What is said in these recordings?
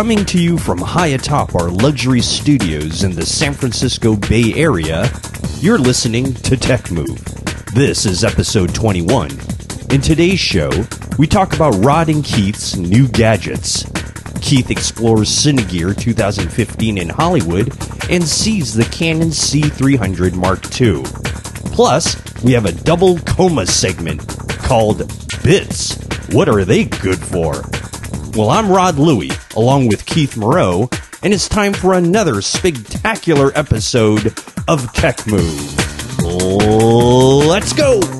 Coming to you from high atop our luxury studios in the San Francisco Bay Area, you're listening to Tech Move. This is episode 21. In today's show, we talk about Rod and Keith's new gadgets. Keith explores Cinegear 2015 in Hollywood and sees the Canon C300 Mark II. Plus, we have a double coma segment called Bits. What are they good for? Well, I'm Rod Louie, along with Keith Moreau, and it's time for another spectacular episode of Tech Move. Let's go!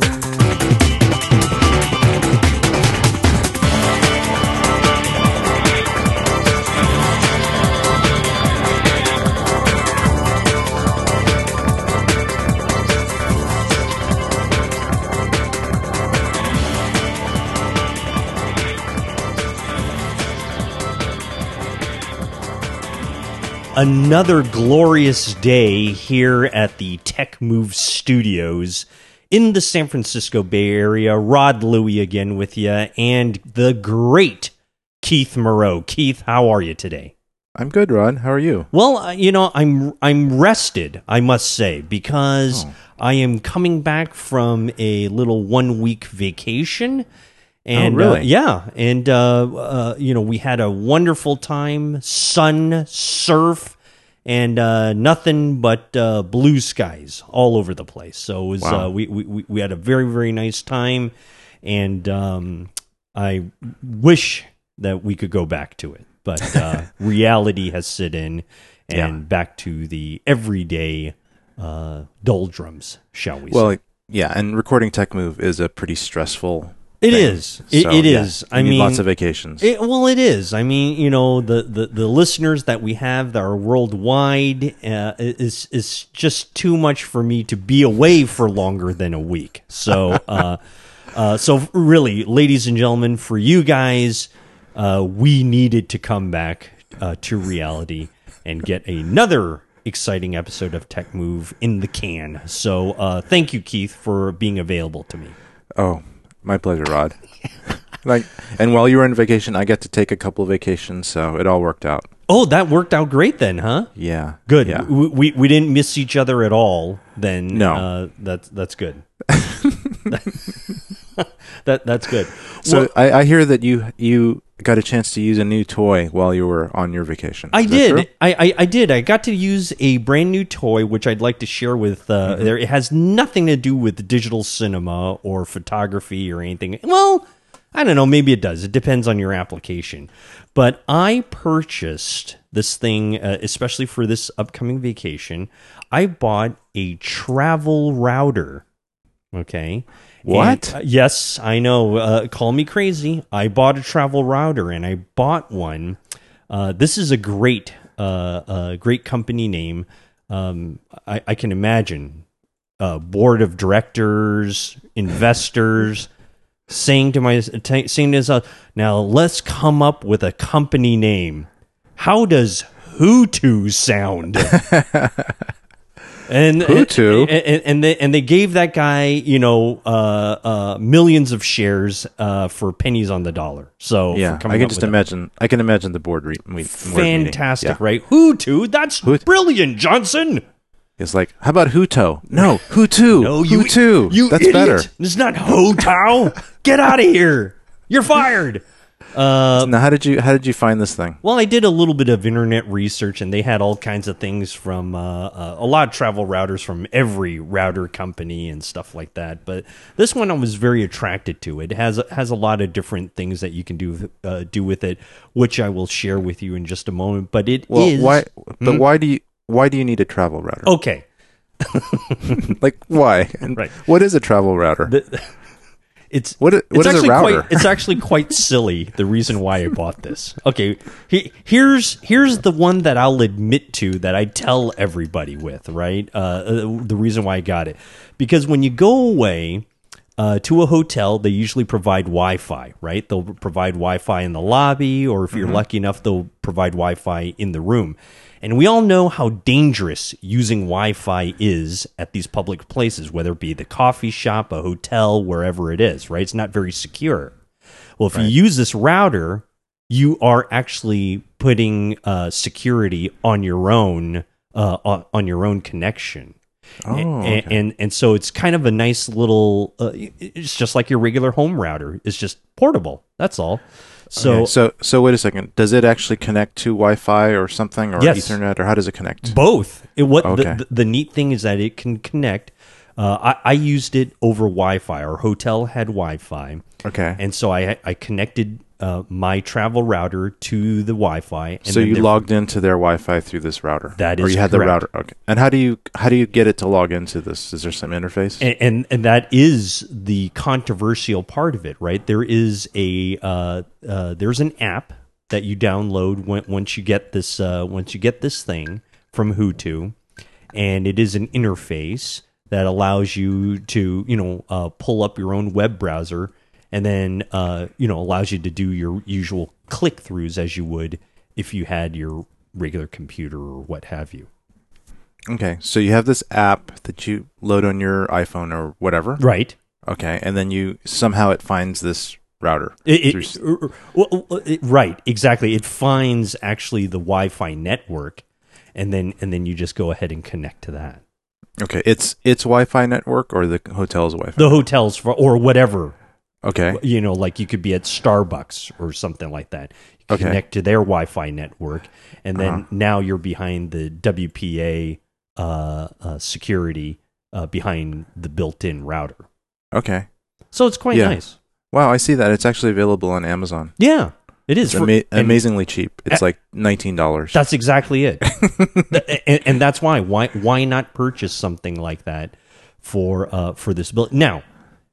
Another glorious day here at the Tech Move Studios in the San Francisco Bay Area. Rod Louie again with you, and the great Keith Moreau. Keith, how are you today? I'm good, Rod. How are you? Well, uh, you know, I'm I'm rested, I must say, because oh. I am coming back from a little one week vacation. And oh, really? uh, yeah, and uh, uh, you know we had a wonderful time, sun, surf, and uh, nothing but uh, blue skies all over the place. So it was wow. Uh, we, we we had a very very nice time, and um, I wish that we could go back to it, but reality has set in, and yeah. back to the everyday doldrums, shall we? Well, say. yeah, and recording Tech Move is a pretty stressful it thing. is. It, so, it yeah, is. I mean, lots of vacations. It, well, it is. I mean, you know, the, the, the listeners that we have that are worldwide uh, is is just too much for me to be away for longer than a week. So, uh, uh, so really, ladies and gentlemen, for you guys, uh, we needed to come back uh, to reality and get another exciting episode of Tech Move in the can. So, uh, thank you, Keith, for being available to me. Oh, my pleasure, Rod. like, and while you were on vacation, I got to take a couple of vacations, so it all worked out. Oh, that worked out great then, huh? Yeah, good. Yeah. We, we, we didn't miss each other at all. Then no, uh, that's that's good. that that's good. So well, I, I hear that you you got a chance to use a new toy while you were on your vacation. Is I did. I, I, I, did. I got to use a brand new toy, which I'd like to share with. Uh, mm-hmm. There, it has nothing to do with digital cinema or photography or anything. Well, I don't know. Maybe it does. It depends on your application. But I purchased this thing, uh, especially for this upcoming vacation. I bought a travel router. Okay. What? And, uh, yes, I know. Uh, call me crazy. I bought a travel router and I bought one. Uh, this is a great, uh, great company name. Um, I, I, can imagine uh, board of directors, investors saying to my t- saying this. Uh, now let's come up with a company name. How does HooToo sound? and HooToo, and, and, and, they and they gave that guy you know uh, uh, millions of shares uh, for pennies on the dollar. So yeah, I can just imagine. That. I can imagine the board. Re- Fantastic, yeah. right? HooToo, that's Hut- brilliant, Johnson. It's like, how about Huto? No, HooToo. No, you, HooToo. You That's idiot. better. It's not Hotao. Get out of here. You're fired. Uh, now, how did you how did you find this thing? Well, I did a little bit of internet research, and they had all kinds of things from uh, uh, a lot of travel routers from every router company and stuff like that. But this one I was very attracted to. It has has a lot of different things that you can do uh, do with it, which I will share with you in just a moment. But it well, is, why? But hmm? why do you why do you need a travel router? Okay. like why? And right. What is a travel router? The, it's what, what it's is actually a router? Quite, it's actually quite silly. The reason why I bought this. Okay, he, here's here's the one that I'll admit to that I tell everybody with. Right, uh, uh, the reason why I got it because when you go away. Uh, to a hotel, they usually provide Wi-Fi, right? They'll provide Wi-Fi in the lobby, or if you're mm-hmm. lucky enough, they'll provide Wi-Fi in the room. And we all know how dangerous using Wi Fi is at these public places, whether it be the coffee shop, a hotel, wherever it is, right? It's not very secure. Well, if right. you use this router, you are actually putting uh, security on your own uh, on, your own connection. Oh, A- okay. and and so it's kind of a nice little. Uh, it's just like your regular home router. It's just portable. That's all. So Okay, so so wait a second. Does it actually connect to Wi-Fi or something, or Yes. Ethernet, or how does it connect? both. It, what Okay. the, the, neat thing is that it can connect. Uh, I, I used it over Wi-Fi. Our hotel had Wi-Fi, Okay. and so I I connected uh, my travel router to the Wi-Fi. And so you logged into their Wi-Fi through this router. That or is you had correct. the router. Okay. And how do you how do you get it to log into this? Is there some interface? and, and and that is the controversial part of it, right? There is a uh, uh, there's an app that you download when, once you get this uh, once you get this thing from HooToo, and it is an interface that allows you to you know uh, pull up your own web browser, and then uh, you know allows you to do your usual click throughs as you would if you had your regular computer or what have you. okay. So you have this app that you load on your iPhone or whatever. Right. Okay. And then you somehow it finds this router. It, through it, s- er, well, well, it- right, exactly. It finds actually the Wi-Fi network, and then and then you just go ahead and connect to that. okay. It's it's Wi-Fi network or the hotel's Wi-Fi. The hotels for or whatever okay. you know, like you could be at Starbucks or something like that. You Okay. connect to their Wi-Fi network, and then Uh-huh. now you're behind the WPA uh, uh, security uh, behind the built-in router. Okay. So it's quite Yeah. nice. Wow. I see that. It's actually available on Amazon. Yeah, it is It's ama- amazingly cheap. It's like nineteen dollars. That's exactly it. And, and that's why why why not purchase something like that for uh for this bill now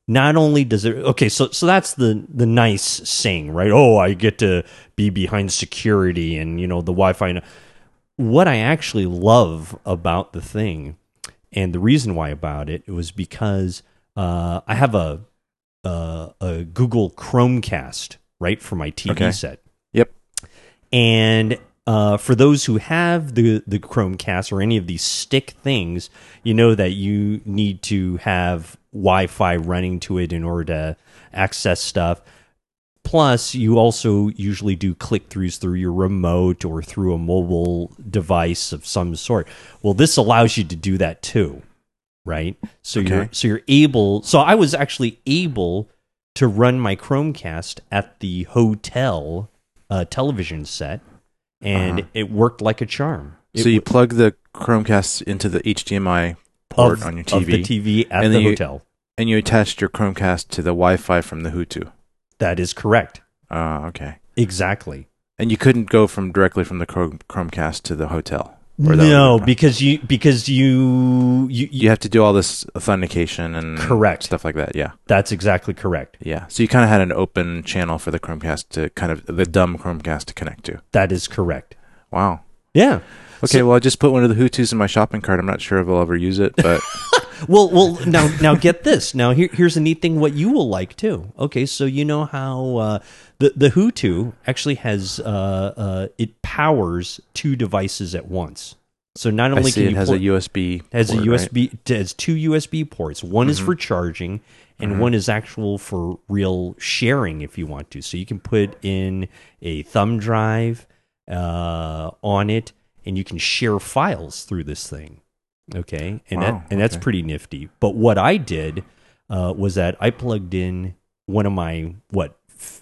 not only does it okay so so that's the the nice saying right oh i get to be behind security and you know the wi-fi what i actually love about the thing and the reason why about it was because uh i have a uh, a google chromecast right for my tv Okay. set Yep. and uh, for those who have the the Chromecast or any of these stick things, you know that you need to have Wi-Fi running to it in order to access stuff. Plus, you also usually do click throughs through your remote or through a mobile device of some sort. Well, this allows you to do that too, right? So you're so you're able. So I was actually able to run my Chromecast at the hotel uh, television set, and Uh-huh. it worked like a charm. It so you plug the Chromecast into the HDMI port of, on your of the TV, TV at the you- hotel. And you attached your Chromecast to the Wi-Fi from the HooToo. That is correct. Ah, okay. Exactly. And you couldn't go from directly from the Chrome, Chromecast to the hotel. No, because you because you you, you have to do all this authentication and Correct. stuff like that. Yeah, that's exactly correct. yeah. So you kind of had an open channel for the Chromecast to kind of the dumb Chromecast to connect to. That is correct. Wow. Yeah. Okay, So- well, I just put one of the HooToos in my shopping cart. I'm not sure if I'll ever use it, but Well, well, now, now get this. Now, here, here's a neat thing. What you will like too. Okay, so you know how uh, the the HooToo actually has uh, uh, it powers two devices at once. So not only can it you has port- a USB. has a port, right? USB it has two USB ports. One is Mhm. for charging, and Mhm. one is actual for real sharing if you want to. So you can put in a thumb drive uh, on it, and you can share files through this thing. Okay, and Wow, that and that's pretty nifty. But what I did uh, was that I plugged in one of my what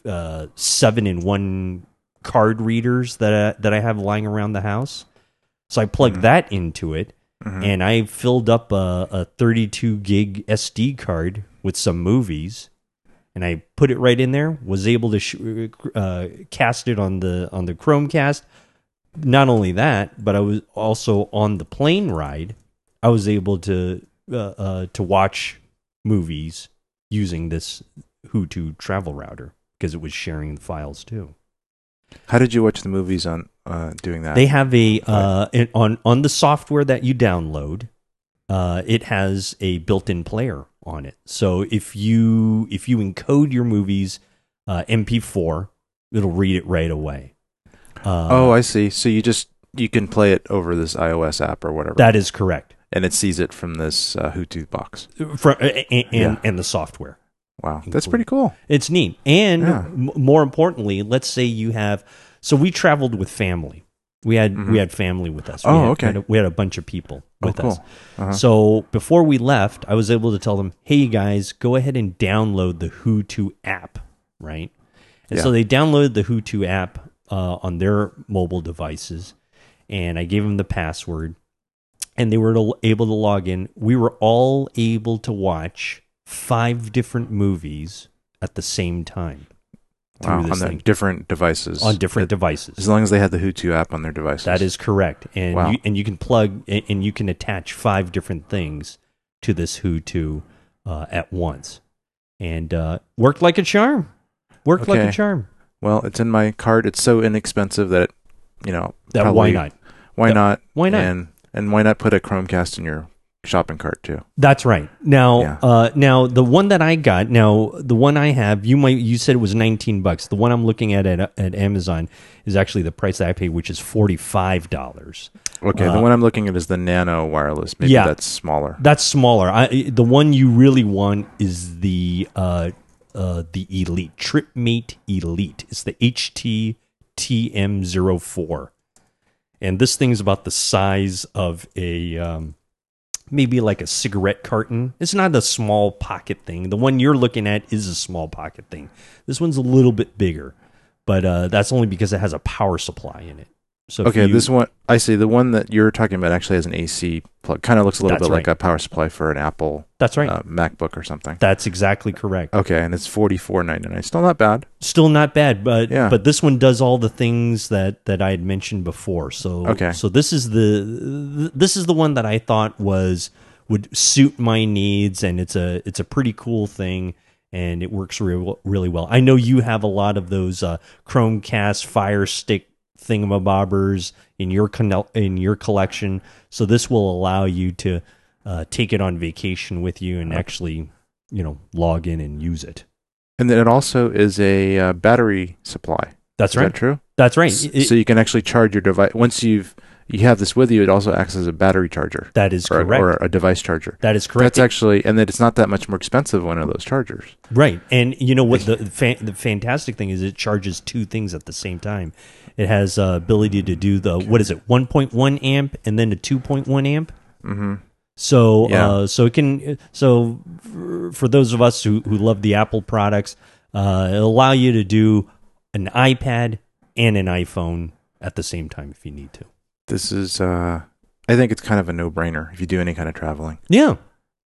uh, seven in one card readers that I, that I have lying around the house. So I plugged Mhm. that into it, Mhm. and I filled up a, a 32 gig SD card with some movies, and I put it right in there. Was able to sh- uh, cast it on the on the Chromecast. Not only that, but I was also on the plane ride. I was able to uh, uh, to watch movies using this HooToo travel router because it was sharing the files too. How did you watch the movies on uh, doing that? They have a uh, an- on on the software that you download. Uh, it has a built-in player on it. So if you if you encode your movies uh, MP4, it'll read it right away. Uh, oh, I see. So you just you can play it over this iOS app or whatever, that is correct. And it sees it from this uh, HooToo box. From, and, and, Yeah. and the software. Wow, that's pretty cool. It's neat. And Yeah. m- more importantly, let's say you have so we traveled with family. We had we had family with us. We Mm-hmm. Oh, had, okay. We had, a, we had a bunch of people Oh, with us. Uh-huh. So before we left, I was able to tell them, "Hey, you guys, go ahead and download the HooToo app." Right. And so they downloaded the HooToo app uh, on their mobile devices, and I gave them the password, and they were able to log in. We were all able to watch five different movies at the same time Wow, on the different devices. on different As devices. As long as they had the HooToo app on their devices. That is correct, and Wow. you, and you can plug and, and you can attach five different things to this HooToo uh, at once, and uh, worked like a charm. Worked like a charm. Well, it's in my cart. It's so inexpensive that, you know, That probably- why not? Why That- not? why not? And and why not put a Chromecast in your shopping cart too? That's right. Now, Yeah. uh, now the one that I got, now the one I have, you might you said it was nineteen bucks. The one I'm looking at at, at Amazon is actually the price that I paid, which is forty five dollars. Okay, the one I'm looking at is the Nano wireless. Maybe Uh, Yeah. that's smaller. That's smaller. I, the one you really want is the uh, uh, the Elite TripMate Elite. It's the HT TM04, and this thing's about the size of a um, maybe like a cigarette carton. It's not a small pocket thing. The one you're looking at is a small pocket thing. This one's a little bit bigger, but uh, that's only because it has a power supply in it. So Okay, you- this one I see. The one that you're talking about actually has an AC plug. Kind of looks a little bit like a power supply for an Apple that's right. uh, MacBook or something. that's exactly correct. Okay, and it's forty four ninety nine. Still not bad. still not bad but Yeah. but this one does all the things that that i had mentioned before so Okay. so this is the this is the one that i thought was would suit my needs and it's a it's a pretty cool thing and it works real, really well i know you have a lot of those uh chromecast fire stick thingamabobbers in your con- in your collection so this will allow you to uh, take it on vacation with you and actually you know log in and use it And then it also is a uh, battery supply. that's Is right that true? that's right S- It- so you can actually charge your device once you've you have this with you. It also acts as a battery charger That is or, correct. or a device charger. that is correct. That's actually, and that it's not that much more expensive one of those chargers. right. And you know what the fa- the fantastic thing is it charges two things at the same time. It has uh, ability to do the what is it 1.1 amp and then a 2.1 amp. Mm-hmm. So Yeah. uh, so it can so for, for those of us who who love the Apple products, uh, it'll allow you to do an iPad and an iPhone at the same time if you need to. This is, uh, I think it's kind of a no brainer if you do any kind of traveling. Yeah.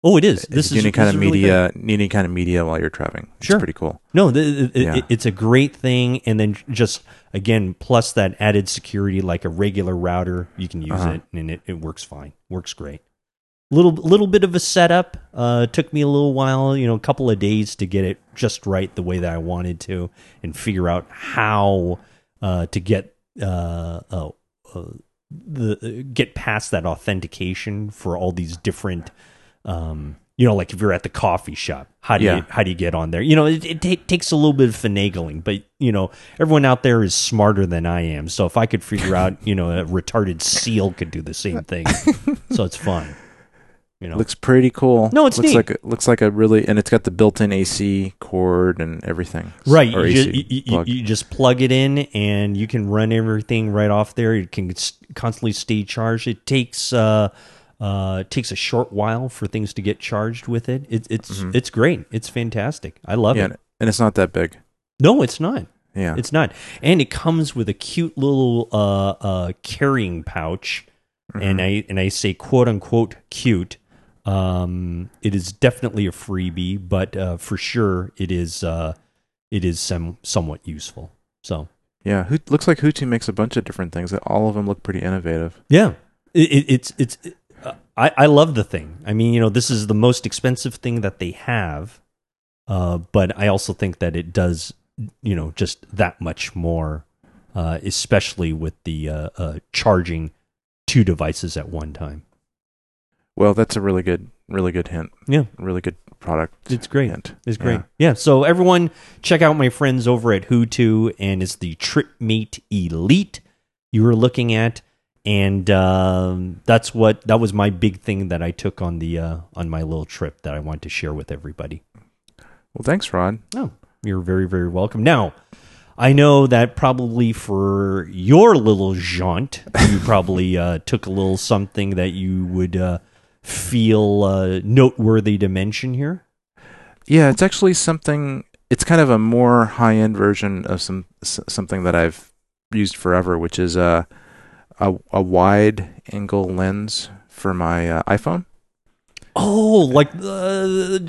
Oh, it is. This is any kind of really media, need any kind of media while you're traveling. It's Sure. pretty cool. No, the, Yeah. it, it's a great thing, and then just again, plus that added security, like a regular router, you can use Uh-huh. it, and it, it works fine, works great. Little little bit of a setup. Uh, took me a little while, you know, a couple of days to get it just right the way that I wanted to, and figure out how uh, to get uh, uh, uh, the get past that authentication for all these different um, you know, like if you're at the coffee shop, how do Yeah. you how do you get on there? You know, it, it ta- takes a little bit of finagling, but you know, everyone out there is smarter than I am. So if I could figure out, you know, a retarded seal could do the same thing, so it's fun. You know, Looks pretty cool. No, it's looks neat. like a, looks like a really, and it's got the built-in AC cord and everything. right? You, AC ju- you, plug. you just plug it in, and you can run everything right off there. It can constantly stay charged. It takes uh, uh, it takes a short while for things to get charged with it. it it's it's great. It's fantastic. I love Mm-hmm. yeah, it. and, it's not that big. No, it's not. Yeah, It's not, and it comes with a cute little uh, uh, carrying pouch, Mm-hmm. and I and I say quote unquote cute. Um, it is definitely a freebie, but uh, for sure it is uh, it is some somewhat useful. So yeah. Who, looks like HooToo makes a bunch of different things. that All of them look pretty innovative. yeah, it, it, it's it's. Uh, I I love the thing. I mean, you know, this is the most expensive thing that they have, uh, but I also think that it does, you know, just that much more, uh, especially with the uh, uh, charging two devices at one time. Well, that's a really good, really good hint. Yeah, Really good product. it's great. hint. It's great. Yeah. Yeah. So everyone, check out my friends over at HooToo, and it's the TripMate Elite you were looking at, and um, that's what that was my big thing that I took on the uh, on my little trip that I wanted to share with everybody. Well, thanks, Ron. Oh, you're very, very welcome. Now, I know that probably for your little jaunt, you probably uh, took a little something that you would uh, feel uh, noteworthy to mention here. Yeah, it's actually something. It's kind of a more high-end version of some something that I've used forever, which is a a, a wide-angle lens for my uh, iPhone. Oh, like uh,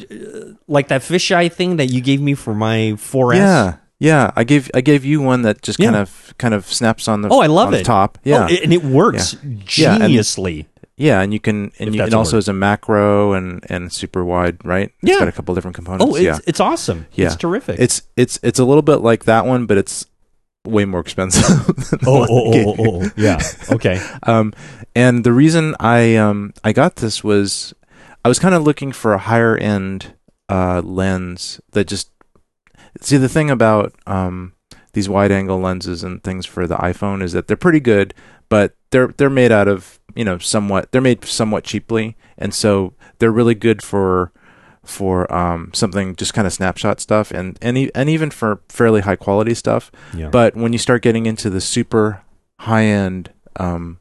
like that fisheye thing that you gave me for my 4S. Yeah, yeah. I gave I gave you one that just kind Yeah. of kind of snaps on the Oh, I love it. top. Oh, Yeah, and it works Yeah, and- geniusly. yeah, and you can and you, also is a macro and and super wide, right? Yeah. it's got a couple different components. oh, it's yeah, it's awesome. Yeah. It's terrific. it's it's it's a little bit like that one, but it's way more expensive. oh, one oh, oh, oh, oh, yeah. Okay. Um, and the reason I um I got this was I was kind of looking for a higher end uh lens that just see the thing about um these wide angle lenses and things for the iPhone is that they're pretty good, but they're they're made out of you know somewhat they're made somewhat cheaply, and so they're really good for for um something just kind of snapshot stuff and and e- and even for fairly high quality stuff. Yeah. But when you start getting into the super high end, um,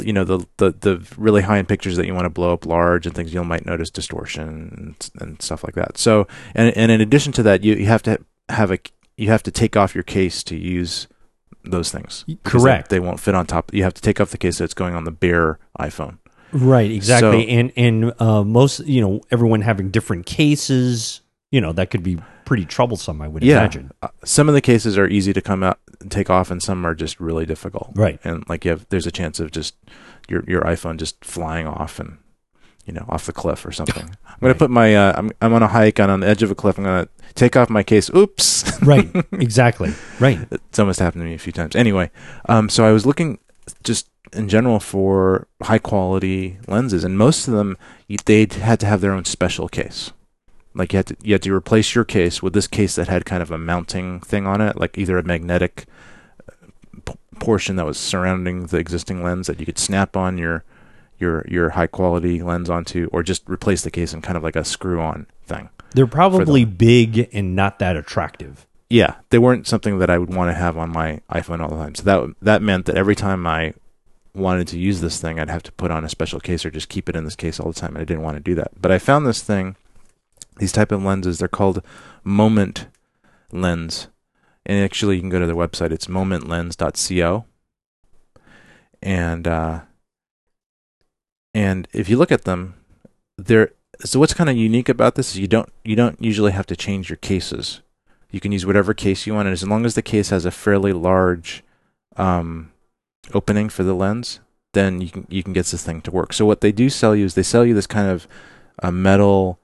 you know, the, the, the really high end pictures that you want to blow up large and things, you might notice distortion and, and stuff like that. So, and, and in addition to that, you, you have to have a, you have to take off your case to use those things. because they- Correct. They, won't fit on top. You have to take off the case that's going on the bare iPhone. Right, exactly. So- and and uh, most, you know, everyone having different cases, you know, that could be pretty troublesome, I would Yeah. imagine. Uh, some of the cases are easy to come out and take off, and some are just really difficult. Right. and like you have there's a chance of just your your iPhone just flying off and you know off the cliff or something. I'm gonna put my uh, I'm I'm on a hike and on the edge of a cliff. I'm gonna take off my case. Oops, Right. exactly. Right. it's almost happened to me a few times. Anyway, um, so I was looking just in general for high quality lenses, and most of them they had to have their own special case. Like you had to you had to replace your case with this case that had kind of a mounting thing on it, like either a magnetic uh, p- portion that was surrounding the existing lens that you could snap on your your your high quality lens onto, or just replace the case in kind of like a screw on thing. They're probably big and not that attractive. yeah, they weren't something that I would want to have on my iPhone all the time. So that that meant that every time I wanted to use this thing, I'd have to put on a special case or just keep it in this case all the time, and I didn't want to do that. But I found this thing, these type of lenses. They're called Moment Lens, and actually you can go to their website. It's momentlens.co, and uh, and if you look at them, they're so what's kind of unique about this is you don't you don't usually have to change your cases you can use whatever case you want, and as long as the case has a fairly large um, opening for the lens, then you can you can get this thing to work. So what they do sell you is they sell you this kind of a metal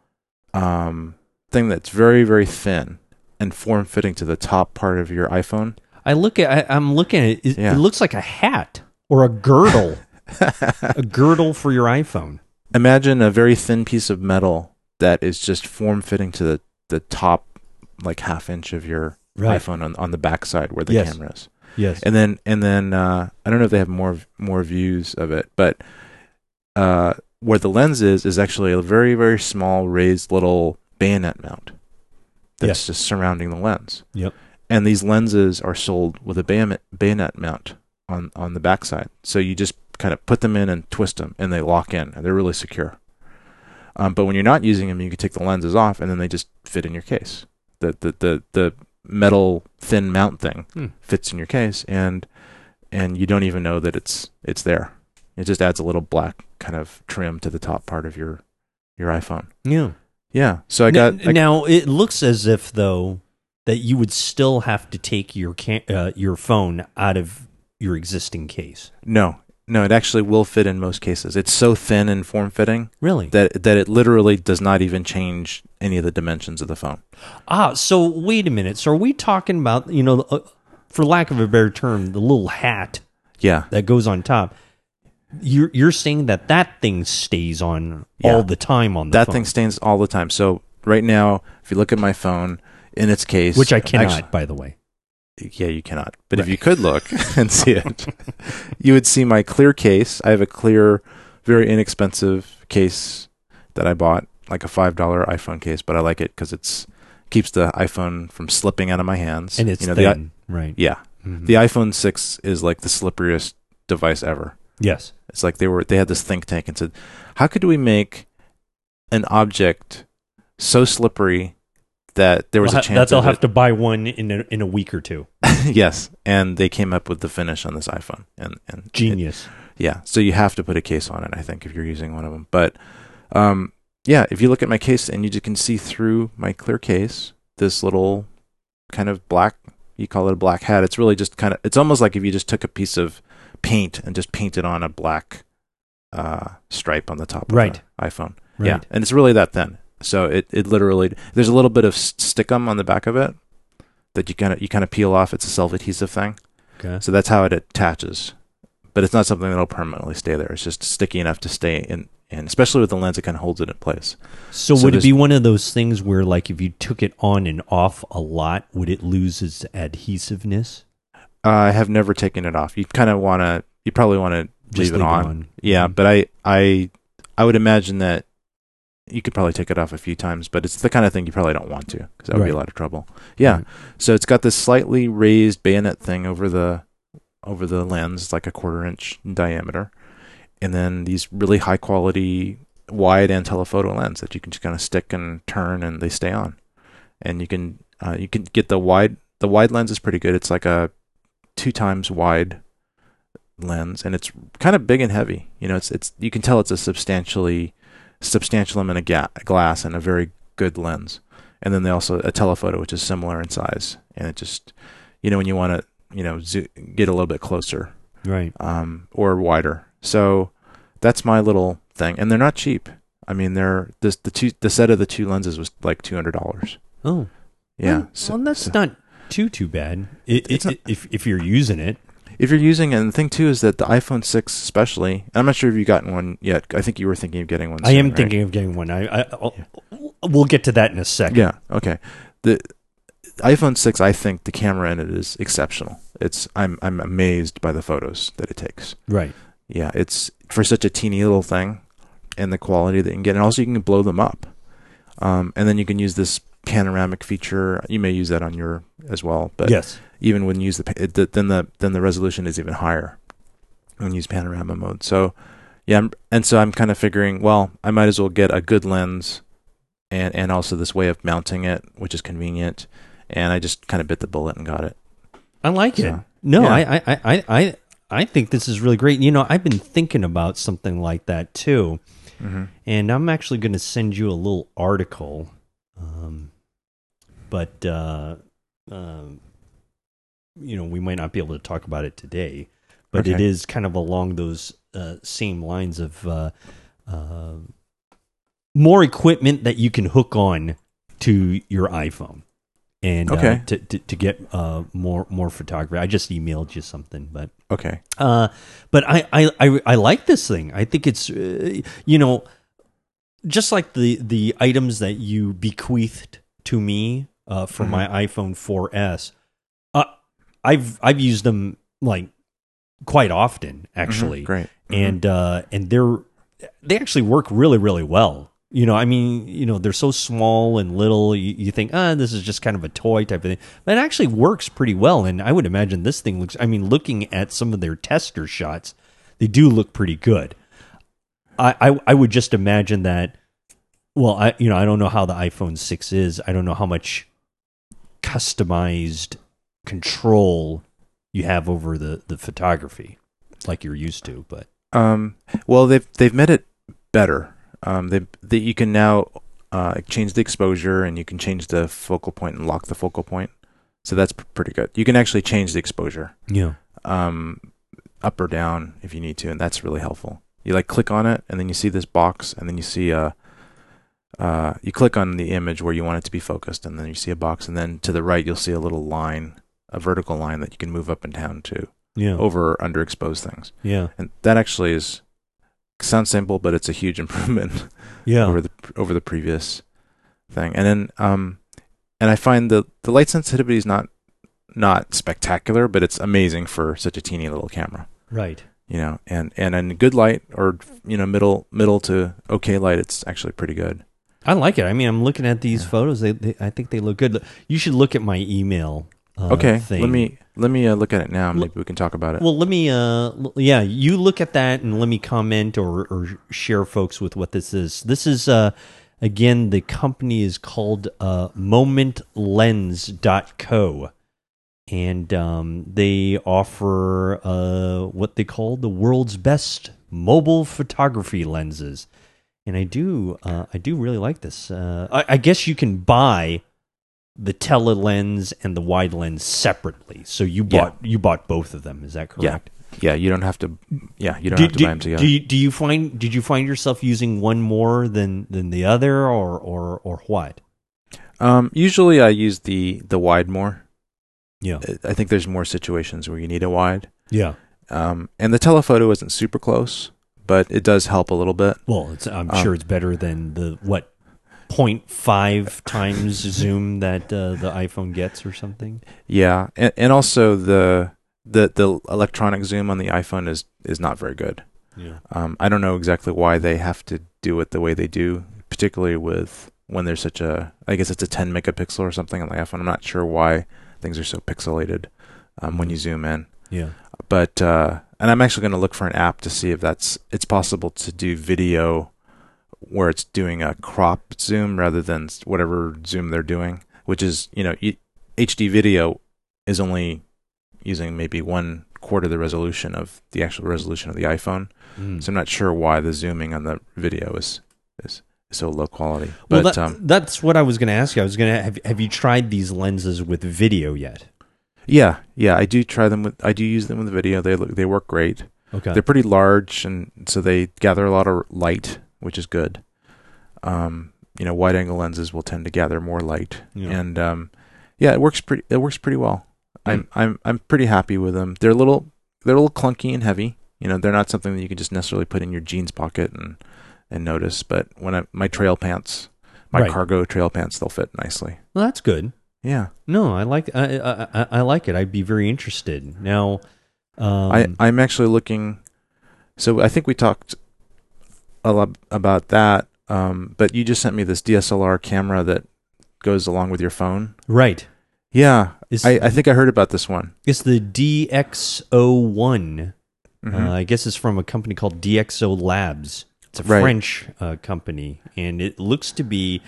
um, thing that's very very thin and form fitting to the top part of your iPhone. I look at I, I'm looking at it. It, Yeah. it looks like a hat or a girdle. a girdle for your iPhone. Imagine a very thin piece of metal that is just form fitting to the the top like half inch of your Right. iPhone on on the back side where the Yes. camera is. Yes. and then and then uh, I don't know if they have more more views of it, but uh, where the lens is is actually a very very small raised little bayonet mount that's just surrounding the lens. Yep. And these lenses are sold with a bayonet bayonet mount on on the backside, so you just kind of put them in and twist them, and they lock in, and they're really secure. Um, but when you're not using them, you can take the lenses off, and then they just fit in your case. The the the the metal thin mount thing Hmm. fits in your case, and and you don't even know that it's it's there. It just adds a little black kind of trim to the top part of your your iPhone. yeah. Yeah. So I got I- now it looks as if though that you would still have to take your ca- uh, your phone out of your existing case. no no. It actually will fit in most cases. It's so thin and form fitting Really? that that it literally does not even change any of the dimensions of the phone. ah, so wait a minute. So are we talking about you know, uh, for lack of a better term, the little hat Yeah. that goes on top? You're you're saying that that thing stays on Yeah. all the time on the that phone, thing stays all the time. So right now, if you look at my phone in its case, which I cannot, actu- by the way. Yeah, you cannot. But if you could look and see it, you would see my clear case. I have a clear, very inexpensive case that I bought like a five dollar iPhone case, but I like it because it's keeps the iPhone from slipping out of my hands. And it's you know, the thin, right? yeah, Mhm. the iPhone six is like the slipperiest device ever. yes. It's like they were they had this think tank and said, how could we make an object so slippery that there was Well, a chance that they'll of have it- to buy one in a, in a week or two. yes, and they came up with the finish on this iPhone, and and it- Genius. yeah, so you have to put a case on it. I think if you're using one of them, but um, yeah, if you look at my case and you just can see through my clear case, this little kind of black, you call it a black hat. It's really just kind of, it's almost like if you just took a piece of paint and just painted on a black uh, stripe on the top of Right. the iPhone. right. Yeah, and it's really that thin. So it, it literally there's a little bit of stickum on the back of it that you kind of you kind of peel off. It's a self adhesive thing. Okay. So that's how it attaches. But it's not something that'll permanently stay there. It's just sticky enough to stay in, and especially with the lens, it kind of holds it in place. So, So would it be one of those things where, like, if you took it on and off a lot, would it lose its adhesiveness? Uh, I have never taken it off. You kind of want to. You probably want to leave it on. Yeah, Mhm. but I I I would imagine that you could probably take it off a few times, but it's the kind of thing you probably don't want to because that would be a lot of trouble. Yeah. Right. So it's got this slightly raised bayonet thing over the over the lens, it's like a quarter inch in diameter, and then these really high quality wide and telephoto lens that you can just kind of stick and turn and they stay on. And you can uh, you can get the wide the wide lens is pretty good. It's like a two times wide lens and it's kind of big and heavy. You know, it's it's you can tell it's a substantially substantial amount of ga- glass and a very good lens. And then they also a telephoto which is similar in size and it just you know when you want to you know zo- get a little bit closer Right. um, or wider. So that's my little thing, and they're not cheap. I mean, they're this the two the set of the two lenses was like two hundred dollars. Oh. Yeah. Well, so- well, that's so- not too too bad. It, It's it, not- if if you're using it. If you're using and the thing too is that the iPhone six, especially, I'm not sure if you've gotten one yet. I think you were thinking of getting one. I am right? thinking of getting one. I, I I'll, we'll get to that in a second. Yeah. Okay. The iPhone six, I think the camera in it is exceptional. It's I'm I'm amazed by the photos that it takes. Right. Yeah, it's for such a teeny little thing, and the quality that you can get, and also you can blow them up, um, and then you can use this panoramic feature. You may use that on your as well, but yes. Even when you use the, it, the then the then the resolution is even higher when you use panorama mode. So yeah, I'm, and so I'm kind of figuring, well, I might as well get a good lens, and and also this way of mounting it, which is convenient, and I just kind of bit the bullet and got it. I like it. No, yeah. I, I, I, I, I think this is really great. You know, I've been thinking about something like that too, Mm-hmm. and I'm actually going to send you a little article. Um, but uh, um, you know, we might not be able to talk about it today, but it Okay. is kind of along those uh, same lines of uh, uh, more equipment that you can hook on to your iPhone. And uh, Okay. to, to to get uh, more more photography, I just emailed you something, but Okay. uh, but I, I, I, I like this thing. I think it's, uh, you know, just like the, the items that you bequeathed to me uh, for Mhm. my iPhone 4S. I've I've used them like quite often, actually, Mhm. Great. Mhm. and uh, and they're they actually work really really well. You know, I mean, you know, they're so small and little. You, you think, ah, this is just kind of a toy type of thing, but it actually works pretty well. And I would imagine this thing looks. I mean, looking at some of their tester shots, they do look pretty good. I I, I would just imagine that. Well, I you know I don't know how the iPhone six is. I don't know how much customized control you have over the the photography like you're used to, but Um, well, they've they've made it better. Um, they they you can now uh, change the exposure and you can change the focal point and lock the focal point. So that's p- pretty good. You can actually change the exposure yeah. um, up or down if you need to, and that's really helpful. You like click on it, and then you see this box, and then you see a. Uh, you click on the image where you want it to be focused, and then you see a box, and then to the right you'll see a little line, a vertical line that you can move up and down to Yeah. over or underexposed things Yeah. and that actually is sounds simple, but it's a huge improvement Yeah. over the over the previous thing. And then um, and I find the the light sensitivity is not not spectacular, but it's amazing for such a teeny little camera. right. You know, and and in good light or you know middle middle to okay light, it's actually pretty good. I like it. I mean, I'm looking at these photos. They, they, I think they look good. You should look at my email. Uh, okay, thing. let me let me uh, look at it now. Maybe we can talk about it. Well, let me. Uh, yeah, you look at that and let me comment or, or share folks with what this is. This is uh, again the company is called uh, MomentLens.co, and um, they offer uh, what they call the world's best mobile photography lenses. And I do, uh, I do really like this. Uh, I, I guess you can buy the tele lens and the wide lens separately. So you Yeah. bought you bought both of them. Is that correct? yeah. yeah You don't have to. Yeah, you don't Do, have to do- buy them together. do you, do you find did you find yourself using one more than than the other, or or or what? um, usually, I use the the wide more. Yeah, I- think there's more situations where you need a wide. yeah. Um, and the telephoto isn't super close, but it does help a little bit. Well, it's, I'm Um, sure it's better than the what 0.5 times zoom that uh, the iPhone gets or something. Yeah, and, and also the the the electronic zoom on the iPhone is is not very good. Yeah. Um, I don't know exactly why they have to do it the way they do, particularly with when there's such a I guess it's a 10 megapixel or something on the iPhone. I'm not sure why things are so pixelated um, when you zoom in. Yeah. But uh, and I'm actually going to look for an app to see if that's it's possible to do video where it's doing a crop zoom rather than whatever zoom they're doing, which is you know HD video is only using maybe one quarter the resolution of the actual resolution of the iPhone. Mm. So I'm not sure why the zooming on the video is is so low quality. Well, that, um, that's what I was going to ask you. I was going to have have you tried these lenses with video yet? yeah, yeah, I do try them with I do use them with video. They look they work great. Okay. They're pretty large, and so they gather a lot of light, which is good. Um, you know, wide angle lenses will tend to gather more light, Yeah. and um, yeah, it works pretty. It works pretty well. I'm I'm I'm pretty happy with them. They're a little they're a little clunky and heavy. You know, they're not something that you can just necessarily put in your jeans pocket and and notice. But when I my trail pants, my Right. cargo trail pants, they'll fit nicely. well, that's good. Yeah, No, I like I I- I like it. I'd be very interested. Now, um, I I'm actually looking. So I think we talked a lot about that. Um, but you just sent me this DSLR camera that goes along with your phone. right. Yeah, It's, I, I think I heard about this one. it's the DXO1. Mhm. Uh, I guess it's from a company called DXO Labs. It's a Right. French uh, company, and it looks to be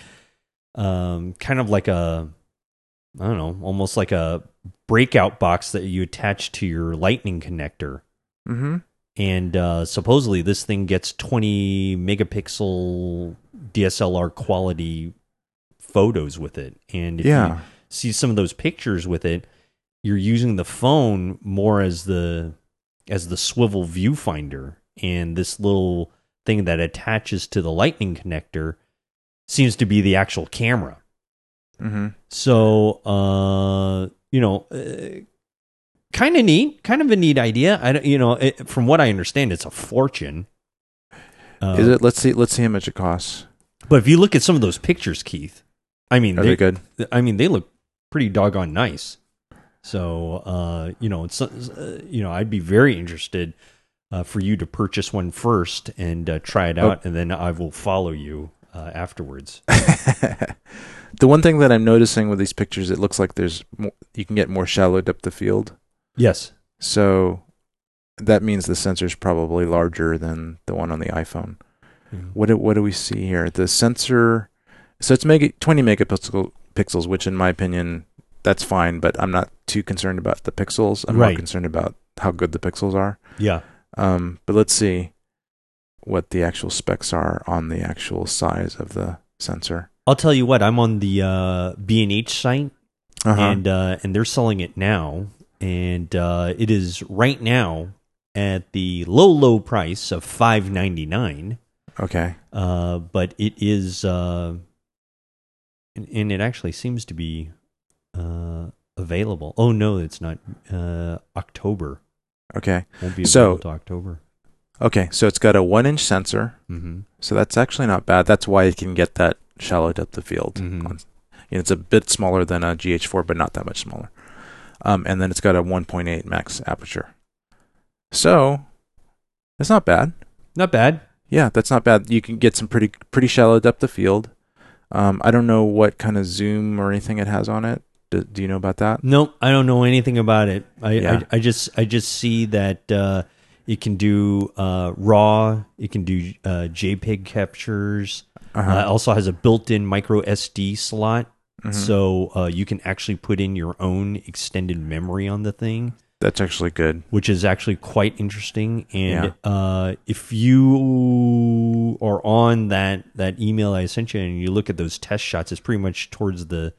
um, kind of like a, I don't know, almost like a breakout box that you attach to your Lightning connector. mm-hmm. And uh, supposedly, this thing gets 20 megapixel DSLR quality photos with it. And if you see some of those pictures with it, you're using the phone more as the as the swivel viewfinder, and this little thing that attaches to the lightning connector seems to be the actual camera. mm-hmm. So, uh, you know, uh, kind of neat, kind of a neat idea. I, don't- you know, it, from what I understand, it's a fortune. Uh, Is it? Let's see. Let's see how much it costs. But if you look at some of those pictures, Keith, I mean, Are they, they good? I mean, they look pretty doggone nice. So, uh, you know, it's uh, you know, I'd be very interested uh, for you to purchase one first and uh, try it Oh. out, and then I will follow you uh, afterwards. the one thing that I'm noticing with these pictures, it looks like there's more, you can get more shallow depth of field. Yes. So that means the sensor's probably larger than the one on the iPhone. What do, what do we see here? The sensor, so it's mega, 20 megapixel pixels, which in my opinion, that's fine, but I'm not too concerned about the pixels. I'm Right. more concerned about how good the pixels are. Yeah. Um, but let's see what the actual specs are on the actual size of the sensor. I'll tell you what. I'm on the uh, B and H site, Uh-huh. and uh, and they're selling it now, and uh, it is right now at the low low price of five ninety nine. okay. Uh, but it is, uh, and, and it actually seems to be uh, available. Oh no, it's not. Uh, October Okay. won't be So- available to October. Okay. So it's got a one inch sensor. Mm-hmm. So that's actually not bad. That's why it can get that shallow depth of field. Mhm. On, you know, it's a bit smaller than a GH4, but not that much smaller. Um, and then it's got a 1.8 max aperture. So that's not bad. Not bad. Yeah, that's not bad. You can get some pretty pretty shallow depth of field. Um, I don't know what kind of zoom or anything it has on it. Do, do you know about that? Nope, I don't know anything about it. I Yeah. I, I just I just see that uh, it can do uh, RAW, it can do uh, JPEG captures. Uh-huh. Uh, also has a built-in micro SD slot, Mm-hmm. so uh, you can actually put in your own extended memory on the thing. That's actually good. which is actually quite interesting. And Yeah. uh, if you are on that that email I sent you and you look at those test shots, it's pretty much towards the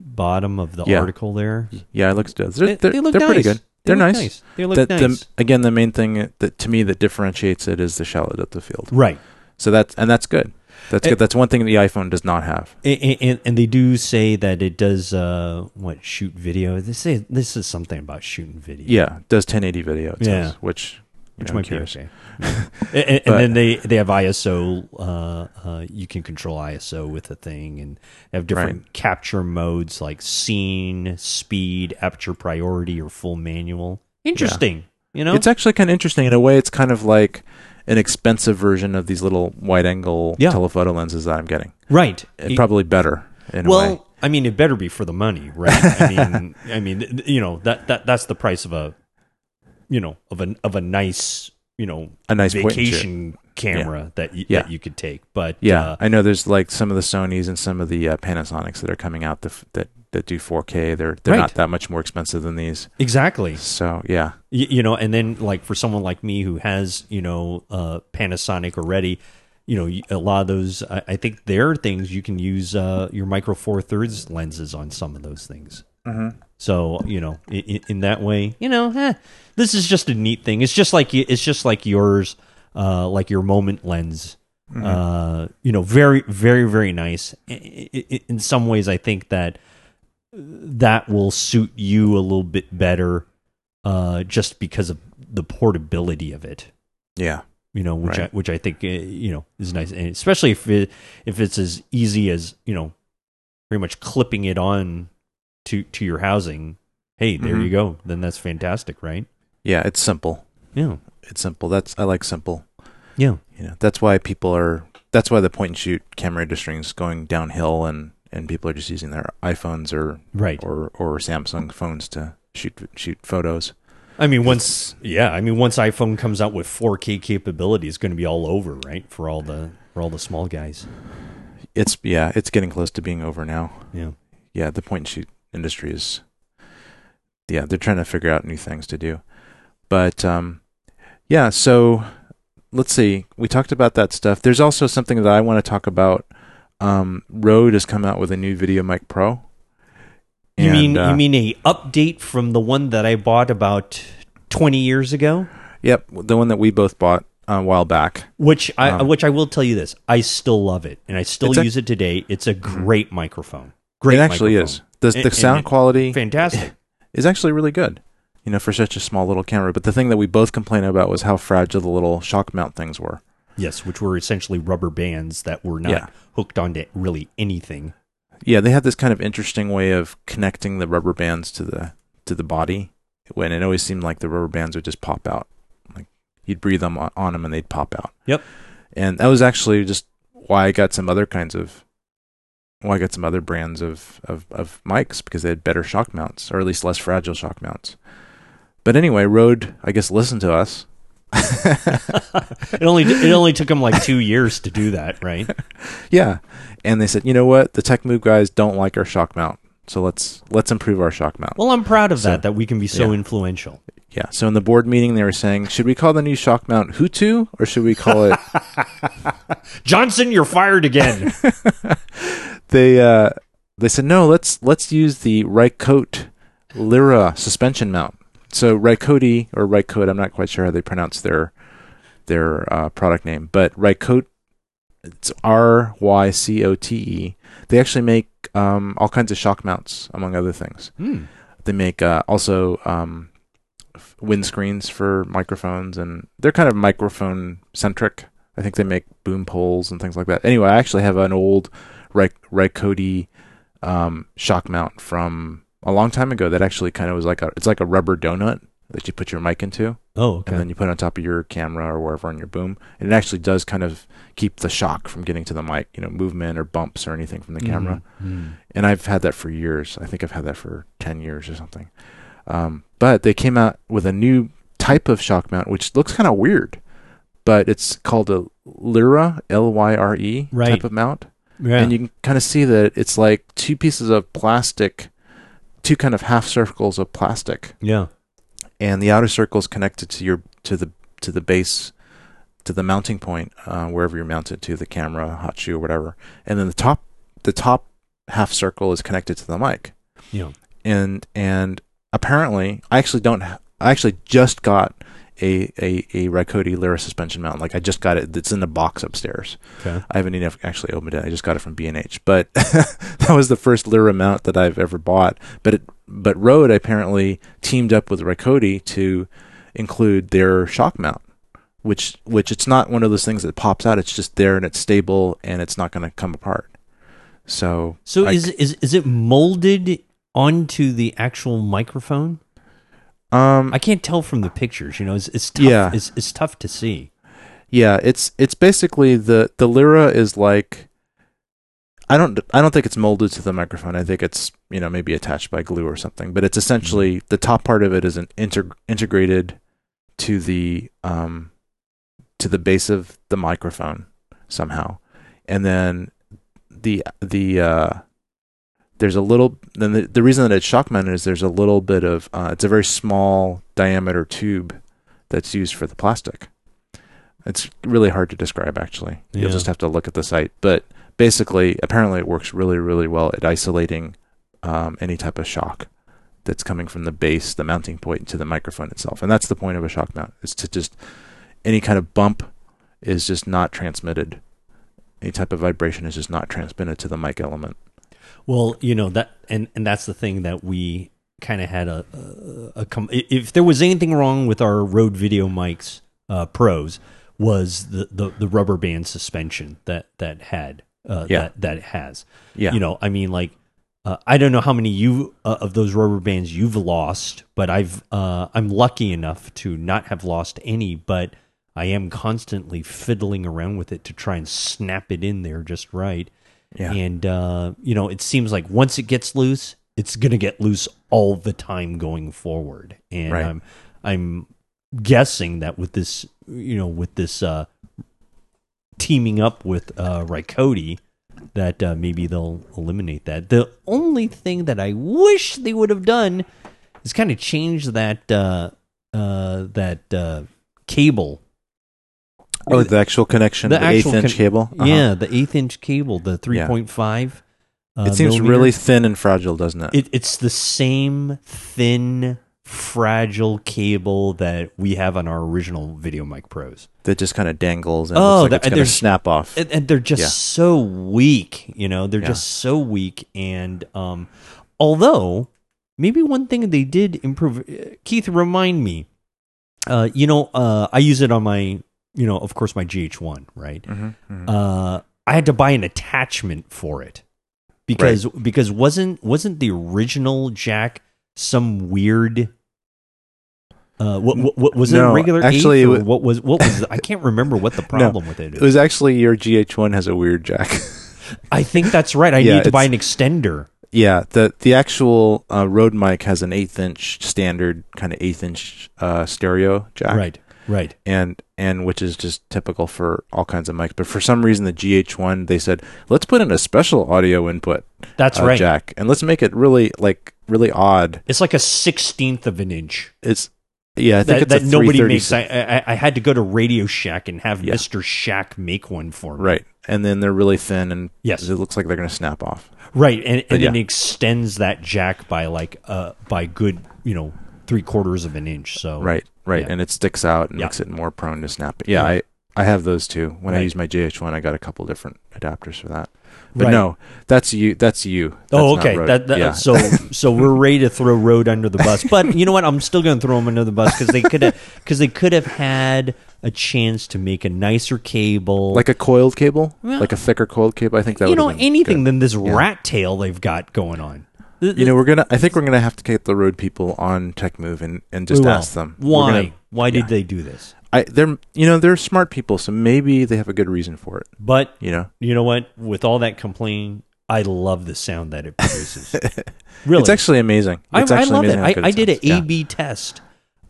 bottom of the Yeah. article there. Yeah, it looks good. They're, They- they're, look they're pretty good. They They're look nice. They look the- nice. again, the main thing that to me that differentiates it is the shallow depth of field. right. So that's and that's good. That's good. That's one thing the iPhone does not have. And, and, and they do say that it does uh, what shoot video. They say this is something about shooting video. Yeah, it does 1080 video. It Yeah. says, which you which know, might be curious. okay. and, and- and But- then they they have ISO. Uh, uh, you can control ISO with the thing, and have different capture modes like scene, speed, aperture priority, or full manual. Interesting. You know, It's actually kind of interesting in a way. It's kind of like an expensive version of these little wide-angle Yeah. telephoto lenses that I'm getting. right. And It- probably better in a way. well, I mean, it better be for the money, right? I mean, I mean, you know that that that's the price of a, you know, of a of a nice, you know, A nice vacation camera that you, Yeah. that you could take. But Yeah, uh, I know. There's like some of the Sony's and some of the uh, Panasonics that are coming out that that that do 4K. They're they're Right. not that much more expensive than these. exactly. So yeah, you, you know and then like for someone like me who has you know uh panasonic already you know a lot of those i, I think there are things you can use uh your micro four thirds lenses on some of those things so you know in, in that way you know eh, this is just a neat thing it's just like it's just like yours uh like your moment lens uh you know very very very nice in some ways i think that that will suit you a little bit better uh, just because of the portability of it. yeah, You know, which Right. I, which I think uh, you know is nice, and especially if it, if it's as easy as you know, pretty much clipping it on to to your housing. Hey, there Mhm. you go. Then that's fantastic, right? yeah. It's simple. Yeah, It's simple. That's I like simple. yeah, You know, that's why people are. That's why the point and shoot camera industry is going downhill, and and people are just using their iPhones or right. or or Samsung phones to shoot shoot photos. I mean, once yeah, I mean, once iPhone comes out with 4K capability, it's going to be all over, right? For all the for all the small guys. It's yeah, it's getting close to being over now. Yeah. yeah, the point and shoot industry is yeah, they're trying to figure out new things to do. But um yeah, so let's see. We talked about that stuff. There's also something that I want to talk about. Um Rode has come out with a new Video Mic Pro. You mean uh, you mean a update from the one that I bought about twenty years ago? Yep, the one that we both bought a while back. Which I Um, which I will tell you this, I still love it, and I still It's a- use it today. It's a great microphone. Great, it actually microphone. is. The, the and sound it- quality fantastic. is actually really good. You know, for such a small little camera. But the thing that we both complained about was how fragile the little shock mount things were. Yes, which were essentially rubber bands that were not Yeah. hooked onto really anything. Yeah, they had this kind of interesting way of connecting the rubber bands to the to the body. When it always seemed like the rubber bands would just pop out, like you'd breathe them on, on them and they'd pop out. Yep. And that was actually just why I got some other kinds of why I got some other brands of of of mics because they had better shock mounts or at least less fragile shock mounts. But anyway, Rode I guess listened to us. It only it only took them like two years to do that, right? Yeah, and they said, you know what, the Tech Move guys don't like our shock mount, so let's let's improve our shock mount. Well, I'm proud of So- that that we can be so yeah. influential. Yeah. So in the board meeting, they were saying, should we call the new shock mount HooToo or should we call it? Johnson, you're fired again. they uh, they said no. Let's let's use the Rycote Lyre suspension mount. So Rycote or Rycote, I'm not quite sure how they pronounce their their uh, product name, but Rycote, it's R Y C O T E. They actually make um, all kinds of shock mounts, among other things. Hmm. They make uh, also um, windscreens for microphones, and they're kind of microphone centric. I think they make boom poles and things like that. Anyway, I actually have an old Ry- Rycote um, shock mount from a long time ago that actually kind of was like a it's like a rubber donut that you put your mic into, Oh, okay. and then you put it on top of your camera or wherever on your boom. And it actually does kind of keep the shock from getting to the mic, you know, movement or bumps or anything from the camera. Mhm. And I've had that for years. I think I've had that for 10 years or something. Um, but they came out with a new type of shock mount, which looks kind of weird, but it's called a Lyre, L Y R E type of mount. Yeah. And you can kind of see that it's like two pieces of plastic, two kind of half circles of plastic yeah. and the outer circle is connected to your to the to the base to the mounting point uh, wherever you're mounted to the camera hot shoe or whatever and then the top the top half circle is connected to the mic Yeah. and and apparently i actually don't i actually just got a a a Ricody Lyre suspension mount like i just got it it's in the box upstairs Okay. I haven't even actually opened it. I just got it from B&H. But that was the first Lyre mount that I've ever bought. But it, but Rode apparently teamed up with Ricody to include their shock mount, which which it's not one of those things that pops out. It's just there and it's stable and it's not going to come apart. So So I- is is is it molded onto the actual microphone? Um I can't tell from the pictures. You know, it's, it's tough. Yeah. It's, it's tough to see. Yeah, it's it's basically the the Lyre is like I don't I don't think it's molded to the microphone. I think it's you know maybe attached by glue or something. But it's essentially the top part of it is an integ- integrated to the um to the base of the microphone somehow, and then the the uh there's a little then the, the reason that it's shock mounted is there's a little bit of uh, it's a very small diameter tube that's used for the plastic. It's really hard to describe actually. Yeah. You'll just have to look at the site. But basically, apparently, it works really, really well at isolating um, any type of shock that's coming from the base, the mounting point, to the microphone itself. And that's the point of a shock mount: is to just any kind of bump is just not transmitted. Any type of vibration is just not transmitted to the mic element. Well, you know that, and and that's the thing that we kind of had a, a, a com- if there was anything wrong with our Rode Video mics uh, Pros was the, the the rubber band suspension that that had uh, Yeah. that that it has. Yeah, You know, I mean, like uh, I don't know how many you uh, of those rubber bands you've lost, but I've uh, I'm lucky enough to not have lost any, but I am constantly fiddling around with it to try and snap it in there just right. Yeah, And uh, you know, it seems like once it gets loose, it's gonna get loose all the time going forward. And Right. I'm I'm guessing that with this, you know, with this uh, teaming up with uh, Rycody, that uh, maybe they'll eliminate that. The only thing that I wish they would have done is kind of change that uh, uh, that uh, cable. Oh, the actual connection, The the, eighth inch con- cable. Uh-huh. Yeah, the eighth inch cable, the three point five. Uh, it seems millimeter. really thin and fragile, doesn't it? It, it's the same thin, fragile cable that we have on our original Video Mic Pros, that just kind of dangles and Oh, looks like that- it's going to snap off. and, and they're just Yeah. so weak. You know, they're Yeah. just so weak. And um, although maybe one thing they did improve, uh, Keith, remind me. Uh, you know, uh, I use it on my, you know, of course, my GH1, right? Mhm, mhm. uh, I had to buy an attachment for it because because wasn't wasn't the original jack some weird uh what, what, what was it No, a regular actually, it or wa- what was what was I can't remember what the problem with it is. it it was actually your GH1 has a weird jack. I think that's right. I Yeah, need to buy an extender. yeah, the the actual uh, Rode mic has an eighth inch standard kind of eighth inch uh, stereo jack, Right. Right. and and which is just typical for all kinds of mics. But for some reason, the GH1 they said let's put in a special audio input That's uh, right. jack, and let's make it really like really odd. It's like a sixteenth of an inch. It's yeah, I think That, it's that a nobody makes. I, I I had to go to Radio Shack and have Yeah. Mister Shack make one for me. right, and then they're really thin, and Yes. it looks like they're going to snap off. Right, and, and yeah. then extends that jack by like uh by good you know three quarters of an inch. So Right, right, Yeah. and it sticks out and Yeah. makes it more prone to snapping. Yeah, I I have those too. When I use my GH1, I got a couple different adapters for that. But Right. no, that's you. That's you. That's Oh, okay. That, that, yeah. So, so we're ready to throw Rode under the bus, but you know what? I'm still going to throw them under the bus because they could have because they could have had a chance to make a nicer cable, like a coiled cable, Well, like a thicker coiled cable. I think that you know anything good. than this Yeah. rat tail they've got going on. You know, we're gonna. I think we're gonna have to get the Rode people on Tech Move and, and just ask them why. gonna- why did yeah. they do this? I they're you know they're smart people, so maybe they have a good reason for it. But You know, you know what? With all that complaining, I love the sound that it produces. really, it's actually amazing. I, It's I actually love it. amazing how I, I did an. Yeah. A/B test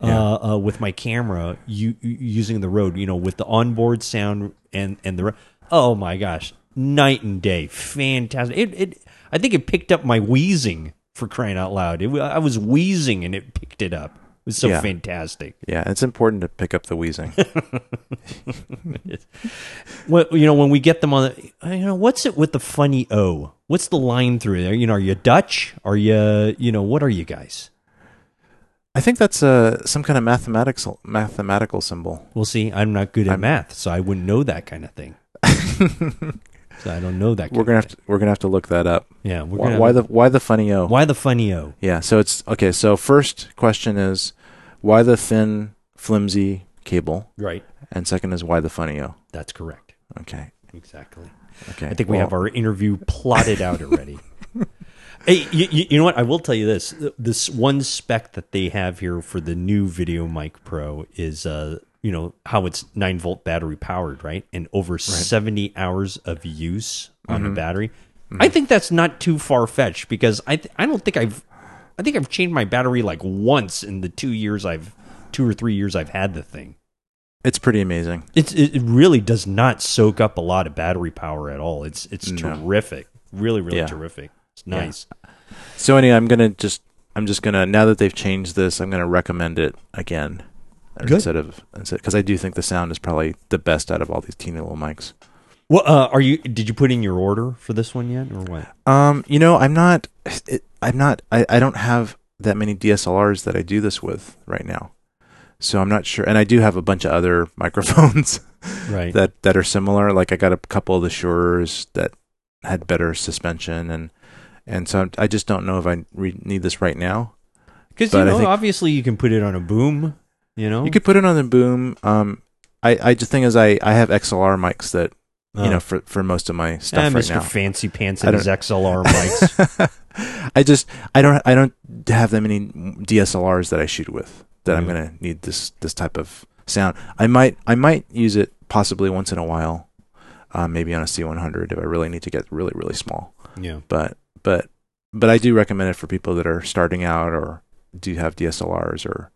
uh, Yeah. uh, with my camera, you, using the Rode, You know, with the onboard sound and and the. Oh my gosh, night and day, fantastic! It, it I think it picked up my wheezing for crying out loud. It, I was wheezing and it picked it up. It was so Yeah. fantastic. Yeah, it's important to pick up the wheezing. Well, you know, when we get them on, the, you know, what's it with the funny O? What's the line through there? You know, are you Dutch? Are you, you know, what are you guys? I think that's uh, some kind of mathematics mathematical symbol. Well, see, I'm not good at I'm- math, so I wouldn't know that kind of thing. so I don't know that. We're gonna have to we're gonna have to look that up. yeah. We're Why, why the why the funny O? why the funny O? Yeah, so it's okay. So first question is why the thin, flimsy cable, Right. and second is why the funny O. That's correct. Okay, Exactly. okay. I think we have our interview plotted out already. hey, you, you, you know what? I will tell you this: this one spec that they have here for the new Video Mic Pro is, uh, you know, how it's nine volt battery powered, right? And over seventy hours of use on Mm-hmm. the battery. I think that's not too far fetched because I th- I don't think I've I think I've changed my battery like once in the two years I've two or three years I've had the thing. It's pretty amazing. It's it really does not soak up a lot of battery power at all. It's it's No. terrific, really really Yeah. terrific. It's nice. So anyway, I'm gonna just I'm just gonna now that they've changed this, I'm gonna recommend it again Good. instead of because I do think the sound is probably the best out of all these teeny little mics. Well, uh, are you? Did you put in your order for this one yet, or what? Um, you know, I'm not. It, I'm not. I, I don't have that many DSLRs that I do this with right now, so I'm not sure. And I do have a bunch of other microphones Right. that that are similar. Like I got a couple of the Shures that had better suspension, and and so I just don't know if I re- need this right now. Because you know, think- obviously, you can put it on a boom. You know, You could put it on the boom. Um, I I just thing is I I have XLR mics that you Oh. know for for most of my stuff right Mr. now. Fancy Pants I and his XLR mics. I just I don't I don't have that many DSLRs that I shoot with that I'm gonna need this this type of sound. I might I might use it possibly once in a while, uh, maybe on a C100 if I really need to get really really small. yeah. But but but I do recommend it for people that are starting out or do have DSLRs or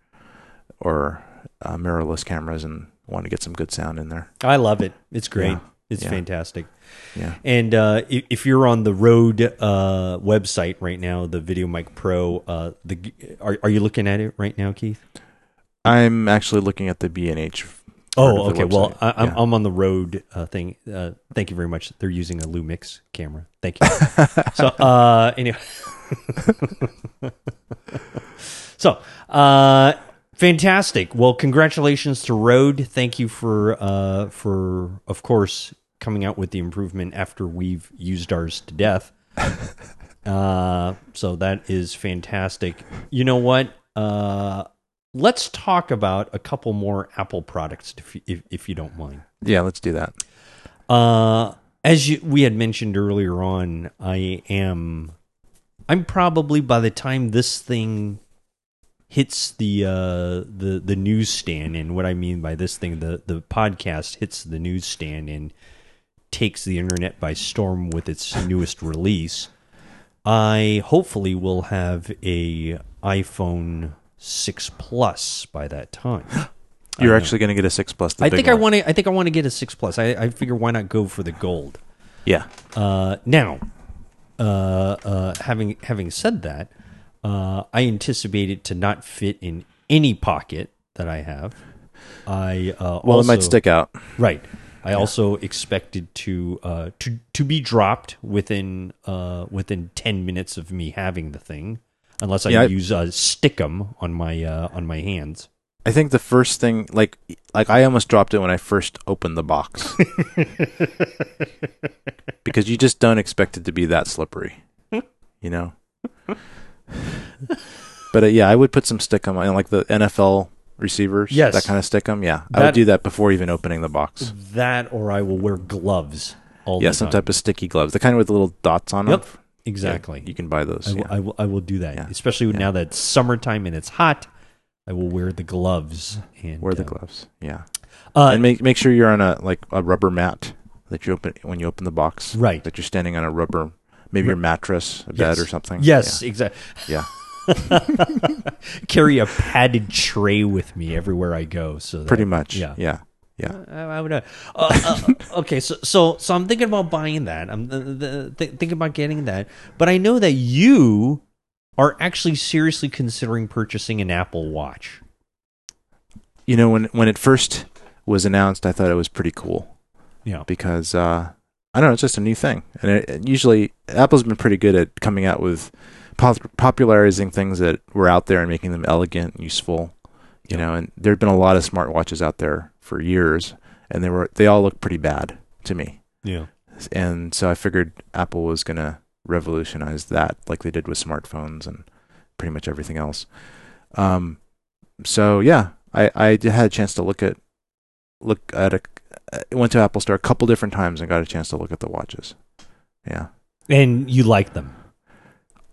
or uh, mirrorless cameras and want to get some good sound in there. I love it. It's great. Yeah. It's Yeah. fantastic. Yeah. And uh, if you're on the Rode uh, website right now, the Video Mic Pro, uh, the are are you looking at it right now, Keith? I'm actually looking at the B&H. Oh, okay. Well. I, I'm Yeah. I'm on the Rode uh, thing. Uh, thank you very much. They're using a Lumix camera. Thank you. so uh, anyway, so uh, fantastic. Well, congratulations to Rode. Thank you for uh, for of course coming out with the improvement after we've used ours to death. Uh, so that is fantastic. You know what? Uh, let's talk about a couple more Apple products, if you, if, if you don't mind. yeah, let's do that. Uh, as you, we had mentioned earlier on, I am, I'm probably by the time this thing hits the uh, the the newsstand, and what I mean by this thing, the the podcast hits the newsstand and takes the internet by storm with its newest release. I hopefully will have a iPhone six plus by that time. You're actually going to get a 6 plus the I big think I want to. I think I want to get a six plus. I, I figure why not go for the gold. Yeah. Uh, now, uh, uh, having having said that, uh, I anticipate it to not fit in any pocket that I have. I uh, Well, also, it might stick out. Right. I also expected to uh, to to be dropped within uh, within ten minutes of me having the thing, unless I Yeah, I- use a stickum on my uh, on my hands. I think the first thing, like, like I almost dropped it when I first opened the box, because you just don't expect it to be that slippery, you know. but uh, yeah, I would put some stick on like the NFL receivers. Yes. that kind of stick 'em, Yeah, I would do that before even opening the box. That, or I will wear gloves all Yeah, some time. type of sticky gloves, the kind with the little dots on Yep. them exactly. you can buy those. I will, yeah. I will. I will do that, Yeah. especially Yeah. now that it's summertime and it's hot. I will wear the gloves and Wear the uh, gloves. Yeah, Uh, and make make sure you're on a like a rubber mat that you open when you open the box. Right. That you're standing on a rubber, maybe your mattress, a bed Yes. or something. yes, exactly. Yeah. Carry a padded tray with me everywhere I go. So that, Pretty much. Yeah. Yeah. Yeah. I, I would. Uh, uh, uh, okay, so so so I'm thinking about buying that. I'm uh, the, th- thinking about getting that, but I know that you are actually seriously considering purchasing an Apple Watch. You know, when when it first was announced, I thought it was pretty cool Yeah. because uh, I don't know, it's just a new thing, and it, it usually Apple's been pretty good at coming out with pop- popularizing things that were out there and making them elegant and useful. You Yeah. know, and there've been a lot of smartwatches out there for years, and they were they all look pretty bad to me. Yeah. and so I figured Apple was going to revolutionize that, like they did with smartphones and pretty much everything else. Um, so yeah, I I had a chance to look at look at a went to Apple Store a couple different times and got a chance to look at the watches. Yeah, And you like them.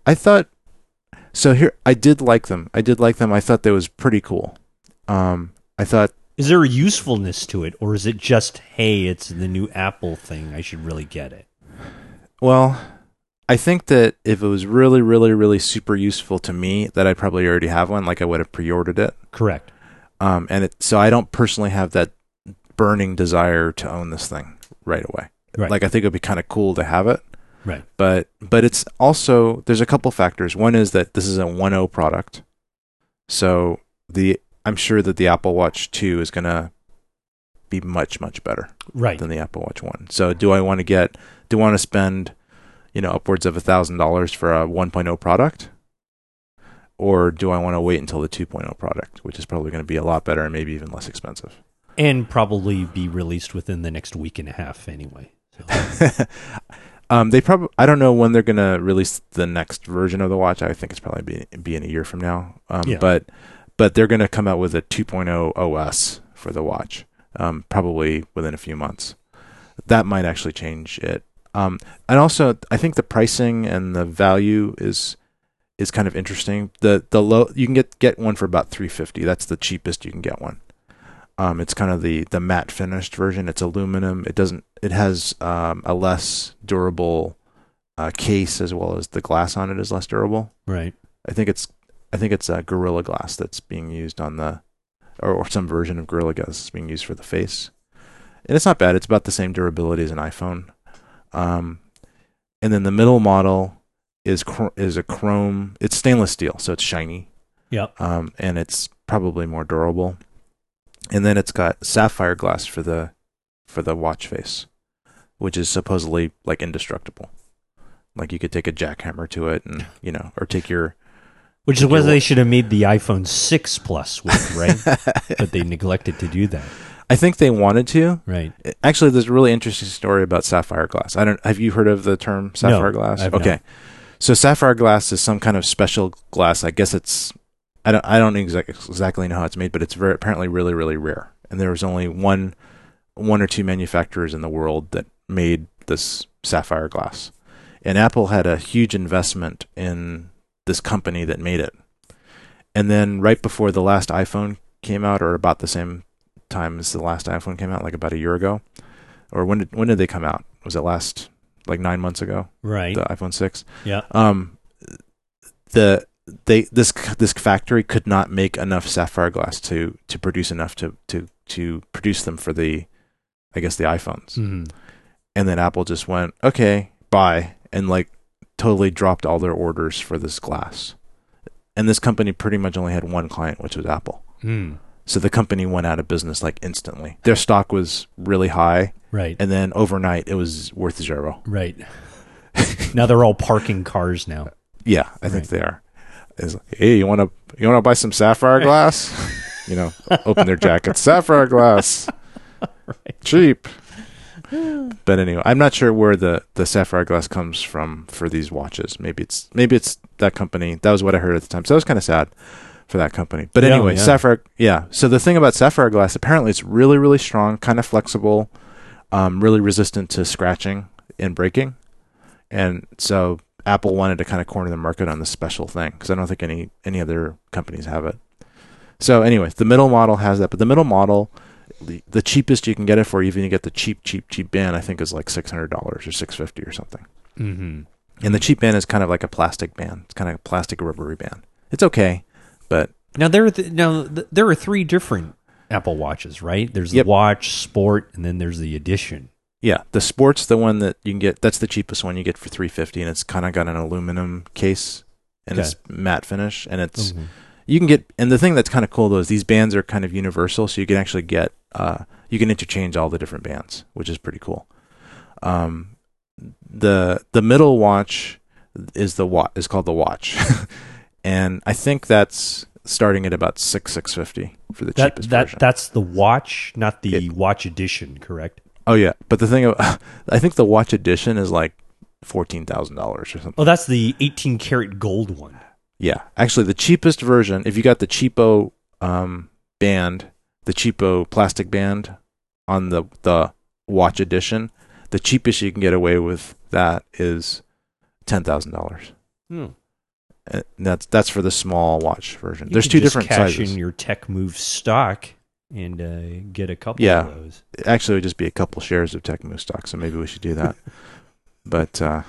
I thought so. Here, I did like them. I did like them. I thought that was pretty cool. Um, I thought Is there a usefulness to it, or is it just, hey, it's the new Apple thing? I should really get it. Well, I think that if it was really, really, really super useful to me, that I'd probably already have one. Like I would have pre-ordered it. Correct. Um, and it, so I don't personally have that burning desire to own this thing right away. Right. Like I think it'd be kind of cool to have it, Right. but but it's also there's a couple factors. One is that this is a 1.0 product, so the I'm sure that the Apple Watch 2 is gonna be much much better Right. than the Apple Watch One. So do I want to get do I want to spend you know upwards of a thousand dollars for a 1.0 product, or do I want to wait until the 2.0 product, which is probably going to be a lot better and maybe even less expensive? And probably be released within the next week and a half anyway. So, um, they probably I don't know when they're going to release the next version of the watch. I think it's probably be, be in a year from now. Um, Yeah. But but they're going to come out with a 2.0 OS for the watch, um, probably within a few months. That might actually change it. Um, and also, I think the pricing and the value is is kind of interesting. The the low you can get get one for about 350. That's the cheapest you can get one. Um, it's kind of the the matte finished version. It's aluminum. It doesn't. It has um, a less durable uh, case as well as the glass on it is less durable. right. I think it's I think it's uh, Gorilla Glass that's being used on the or, or some version of Gorilla Glass that's being used for the face. And it's not bad. It's about the same durability as an iPhone. Um, and then the middle model is chr- is a chrome. It's stainless steel, so it's shiny. Yep. Um, and it's probably more durable. And then it's got sapphire glass for the for the watch face, which is supposedly like indestructible. Like you could take a jackhammer to it, and you know, or take your Which is what they should have made the iPhone 6 Plus with, right? but they neglected to do that. I think they wanted to. Right. Actually, there's a really interesting story about sapphire glass. I don't. Have you heard of the term sapphire glass? I have okay. not. So sapphire glass is some kind of special glass. I guess it's. I don't. I don't exactly know how it's made, but it's very apparently really really rare. And there was only one, one or two manufacturers in the world that made this sapphire glass. And Apple had a huge investment in this company that made it. And then right before the last iPhone came out, or about the same time as the last iPhone came out, like about a year ago, or when did when did they come out? Was it last like nine months ago? Right. The iPhone six. yeah. Um, the they this this factory could not make enough sapphire glass to to produce enough to to to produce them for the, I guess the iPhones. Mhm. And then Apple just went okay, bye, and like totally dropped all their orders for this glass. And this company pretty much only had one client, which was Apple. Mm. So the company went out of business like instantly. Their stock was really high, Right. and then overnight it was worth zero. Right. now they're all parking cars now. Yeah, I think Right. they are. Is hey, you want to you want to buy some sapphire glass? you know, open their jackets, sapphire glass, cheap. But anyway, I'm not sure where the the sapphire glass comes from for these watches. Maybe it's maybe it's that company. That was what I heard at the time. So that was kind of sad for that company. But Yeah, anyway, yeah. sapphire. Yeah. So the thing about sapphire glass, apparently, it's really really strong, kind of flexible, um, really resistant to scratching and breaking. And so Apple wanted to kind of corner the market on this special thing because I don't think any any other companies have it. So, anyways, the middle model has that, but the middle model, the, the cheapest you can get it for, even you get the cheap, cheap, cheap band, I think is like six hundred dollars or six fifty or something. Mm-hmm. And the cheap band is kind of like a plastic band. It's kind of a plastic rubbery band. It's okay, but Now there are th- now th- there are three different Apple watches, right? There's Yep. the watch, sport, and then there's the edition. Yeah, the sport's the one that you can get. That's the cheapest one you get for three fifty, and it's kind of got an aluminum case and it's matte finish, and it's you can get. And the thing that's kind of cool though is these bands are kind of universal, so you can actually get uh, you can interchange all the different bands, which is pretty cool. Um, the the middle watch is the watch is called the watch, and I think that's starting at about six six fifty for the That cheapest that version. that's the watch, not the It- watch edition, correct? Oh yeah, but the thing, of I think the watch edition is like fourteen thousand dollars or something. Oh, that's the 18 karat gold one. Yeah, actually, the cheapest version, if you got the cheapo um, band, the cheapo plastic band on the the watch edition, the cheapest you can get away with that is ten thousand dollars. Hmm. And That's that's for the small watch version. You There's two different cash sizes. in your Tech Move stock and uh, get a couple Yeah. of those. Actually, it would just be a couple shares of Tecmo stock, so maybe we should do that. but uh,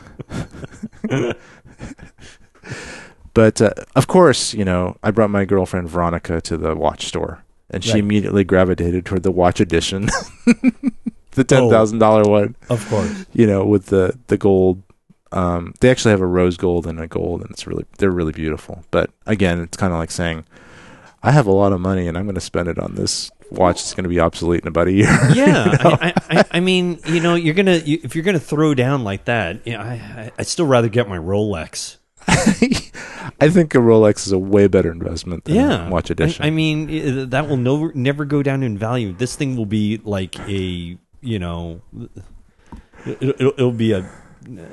but uh, of course, you know, I brought my girlfriend Veronica to the watch store, and she Right. immediately gravitated toward the watch edition, the ten thousand dollar one. Of course. You know, with the the gold. Um, they actually have a rose gold and a gold, and it's really they're really beautiful. But again, it's kind of like saying, I have a lot of money, and I'm going to spend it on this watch that's going to be obsolete in about a year. Yeah, You know? I, I, I mean, you know, you're gonna you, if you're gonna throw down like that, you know, I, I I'd still rather get my Rolex. I think a Rolex is a way better investment than Yeah, a watch edition. I, I mean, that will never never go down in value. This thing will be like a you know, it, it'll be a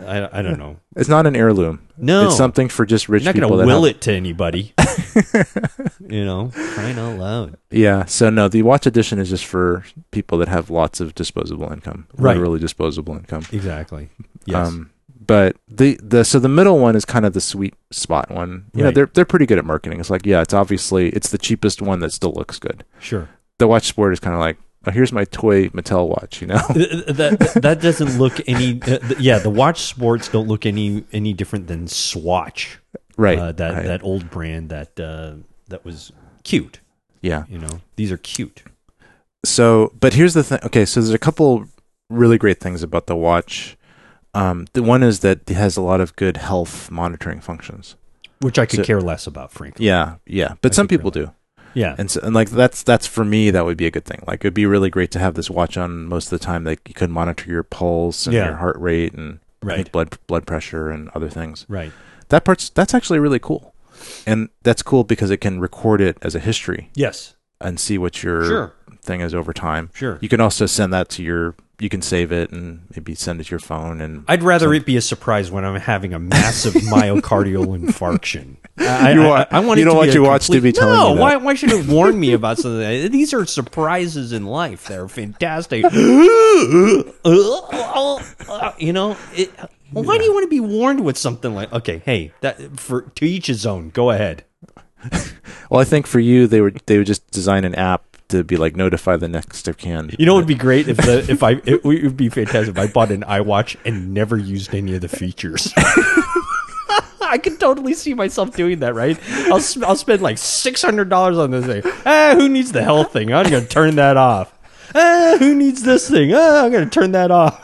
I, I don't know. it's not an heirloom. No, It's something for just rich You're not people. gonna that will have- it to anybody. you know, crying out loud. Yeah. So no, the watch edition is just for people that have lots of disposable income, Right. literally disposable income. Exactly. Yes. Um, but the the so the middle one is kind of the sweet spot one. You know, they're they're pretty good at marketing. It's like, yeah, it's obviously it's the cheapest one that still looks good. sure. The watch sport is kind of like, oh, here's my toy Mattel watch. You know. That that doesn't look any. Uh, th- yeah, the watch sports don't look any any different than Swatch. right. Uh, that right. that old brand that uh, that was cute. yeah. You know, these are cute. so but here's the thing okay so there's a couple really great things about the watch um, the one is that it has a lot of good health monitoring functions Which I could So- care less about, frankly. yeah yeah but I some people do Yeah. and so, and like that's that's for me that would be a good thing like it'd be really great to have this watch on most of the time that you could monitor your pulse and Yeah. your heart rate and Right. blood blood pressure and other things Right. that part's that's actually really cool and that's cool because it can record it as a history Yes. and see what your Sure. Thing is over time Sure. You can also send that to your. You can save it and maybe send it to your phone. And I'd rather it be a surprise when I'm having a massive myocardial infarction. I, You want- I, want you don't to want your watch to be telling no, you that. why? Why should it warn me about something? These are surprises in life. They're fantastic. you know, it, why do you want to be warned with something like? Okay, hey, that for to each his own. Go ahead. well, I think for you, they would they would just design an app to be like notify the next of kin. You know, it would be great if the if I it would be fantastic if I bought an iWatch and never used any of the features. I could totally see myself doing that, right? I'll sp- I'll spend like six hundred dollars on this thing. Ah, who needs the health thing? I'm gonna turn that off. Ah, who needs this thing? Ah, I'm gonna turn that off.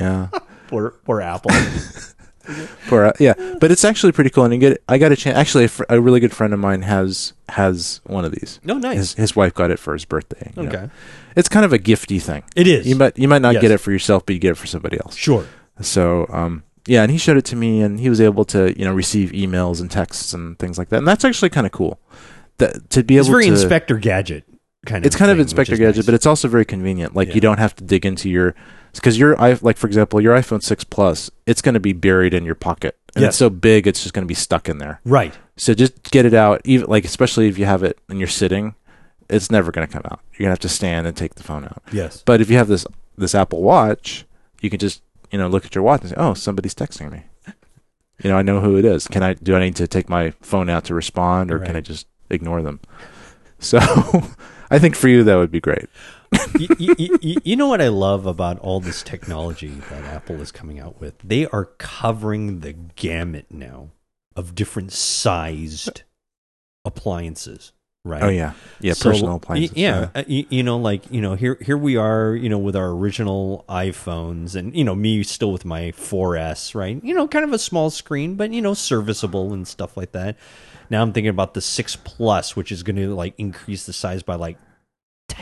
yeah, Poor poor Apple. for uh, yeah, but it's actually pretty cool. And you get I got a chance. Actually, a, fr- a really good friend of mine has has one of these. No, nice. His his wife got it for his birthday. you know. Okay, it's kind of a gifty thing. it is. You might you might not Yes. get it for yourself, but you get it for somebody else. sure. So, um, yeah, and he showed it to me, and he was able to, you know, receive emails and texts and things like that, and that's actually kind of cool. That to be It's able very to, Inspector Gadget kind of. it's kind of Inspector Gadget, nice. but it's also very convenient. Like Yeah. you don't have to dig into your, because your i like for example, your iPhone six Plus, it's going to be buried in your pocket, and Yes. it's so big, it's just going to be stuck in there. right. So just get it out, even like especially if you have it and you're sitting, it's never going to come out. You're gonna have to stand and take the phone out. Yes. But if you have this this Apple Watch, you can just you know look at your watch and say, "Oh, somebody's texting me." You know, I know who it is. Can I do I need to take my phone out to respond or can I just ignore them? So I think for you that would be great. you, you, you, you know what I love about all this technology that Apple is coming out with? They are covering the gamut now of different sized appliances, right? Oh yeah. Yeah, So, personal appliances. Yeah, you, you know, like you know, here here we are, you know, with our original iPhones, and you know, me still with my 4S, right? You know, kind of a small screen, but you know, serviceable and stuff like that. Now I'm thinking about the six plus, which is going to like increase the size by like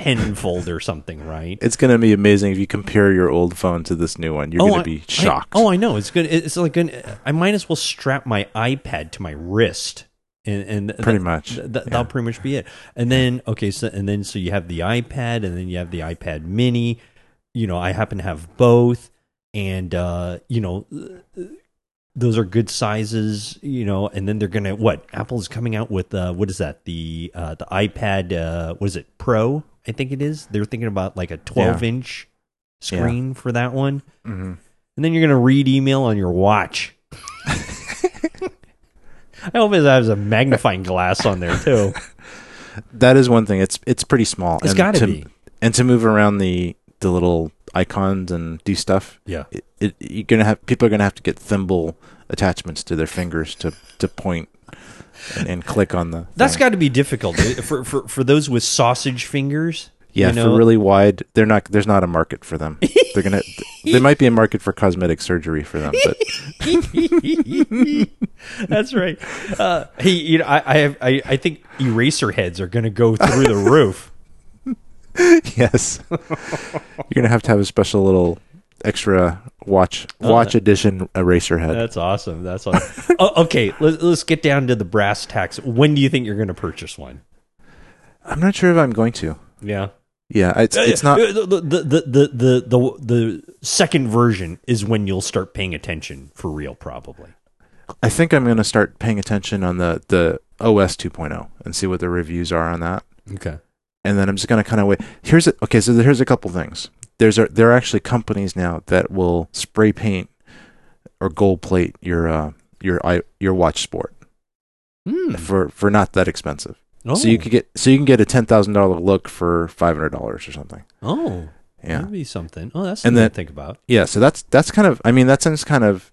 tenfold or something, right? It's going to be amazing if you compare your old phone to this new one. You're going to be I- shocked. oh, I know. It's good. It's like an, I might as well strap my iPad to my wrist, and, and Pretty that- much, th- yeah. That'll pretty much be it. And then okay, so and then so you have the iPad, and then you have the iPad Mini. You know, I happen to have both, and uh, you know. Those are good sizes, you know, and then they're gonna what? Apple's coming out with uh, what is that? The uh, the iPad, uh, what is it? Pro, I think it is. They're thinking about like a twelve inch Yeah. screen for that one Mhm. and then you're gonna read email on your watch. I hope it has a magnifying glass on there too. That is one thing. It's it's pretty small. It's And got to to be. And to move around the the little icons and do stuff, Yeah. it, it, you're gonna have people are gonna have to get thimble attachments to their fingers to to point and, and click on the. That's got to be difficult for, for for those with sausage fingers. yeah you know? for really wide. They're not. There's not a market for them. They're gonna. there might be a market for cosmetic surgery for them, but That's right. Uh, hey, you know, I I, have, I I think eraser heads are going to go through the roof. yes, you're gonna have to have a special little extra watch oh, watch edition eraser head. That's awesome. That's awesome. oh, okay, let's let's get down to the brass tacks. When do you think you're going to purchase one? I'm not sure if I'm going to. Yeah. Yeah, it's it's not. The, the, the, the, the, the, the second version is when you'll start paying attention for real, probably. I think I'm going to start paying attention on the the OS 2.0 and see what the reviews are on that, Okay. and then I'm just going to kind of wait. Here's a, okay, so here's a couple things. There's a, there are actually companies now that will spray paint or gold plate your uh, your i your watch sport Hmm. for for not that expensive. Oh. So you could get so you can get a ten thousand dollar look for five hundred dollars or something. oh, Yeah, that'd be something. Oh, that's And something then- to think about. yeah. So that's that's kind of I mean that sounds kind of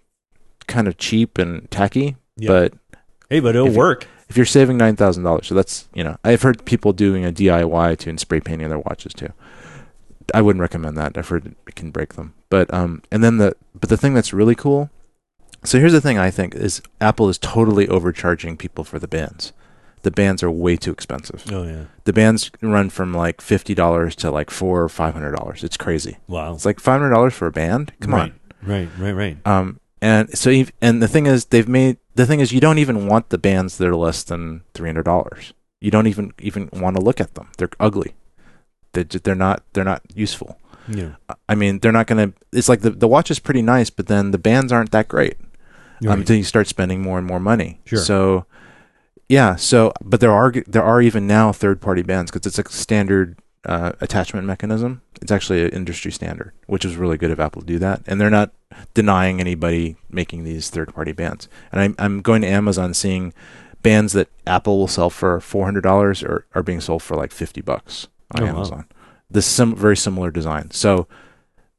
kind of cheap and tacky, Yeah. but Hey, but it'll if you- work. if you're saving nine thousand dollars, so that's you know I've heard people doing a DIY to and spray painting their watches too. I wouldn't recommend that. I've heard it can break them. But um, and then the but the thing that's really cool. So here's the thing I think is Apple is totally overcharging people for the bands. The bands are way too expensive. Oh, yeah. The bands run from like fifty dollars to like four or five hundred dollars. It's crazy. Wow. It's like five hundred dollars for a band. Come right. on. Right, right, right. Um, and so ev- and the thing is, they've made the thing is you don't even want the bands that are less than three hundred dollars. You don't even even want to look at them. They're ugly. They they're not they're not useful. Yeah. I mean, they're not gonna. It's like the the watch is pretty nice, but then the bands aren't that great Right. until you start spending more and more money. Sure. So, yeah. So, but there are there are even now third party bands because it's a standard uh, attachment mechanism. It's actually an industry standard, which is really good of Apple to do that, and they're not denying anybody making these third party bands. And I'm I'm going to Amazon seeing bands that Apple will sell for four hundred dollars are are being sold for like fifty bucks on Oh, wow. Amazon. This sim very similar design. So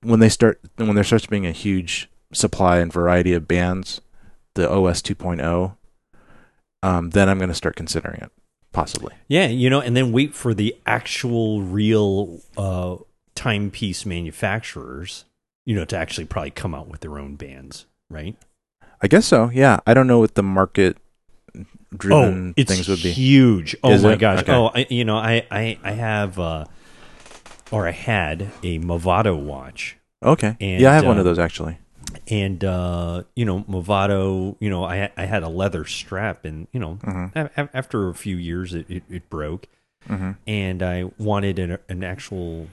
when they start when there starts being a huge supply and variety of bands, the OS 2.0, um, then I'm going to start considering it possibly. Yeah, you know, and then wait for the actual real uh, timepiece manufacturers, you know, to actually probably come out with their own bands, right? I guess so. Yeah, I don't know what the market driven oh, it's things would be. huge. Oh Is my it? gosh. Okay. Oh, I, you know, I I I have uh, or I had a Movado watch, Okay. And, yeah, I have one uh, of those actually. and uh, you know, Movado. You know, I I had a leather strap, and you know, hmm a- a- after a few years, it it, it broke. hmm and I wanted an, an actual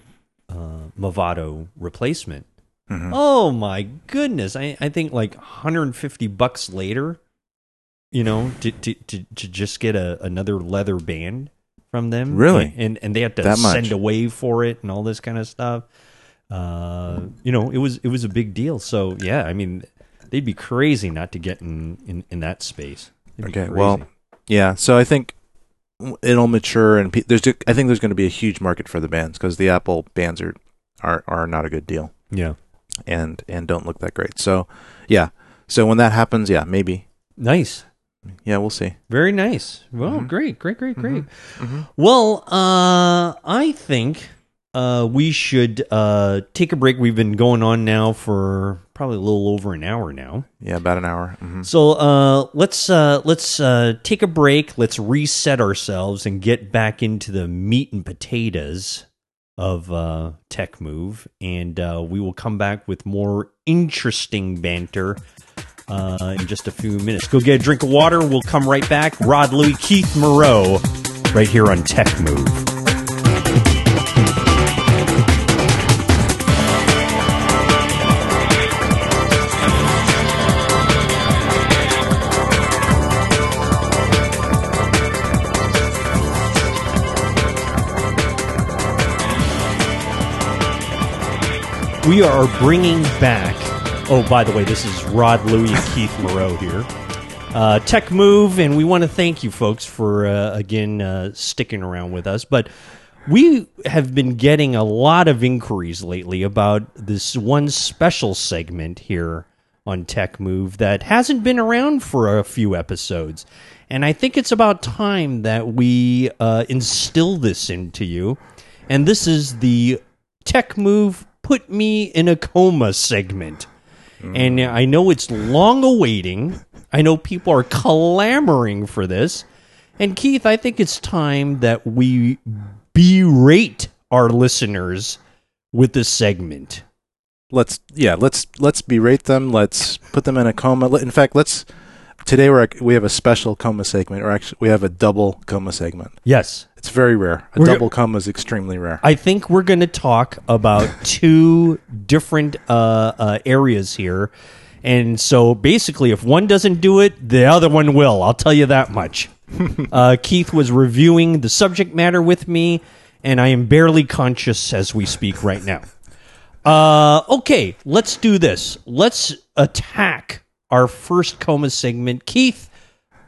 uh, Movado replacement. hmm Oh my goodness! I, I think like 150 bucks later, you know, to to to, to just get a another leather band from them. Really? and and they had to That much? send a wave for it and all this kind of stuff. Uh, you know, it was it was a big deal. So yeah, I mean, they'd be crazy not to get in in, in that space. Okay, crazy. well, Yeah, so I think it'll mature, and pe- there's I think there's going to be a huge market for the bands because the Apple bands are, are are not a good deal yeah, and and don't look that great. So yeah, so when that happens, yeah, maybe nice, yeah, we'll see. very nice. Well, Mhm. great, great, great, great. Mm-hmm. Well, uh, I think uh, we should uh, take a break. We've been going on now for probably a little over an hour now. Yeah, about an hour. hmm So uh, let's uh, let's uh, take a break. Let's reset ourselves and get back into the meat and potatoes of uh, Tech Move, and uh, we will come back with more interesting banter uh, in just a few minutes. Go get a drink of water. We'll come right back. Rod Louis, Keith Moreau, right here on Tech Move. We are bringing back. Oh, by the way, this is Rod Louie and Keith Moreau here. Uh, Tech Move, and we want to thank you folks for uh, again uh, sticking around with us. But we have been getting a lot of inquiries lately about this one special segment here on Tech Move that hasn't been around for a few episodes. And I think it's about time that we uh, instill this into you. And this is the Tech Move Put Me in a Coma segment. And I know it's long awaiting. I know people are clamoring for this. And Keith, I think it's time that we berate our listeners with this segment. Let's yeah, let's let's berate them. Let's put them in a coma. In fact, let's today we're we have a special coma segment, or actually we have a double coma segment. Yes. It's very rare. A We're- double coma is extremely rare. I think we're going to talk about two different uh, uh, areas here. And so basically, if one doesn't do it, the other one will. I'll tell you that much. uh, Keith was reviewing the subject matter with me, and I am barely conscious as we speak right now. Uh, okay, let's do this. Let's attack our first coma segment. Keith,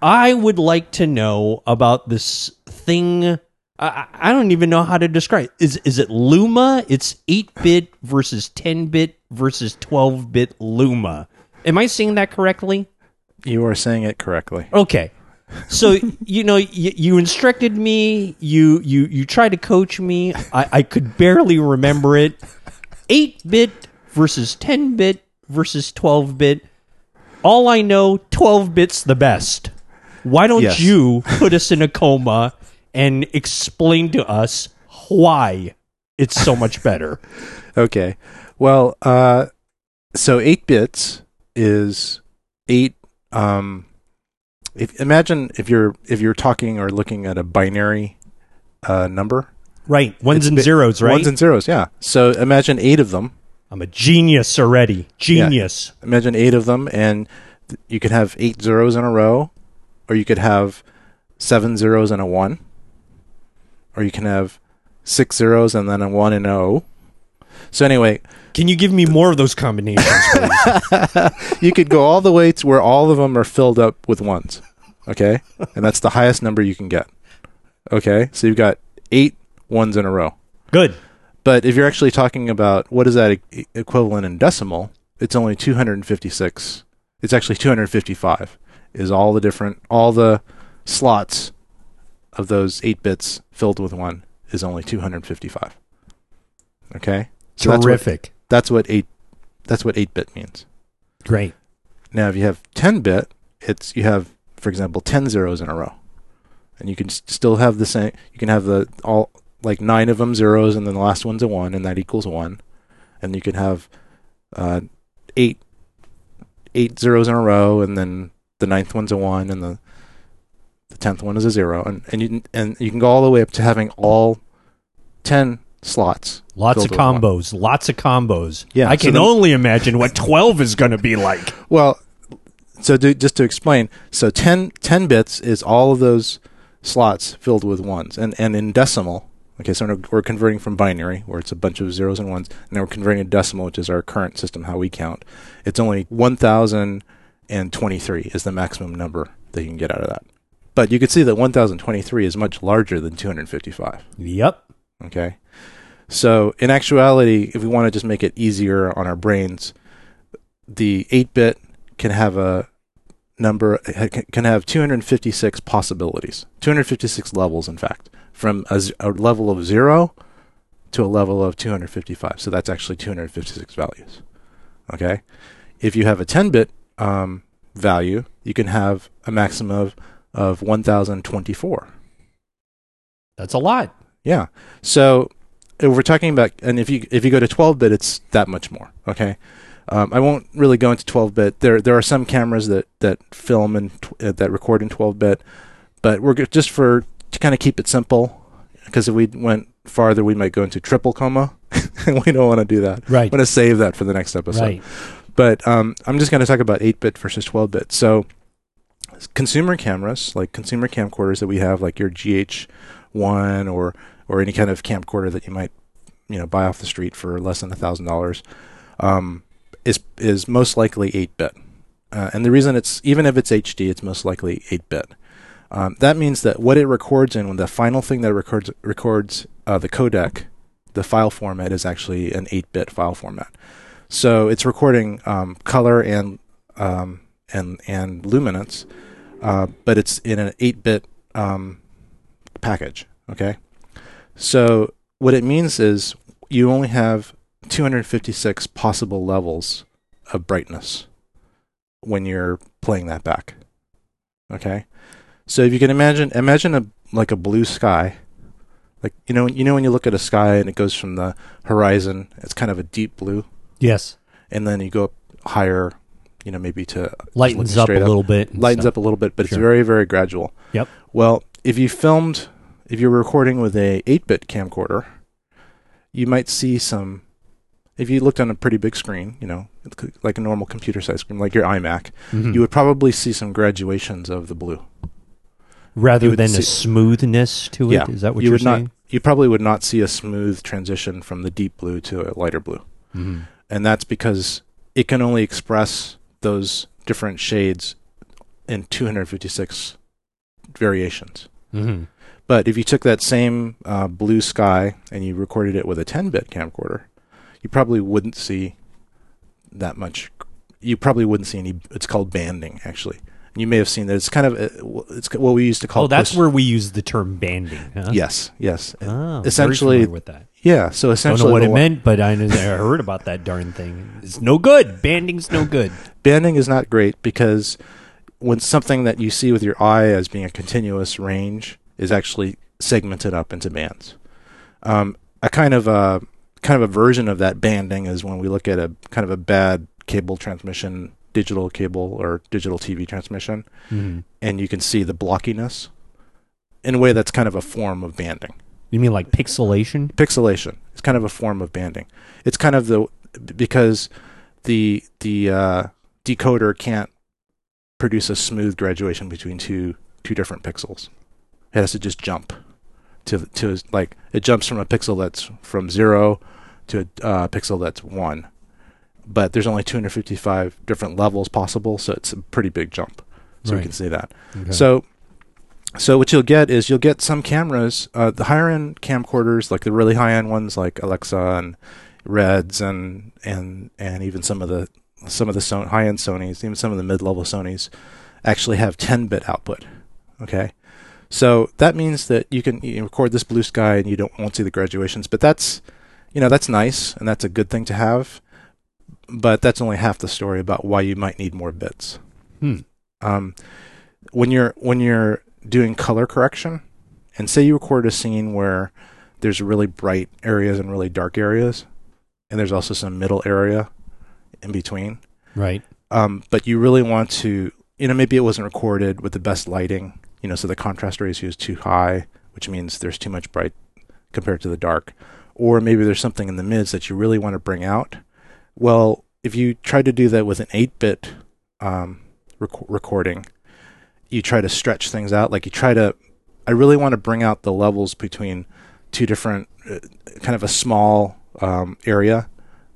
I would like to know about this thing. I, I don't even know how to describe. It. Is is it Luma? It's eight bit versus ten bit versus twelve bit Luma. Am I saying that correctly? you are saying it correctly. Okay. So you know you, you instructed me. You you you tried to coach me. I, I could barely remember it. Eight bit versus ten bit versus twelve bit. All I know, twelve bits the best. Why don't Yes. you put us in a coma and explain to us why it's so much better? Okay. Well, uh, so eight bits is eight. Um, if imagine if you're if you're talking or looking at a binary uh, number, Right, ones It's and bit- zeros, right? Ones and zeros, yeah. So imagine eight of them. I'm a genius already. Genius. Imagine eight of them, and th- you could have eight zeros in a row, or you could have seven zeros and a one, or you can have six zeros and then a one and O. Oh. So anyway, Can you give me more of those combinations, you could go all the way to where all of them are filled up with ones. Okay? And that's the highest number you can get. Okay? So you've got eight ones in a row. Good. But if you're actually talking about what is that e- equivalent in decimal, it's only 256. It's actually 255 is all the different all the slots of those 8 bits filled with 1 is only 255. Okay? So that's what, Terrific. that's what 8 that's what 8 bit means. Great. Now, if you have 10 bit, it's you have, for example, 10 zeros in a row, and you can still have the same. You can have the all like nine of them zeros, and then the last one's a one, and that equals one, and you can have uh, eight eight zeros in a row, and then the ninth one's a one, and the the tenth one is a zero, and and you can- and you can go all the way up to having all 10 slots. Lots of combos. Lots of combos. Yeah, I so can then- only imagine what 12 is going to be like. Well, so to, just to explain, so 10, 10 bits is all of those slots filled with ones, and and in decimal, Okay, so we're- converting from binary, where it's a bunch of zeros and ones, and now we're converting to decimal, which is our current system, how we count. It's only 1,023 is the maximum number that you can get out of that. But you can see that 1,023 is much larger than 255. Yep. Okay. So in actuality, if we want to just make it easier on our brains, the 8 bit can have a number, can have 256 possibilities, 256 levels, in fact, from a level of 0 to a level of 255. So that's actually 256 values. Okay. If you have a 10 bit um, value, you can have a maximum of, of 1024. That's a lot. Yeah. So if we're talking about, and if you if you go to 12 bit, it's that much more. Okay. Um, I won't really go into 12 bit. There there are some cameras that that film and uh, that record in 12 bit, but we're go- just for to kind of keep it simple, because if we went farther, we might go into triple coma, and we don't want to do that. Right. I'm going to save that for the next episode. Right. But um, I'm just going to talk about 8 bit versus 12 bit. So, consumer cameras, like consumer camcorders that we have, like your GH1 or or any kind of camcorder that you might you know buy off the street for less than a thousand dollars, um, is is most likely 8 bit. Uh, and the reason it's even if it's HD, it's most likely 8 bit. Um, that means that what it records in, when the final thing that records records uh, the codec, the file format is actually an 8 bit file format. So it's recording um, color and um, and and luminance, uh, but it's in an 8-bit um, package. Okay, so what it means is you only have 256 possible levels of brightness when you're playing that back. Okay, so if you can imagine imagine a like a blue sky. Like you know, you know when you look at a sky and it goes from the horizon, it's kind of a deep blue Yes. and then you go up higher, you know, maybe to Lightens up a up. little bit. lightens stuff. up a little bit, but Sure. it's very, very gradual. Yep. Well, if you filmed, if you're recording with a 8-bit camcorder, you might see some. If you looked on a pretty big screen, you know, like a normal computer-sized screen, like your iMac, Mhm. you would probably see some graduations of the blue. rather than see- a smoothness to it. Yeah. Is that what you are would saying? not. You probably would not see a smooth transition from the deep blue to a lighter blue. Mhm. and that's because it can only express those different shades in 256 variations. Mhm. But if you took that same uh, blue sky and you recorded it with a 10-bit camcorder, you probably wouldn't see that much. You probably wouldn't see any. It's called banding, actually. You may have seen that. It's kind of uh, it's what we used to call. Oh, that's post- where we use the term banding. Huh? Yes, yes, Oh, Essentially- with that. yeah. So Don't essentially, know what it meant, but I, I heard about that darn thing. It's no good. Banding's no good. banding is not great because when something that you see with your eye as being a continuous range is actually segmented up into bands. Um, a kind of a kind of a version of that banding is when we look at a kind of a bad cable transmission, digital cable or digital TV transmission, Mhm. and you can see the blockiness. In a way, that's kind of a form of banding. You mean like pixelation? Pixelation. It's kind of a form of banding. It's kind of the because the the uh, decoder can't produce a smooth graduation between two two different pixels. It has to just jump to to like it jumps from a pixel that's from zero to a uh, pixel that's one. But there's only 255 different levels possible, so it's a pretty big jump. So we can see that. Okay. So, so what you'll get is you'll get some cameras, uh, the higher end camcorders, like the really high end ones, like Alexa and Reds, and and and even some of the some of the so- high end Sony's, even some of the mid level Sony's, actually have 10 bit output. Okay, so that means that you can you record this blue sky and you don't won't see the graduations, but that's you know that's nice and that's a good thing to have, but that's only half the story about why you might need more bits Hmm. um, when you're when you're doing color correction, and say you record a scene where there's really bright areas and really dark areas, and there's also some middle area in between. Right. Um, but you really want to, you know, maybe it wasn't recorded with the best lighting, you know, so the contrast ratio is too high, which means there's too much bright compared to the dark, or maybe there's something in the mids that you really want to bring out. Well, if you try to do that with an 8-bit um, rec- recording, you try to stretch things out. Like you try to, I really want to bring out the levels between two different, uh, kind of a small um, area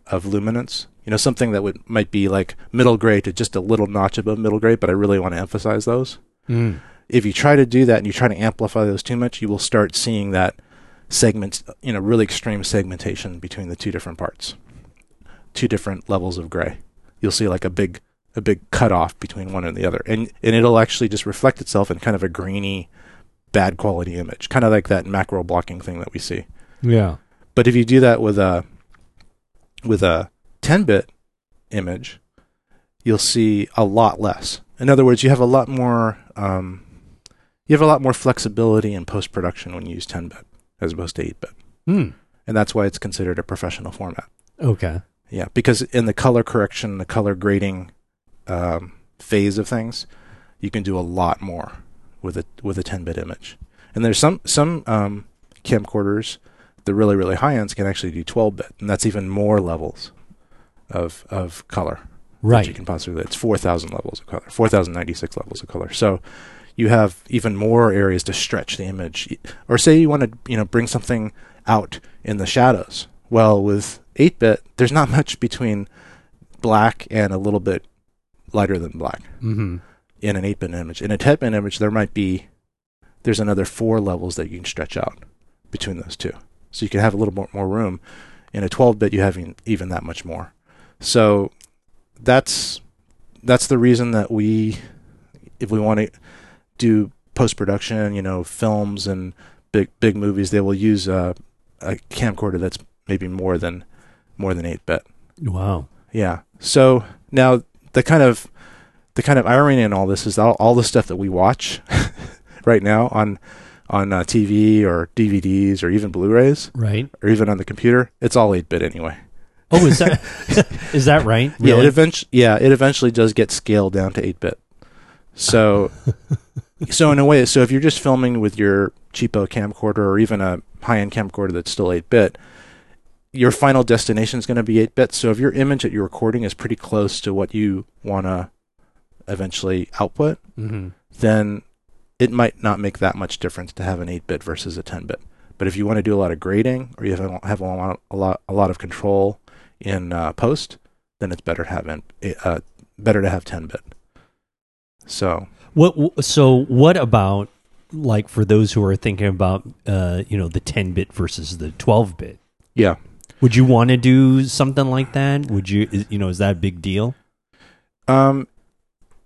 of luminance. You know, something that would might be like middle gray to just a little notch above middle gray, but I really want to emphasize those. Mm. If you try to do that and you try to amplify those too much, you will start seeing that segment, you know, really extreme segmentation between the two different parts, two different levels of gray. You'll see like a big a big cutoff between one and the other, and and it'll actually just reflect itself in kind of a grainy, bad quality image, kind of like that macro blocking thing that we see. Yeah. But if you do that with a with a 10-bit image, you'll see a lot less. In other words, you have a lot more um, you have a lot more flexibility in post production when you use 10-bit as opposed to 8-bit, Hmm. and that's why it's considered a professional format. Okay. Yeah, because in the color correction, the color grading um, phase of things, you can do a lot more with a with a 10-bit image. And there's some some um, camcorders, the really really high ends can actually do 12-bit, and that's even more levels of of color that you can possibly. It's 4,000 levels of color, 4,096 levels of color. So you have even more areas to stretch the image. Or say you want to you know bring something out in the shadows. Well, with 8-bit, there's not much between black and a little bit lighter than black Mm-hmm. in an 8-bit image. In a 10-bit image, there might be there's another four levels that you can stretch out between those two. So you can have a little more, more room. In a 12-bit, you have even, even that much more. So that's that's the reason that we, if we want to do post production, you know, films and big big movies, they will use a, a camcorder that's maybe more than more than 8-bit. Wow. Yeah. So now the kind of the kind of irony in all this is all, all the stuff that we watch right now on on uh, TV or DVDs or even Blu-rays Right. or even on the computer, it's all 8-bit anyway. Oh, is that is that right? Yeah, it eventually yeah, it eventually does get scaled down to 8-bit. So so in a way, so if you're just filming with your cheapo camcorder or even a high-end camcorder that's still 8-bit, your final destination is going to be 8-bit. So if your image that you're recording is pretty close to what you want to eventually output, mm-hmm. then it might not make that much difference to have an 8-bit versus a 10-bit. But if you want to do a lot of grading or you have, have a, lot, a lot a lot of control in uh, post, then it's better to have an, uh, better to have 10-bit. So What? So what about like for those who are thinking about uh, you know the 10 bit versus the 12 bit? yeah, Would you want to do something like that? Would you is- you know is that a big deal? um,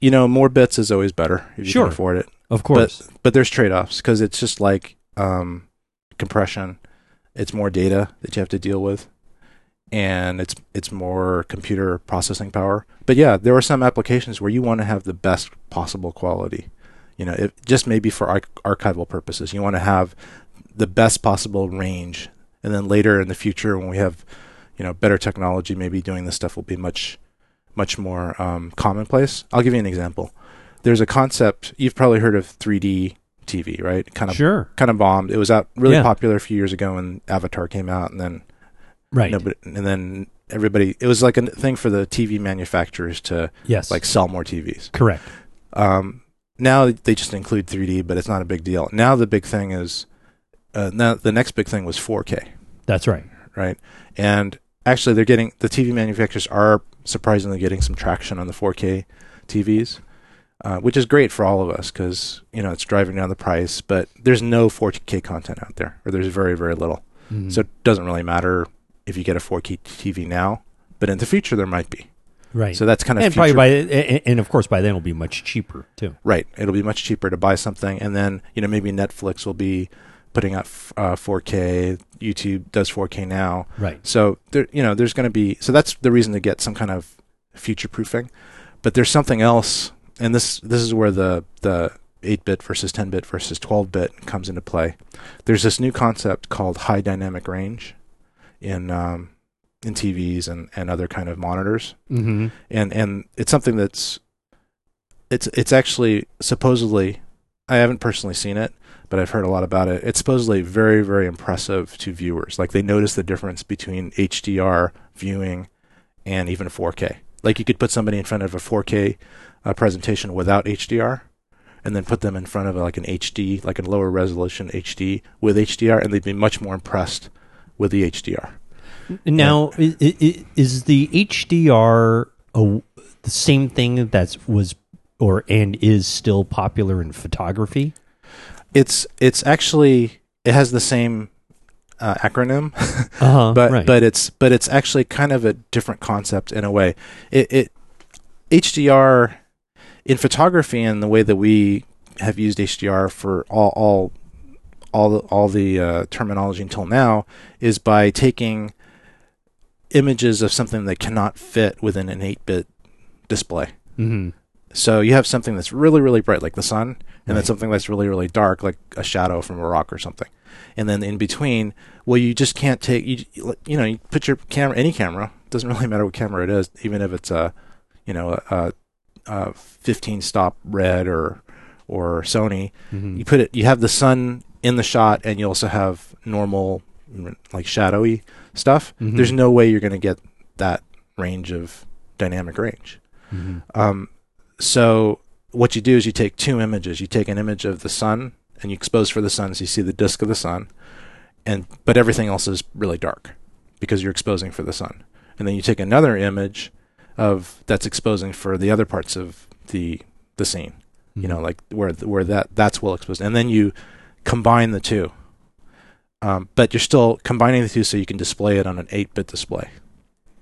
you know, more bits is always better if you Sure. can afford it. Of course. But but there's trade-offs because it's just like um, compression. It's more data that you have to deal with, and it's it's more computer processing power. But yeah, there are some applications where you want to have the best possible quality. You know, it just maybe for arch- archival purposes, you want to have the best possible range, and then later in the future, when we have you know better technology, maybe doing this stuff will be much much more um, commonplace. I'll give you an example. There's a concept you've probably heard of 3D TV, right? Kind of sure. kind of bombed. It was out really Yeah. popular a few years ago when Avatar came out, and then Right. nobody, and then everybody. It was like a thing for the TV manufacturers to yes. like sell more TVs. correct. Um, now they just include 3D, but it's not a big deal. Now the big thing is, uh, now the next big thing was 4K, That's right. right? And actually, they're getting the TV manufacturers are surprisingly getting some traction on the 4K TVs. Uh, which is great for all of us because you know it's driving down the price, but there's no 4K content out there, or there's very very little. Mhm. So it doesn't really matter if you get a 4K TV now, but in the future there might be. right. So that's kind of and future, probably by and, and of course by then it'll be much cheaper too. right. It'll be much cheaper to buy something, and then you know maybe Netflix will be putting f- uh, 4K. YouTube does 4K now, Right. so there you know there's going to be so that's the reason to get some kind of future proofing. But there's something else, and this this is where the the 8-bit versus 10-bit versus 12-bit comes into play. There's this new concept called high dynamic range in um, in TVs and, and other kind of monitors, Mm-hmm. and and it's something that's it's it's actually supposedly I haven't personally seen it, but I've heard a lot about it. It's supposedly very very impressive to viewers. Like they notice the difference between HDR viewing and even 4K. Like you could put somebody in front of a 4K uh, presentation without HDR, and then put them in front of like an HD, like a lower resolution HD with HDR, and they'd be much more impressed with the HDR. Now, i is the HDR a, the same thing that was or and is still popular in photography? It's it's actually it has the same uh, acronym, Uh-huh, but right. but it's but it's actually kind of a different concept in a way. It, it HDR in photography and the way that we have used HDR for all all all the, all the uh, terminology until now is by taking images of something that cannot fit within an 8-bit display. Mhm. So you have something that's really, really bright, like the sun, and then something that's really, really dark, like a shadow from a rock or something. And then in between, well, you just can't take you. You know, you put your camera, any camera, doesn't really matter what camera it is, even if it's a, you know, a, a 15 stop red or or Sony. Mhm. You put it, you have the sun in the shot, and you also have normal, like shadowy stuff. Mhm. There's no way you're going to get that range of dynamic range. Mhm. Um, so what you do is you take two images. You take an image of the sun and you expose for the sun, so you see the disk of the sun, and but everything else is really dark because you're exposing for the sun. And then you take another image of that's exposing for the other parts of the the scene. You know, like where where that that's well exposed, and then you combine the two. Um, but you're still combining the two so you can display it on an 8-bit display.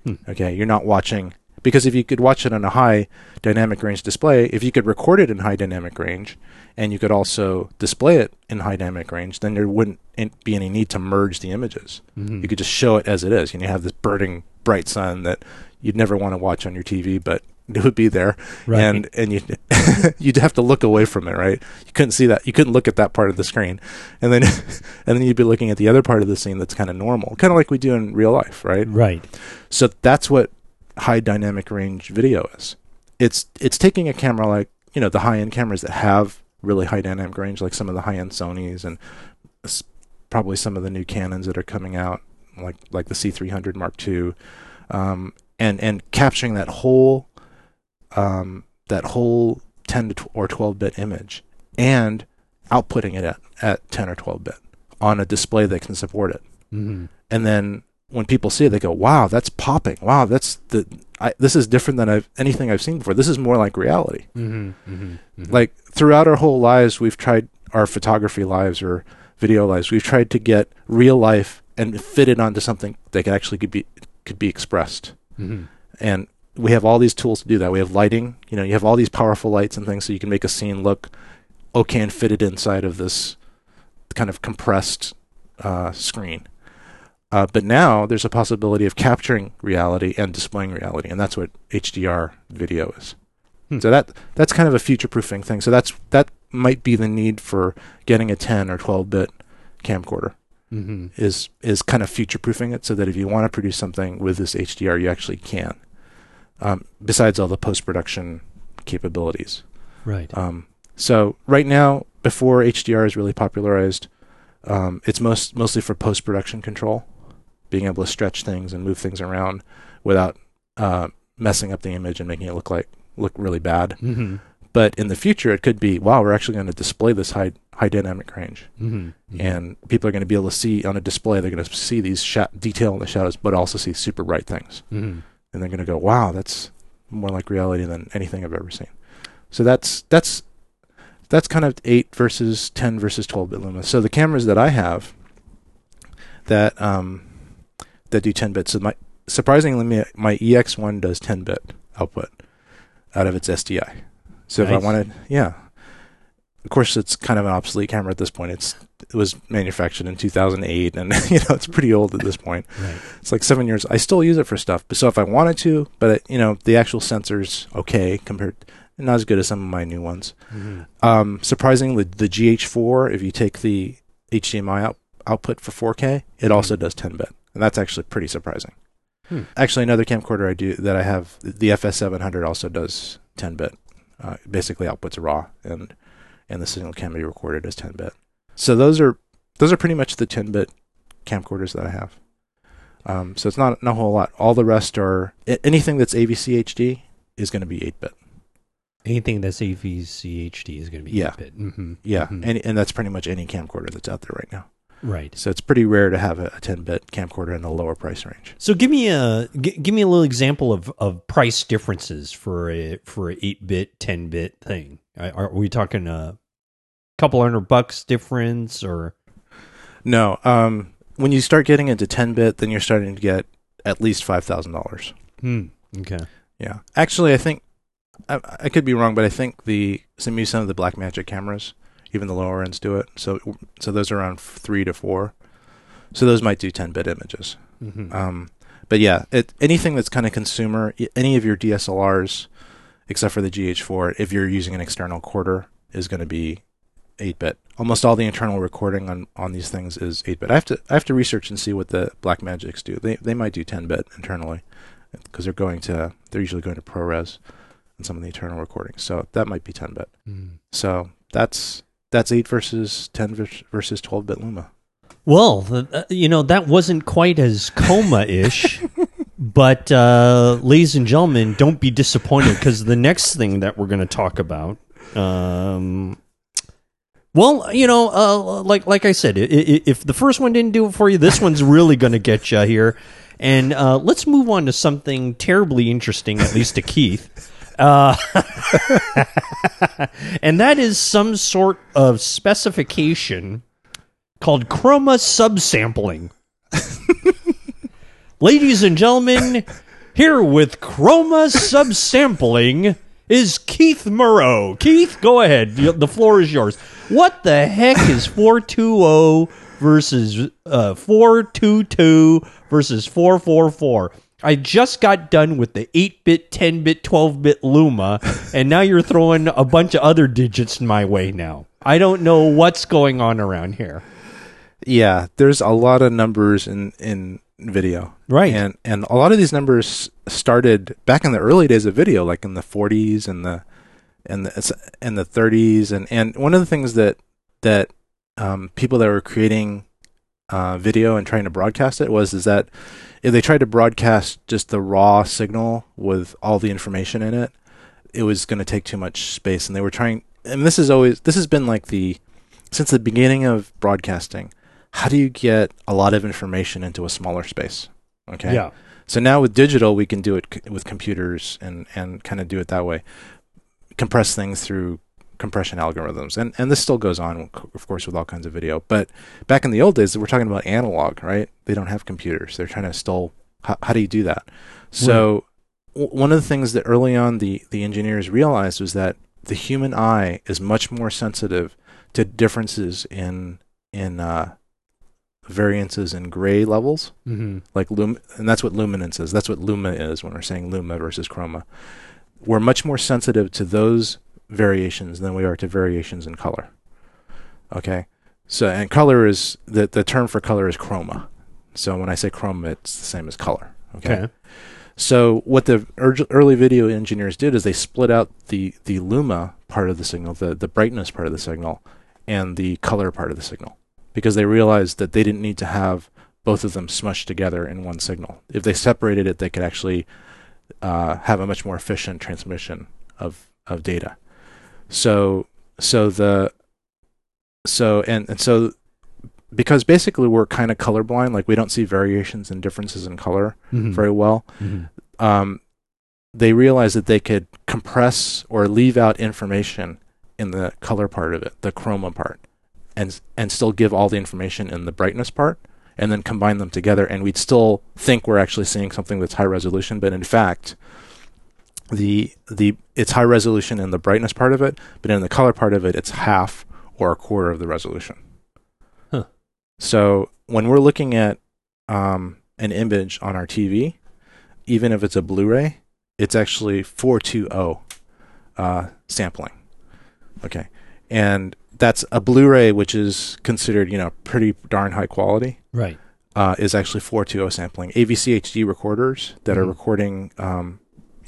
Hmm. Okay, you're not watching because if you could watch it on a high dynamic range display, if you could record it in high dynamic range, and you could also display it in high dynamic range, then there wouldn't be any need to merge the images. Mhm. You could just show it as it is, and you have this burning bright sun that you'd never want to watch on your TV, but it would be there, Right. and and you you'd have to look away from it, right? You couldn't see that, you couldn't look at that part of the screen, and then and then you'd be looking at the other part of the scene that's kind of normal, kind of like we do in real life, right? right. So that's what high dynamic range video is. It's it's taking a camera like you know the high end cameras that have really high dynamic range, like some of the high end Sony's and probably some of the new Canons that are coming out, like like the C300 Mark II, um, and and capturing that whole um, that whole 10 to or 12 bit image and outputting it at, at 10 or 12 bit on a display that can support it Mhm. and then when people see it, they go, "Wow, that's popping! Wow, that's the I, this is different than I've anything I've seen before. This is more like reality." Mhm. Mhm. Mhm. Like throughout our whole lives, we've tried our photography lives or video lives. We've tried to get real life and fit it onto something that could actually could be could be expressed. Mhm. And we have all these tools to do that. We have lighting. You know, you have all these powerful lights and things, so you can make a scene look okay and fit it inside of this kind of compressed uh, screen. Uh, but now there's a possibility of capturing reality and displaying reality, and that's what HDR video is. Hmm. So that that's kind of a future-proofing thing. So that's that might be the need for getting a 10 or 12-bit camcorder Mhm. is is kind of future-proofing it, so that if you want to produce something with this HDR, you actually can. Um, besides all the post-production capabilities. Right. Um, so right now, before HDR is really popularized, um, it's most mostly for post production control, being able to stretch things and move things around without uh, messing up the image and making it look like look really bad. Mhm. But in the future, it could be wow, we're actually going to display this high high dynamic range, Mhm. Mhm. and people are going to be able to see on a display. They're going to see these sha- detail in the shadows, but also see super bright things Mhm. and they're going to go, "Wow, that's more like reality than anything I've ever seen." So that's that's that's kind of eight versus ten versus twelve bit Luma. So the cameras that I have that um that do ten bits. So my surprisingly, my, my EX1 does ten bit output out of its SDI. So if I wanted, yeah. Of course, it's kind of an obsolete camera at this point. It's it was manufactured in 2008, and you know it's pretty old at this point. Right. It's like seven years. I still use it for stuff. But so if I wanted to, but it, you know, the actual sensor's okay compared, not as good as some of my new ones. Mhm. Um, surprisingly, the GH4, if you take the HDMI out, output for 4K, it also does 10 bit, and that's actually pretty surprising. Hmm. Actually, another camcorder I do that I have, the FS700, also does 10 bit. Uh, basically, outputs raw, and and the signal can be recorded as 10 bit. So those are those are pretty much the 10 bit camcorders that I have. Um, so it's not not a whole lot. All the rest are anything that's AVCHD is going to be 8 bit. Anything that's AVCHD is going to be Yeah. 8-bit. Mm-hmm. Yeah, Mhm. and and that's pretty much any camcorder that's out there right now. Right. So it's pretty rare to have a, a 10-bit camcorder in the lower price range. So give me a g- give me a little example of, of price differences for a for a eight bit ten bit thing. Are, are we talking a couple hundred bucks difference or? No, um, when you start getting into 10-bit, then you're starting to get at least five thousand dollars. Hmm. Okay. Yeah, actually, I think I, I could be wrong, but I think the some maybe some of the Blackmagic cameras, even the lower ends, do it. So so those are around three to four. So those might do 10-bit images. Mm-hmm. Um, but yeah, it, anything that's kind of consumer, any of your DSLRs, except for the GH4, if you're using an external quarter, is going to be 8-bit. Almost all the internal recording on, on these things is 8-bit. I have to I have to research and see what the Blackmagics do. They they might do 10-bit internally because they're going to they're usually going to ProRes and some of the internal recordings. So that might be 10-bit. So that's that's 8 versus 10 versus 12-bit Luma. Well, uh, you know that wasn't quite as coma ish, but uh, ladies and gentlemen, don't be disappointed because the next thing that we're going to talk about. Um, well, you know, uh, like like I said, if the first one didn't do it for you, this one's really going to get you here. And uh, let's move on to something terribly interesting, at least to Keith. Uh, and that is some sort of specification called chroma subsampling. Ladies and gentlemen, here with chroma subsampling is Keith Moreau. Keith, go ahead. The floor is yours. What the heck is 420 versus uh, 422 versus 444? I just got done with the 8 bit, 10 bit, 12 bit Luma, and now you're throwing a bunch of other digits my way now. I don't know what's going on around here. Yeah, there's a lot of numbers in in video. Right. And and a lot of these numbers started back in the early days of video, like in the 40s and the and the and the 30s and and one of the things that that um, people that were creating uh, video and trying to broadcast it was is that if they tried to broadcast just the raw signal with all the information in it, it was going to take too much space, and they were trying. And this is always this has been like the since the beginning of broadcasting. How do you get a lot of information into a smaller space? Okay. Yeah. So now with digital, we can do it c- with computers and, and kind of do it that way. Compress things through compression algorithms, and and this still goes on, of course, with all kinds of video. But back in the old days, we're talking about analog, right? They don't have computers. They're trying to still. How, how do you do that? So w- one of the things that early on the the engineers realized was that the human eye is much more sensitive to differences in in uh, variances in gray levels Mm-hmm. like lum and that's what luminance is that's what luma is when we're saying luma versus chroma we're much more sensitive to those variations than we are to variations in color okay so and color is the the term for color is chroma so when i say chroma it's the same as color okay, Okay. so what the early video engineers did is they split out the the luma part of the signal the the brightness part of the signal and the color part of the signal because they realized that they didn't need to have both of them smushed together in one signal. If they separated it, they could actually uh, have a much more efficient transmission of of data. So so the so and and so because basically we're kind of colorblind, like we don't see variations and differences in color Mhm. very well. Mhm. Um, they realized that they could compress or leave out information in the color part of it, the chroma part, and and still give all the information in the brightness part, and then combine them together, and we'd still think we're actually seeing something that's high resolution, but in fact, the the it's high resolution in the brightness part of it, but in the color part of it, it's half or a quarter of the resolution. Huh. So when we're looking at um, an image on our TV, even if it's a Blu-ray, it's actually 420 uh, sampling. Okay, and that's a Blu-ray, which is considered you know pretty darn high quality. Right. Uh, is actually 420 sampling. AVCHD recorders that are Mhm. recording um,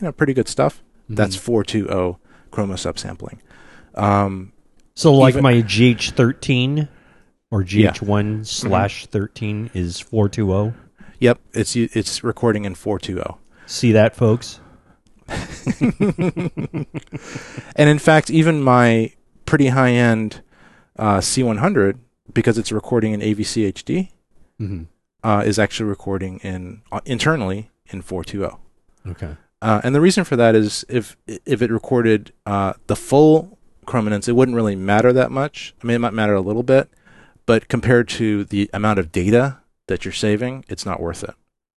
you know pretty good stuff. That's Mhm. 420 chroma subsampling. Um, so like even- my GH13 or GH1 slash 13 is 420. yep, it's it's recording in 420. See that, folks? and in fact, even my pretty high end uh, C100, because it's recording in AVCHD, Mm-hmm. uh, is actually recording in uh, internally in 420. Okay. Uh, and the reason for that is if if it recorded uh, the full chrominance, it wouldn't really matter that much. I mean, it might matter a little bit, but compared to the amount of data that you're saving, it's not worth it.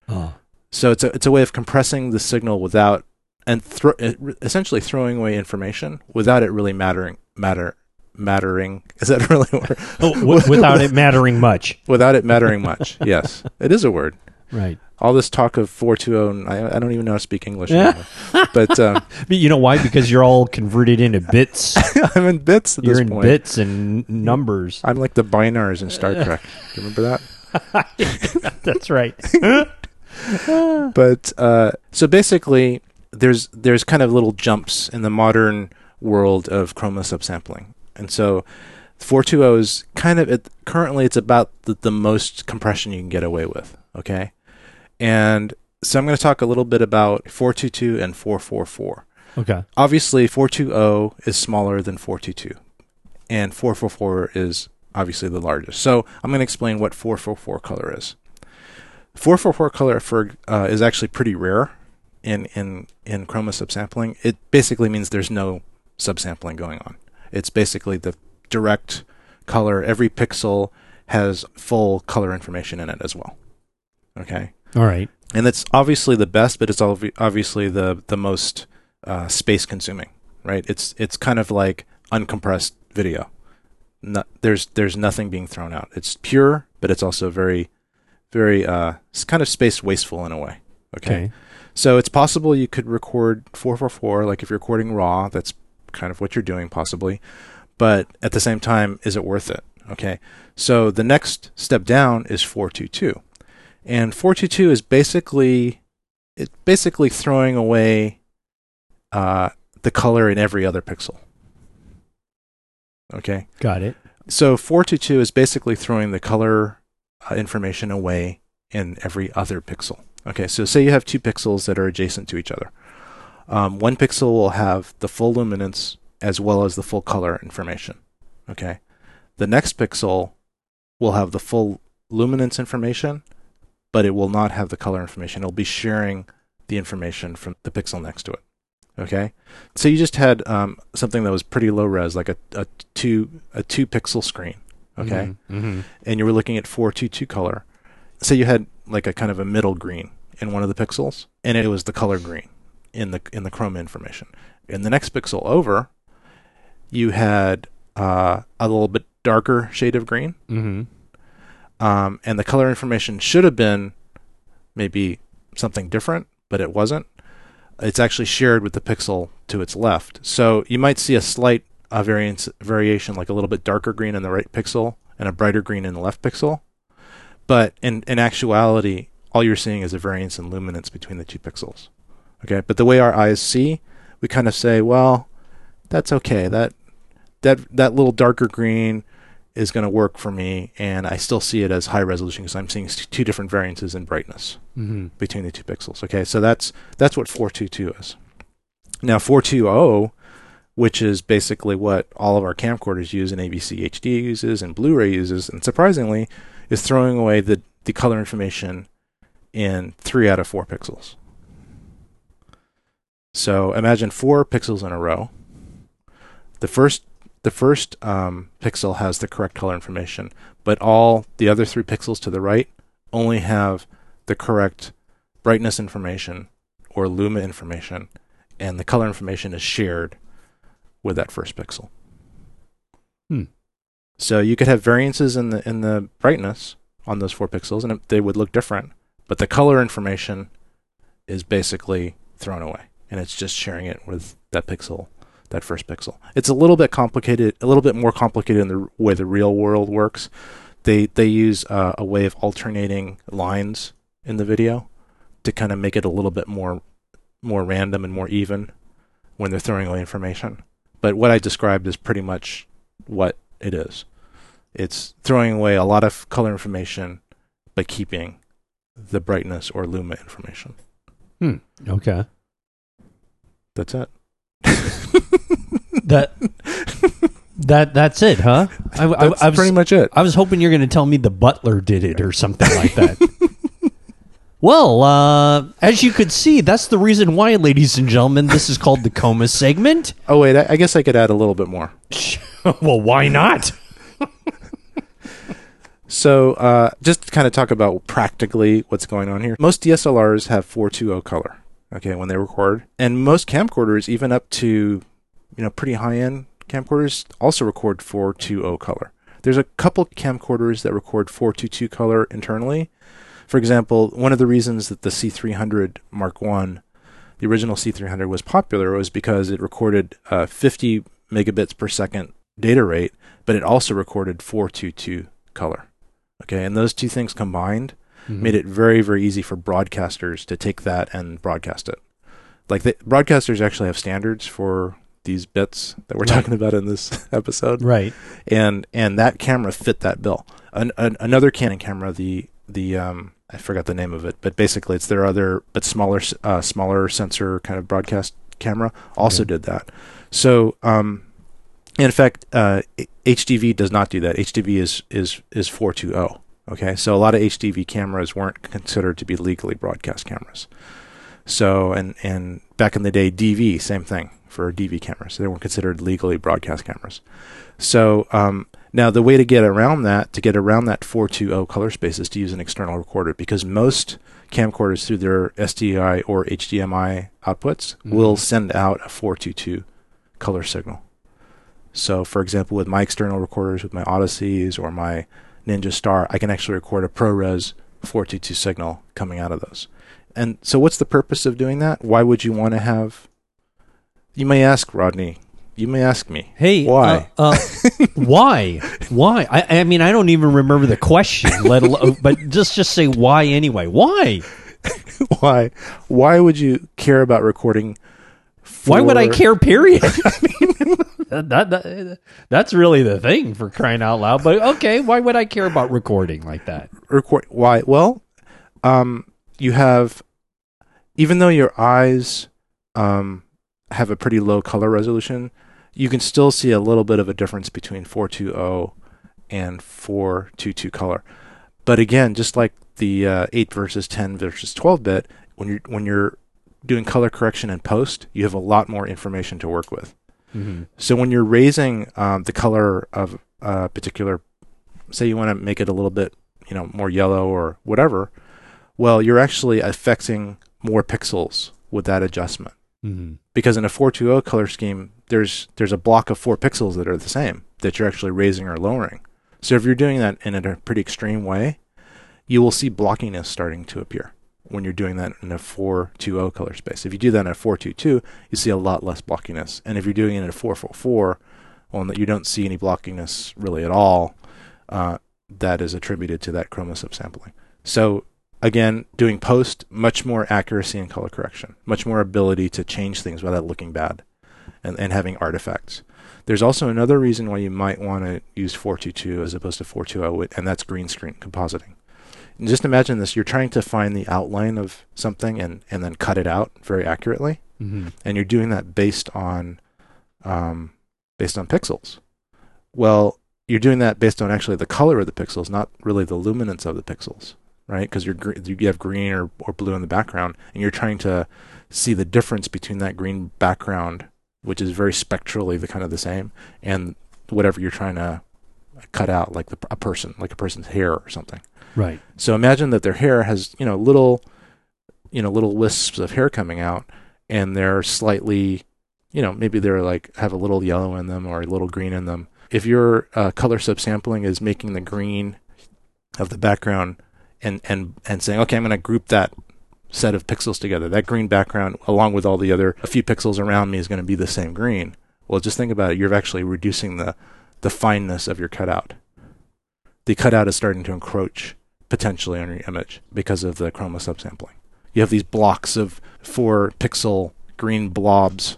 Oh. So it's a it's a way of compressing the signal without and thro- essentially throwing away information without it really mattering matter mattering. Is that really a word? Oh, w- without it mattering much. Without it mattering much. yes, it is a word. Right. All this talk of four two zero, and I, I don't even know how to speak English Yeah. anymore. But um, But you know why? Because you're all converted into bits. I'm in bits at You're in point. bits and numbers. I'm like the Bynars in Star Trek. Do you remember that? That's right. but uh, so basically, there's there's kind of little jumps in the modern world of chroma subsampling, and so 420 is kind of it, currently it's about the, the most compression you can get away with. Okay, and so I'm going to talk a little bit about 422 and 444. Okay. Obviously, 420 is smaller than 422, and 444 is obviously the largest. So I'm going to explain what 444 color is. 444 color for uh, is actually pretty rare in in in chroma subsampling. It basically means there's no subsampling going on. It's basically the direct color. Every pixel has full color information in it as well. Okay All right. and that's obviously the best, but it's obvi- obviously the the most uh, space consuming, right? It's it's kind of like uncompressed video. There's there's nothing being thrown out. It's pure, but it's also very, very uh, it's kind of space wasteful in a way. Okay. Okay. So it's possible you could record 444, like if you're recording raw, that's kind of what you're doing possibly. But at the same time, is it worth it? Okay. So the next step down is 422. And 422 is basically it's basically throwing away uh, the color in every other pixel. Okay. Got it. So 422 is basically throwing the color uh, information away in every other pixel. Okay, so say you have two pixels that are adjacent to each other. Um, one pixel will have the full luminance as well as the full color information. Okay, the next pixel will have the full luminance information, but it will not have the color information. It'll be sharing the information from the pixel next to it. Okay, so you just had um, something that was pretty low res, like a, a two a two pixel screen. Okay, Mm-hmm. and you were looking at 422 color. Say you had like a kind of a middle green in one of the pixels, and it was the color green in the in the chroma information. In the next pixel over, you had uh, a little bit darker shade of green, Mm-hmm. Um, and the color information should have been maybe something different, but it wasn't. It's actually shared with the pixel to its left, so you might see a slight uh, variance variation, like a little bit darker green in the right pixel and a brighter green in the left pixel. But in in actuality, all you're seeing is a variance in luminance between the two pixels. Okay, but the way our eyes see, we kind of say, well, that's okay. That that that little darker green is going to work for me, and I still see it as high resolution because I'm seeing two different variances in brightness Mm-hmm. between the two pixels. Okay, so that's that's what 422 is. Now 420, which is basically what all of our camcorders use and AVCHD uses and Blu-ray uses, and surprisingly, is throwing away the the color information in three out of four pixels. So imagine four pixels in a row. The first the first um, pixel has the correct color information, but all the other three pixels to the right only have the correct brightness information or luma information, and the color information is shared with that first pixel. Hmm. So you could have variances in the in the brightness on those four pixels, and it- they would look different, but the color information is basically thrown away, and it's just sharing it with that pixel, that first pixel. It's a little bit complicated, a little bit more complicated in the way the real world works. They they use uh, a way of alternating lines in the video to kind of make it a little bit more more random and more even when they're throwing away information. But what I described is pretty much what it is. It's throwing away a lot of color information, but keeping the brightness or luma information. Okay. That's it. That that that's it, huh? I, I, That's I was, pretty much it. I was hoping you're going to tell me the butler did it or something like that. well, uh, as you could see, that's the reason why, ladies and gentlemen, this is called the coma segment. Oh wait, I, I guess I could add a little bit more. well, why not? So, uh, just to kind of talk about practically what's going on here. Most DSLRs have 420 color, okay, when they record, and most camcorders, even up to, you know, pretty high-end camcorders, also record 420 color. There's a couple camcorders that record 422 color internally. For example, one of the reasons that the C300 Mark One, the original C300, was popular was because it recorded uh, 50 megabits per second data rate, but it also recorded 422 color. Okay, and those two things combined made it very, very easy for broadcasters to take that and broadcast it. Like the broadcasters actually have standards for these bits that we're Right. talking about in this episode, right. and and that camera fit that bill. An, an, another Canon camera, the the um, I forgot the name of it, but basically it's their other but smaller uh, smaller sensor kind of broadcast camera also Okay. did that. So um, in fact, uh, HDV does not do that. HDV is is is 420. Okay, so a lot of HDV cameras weren't considered to be legally broadcast cameras. So and and back in the day, DV same thing for DV cameras. They weren't considered legally broadcast cameras. So um, now the way to get around that, to get around that 420 color space, is to use an external recorder because most camcorders through their SDI or HDMI outputs Mhm. will send out a 422 color signal. So, for example, with my external recorders, with my Odysseys or my Ninja Star, I can actually record a ProRes 422 signal coming out of those. And so, what's the purpose of doing that? Why would you want to have? You may ask, Rodney. You may ask me. Hey, Why? Uh, uh, why? Why? I, I mean, I don't even remember the question. Let alone, but just just say why anyway. Why? why? Why would you care about recording? Why would I care? Period. I mean, that, that, that- that's really the thing for crying out loud. But okay, why would I care about recording like that? record why well um you have even though your eyes um have a pretty low color resolution you can still see a little bit of a difference between 420 and 422 color but again just like the uh, 8 versus 10 versus 12 bit when you're when you're doing color correction in post you have a lot more information to work with Mm-hmm. so when you're raising um, the color of a particular, say you want to make it a little bit, you know, more yellow or whatever, well, you're actually affecting more pixels with that adjustment. Mm-hmm. Because in a 420 color scheme, there's there's a block of four pixels that are the same that you're actually raising or lowering. So if you're doing that in a pretty extreme way, you will see blockiness starting to appear when you're doing that in a 420 color space. If you do that in a 422, you see a lot less blockiness. And if you're doing it in a 444, well, you don't see any blockiness really at all. Uh, that is attributed to that chroma subsampling. So again, doing post, much more accuracy in color correction, much more ability to change things without looking bad, and, and having artifacts. There's also another reason why you might want to use 422 as opposed to 420, and that's green screen compositing. And just imagine this: you're trying to find the outline of something and and then cut it out very accurately, Mm-hmm. and you're doing that based on um, based on pixels. Well, you're doing that based on actually the color of the pixels, not really the luminance of the pixels, right? Because you're you have green or, or blue in the background, and you're trying to see the difference between that green background, which is very spectrally the kind of the same, and whatever you're trying to cut out, like the, a person, like a person's hair or something. Right. So imagine that their hair has, you know, little, you know, little wisps of hair coming out, and they're slightly, you know, maybe they're like have a little yellow in them or a little green in them. If your uh, color subsampling is making the green of the background and and and saying, okay, I'm going to group that set of pixels together. That green background, along with all the other a few pixels around me, is going to be the same green. Well, just think about it. You're actually reducing the the fineness of your cutout. The cutout is starting to encroach potentially on your image because of the chroma subsampling. You have these blocks of four pixel green blobs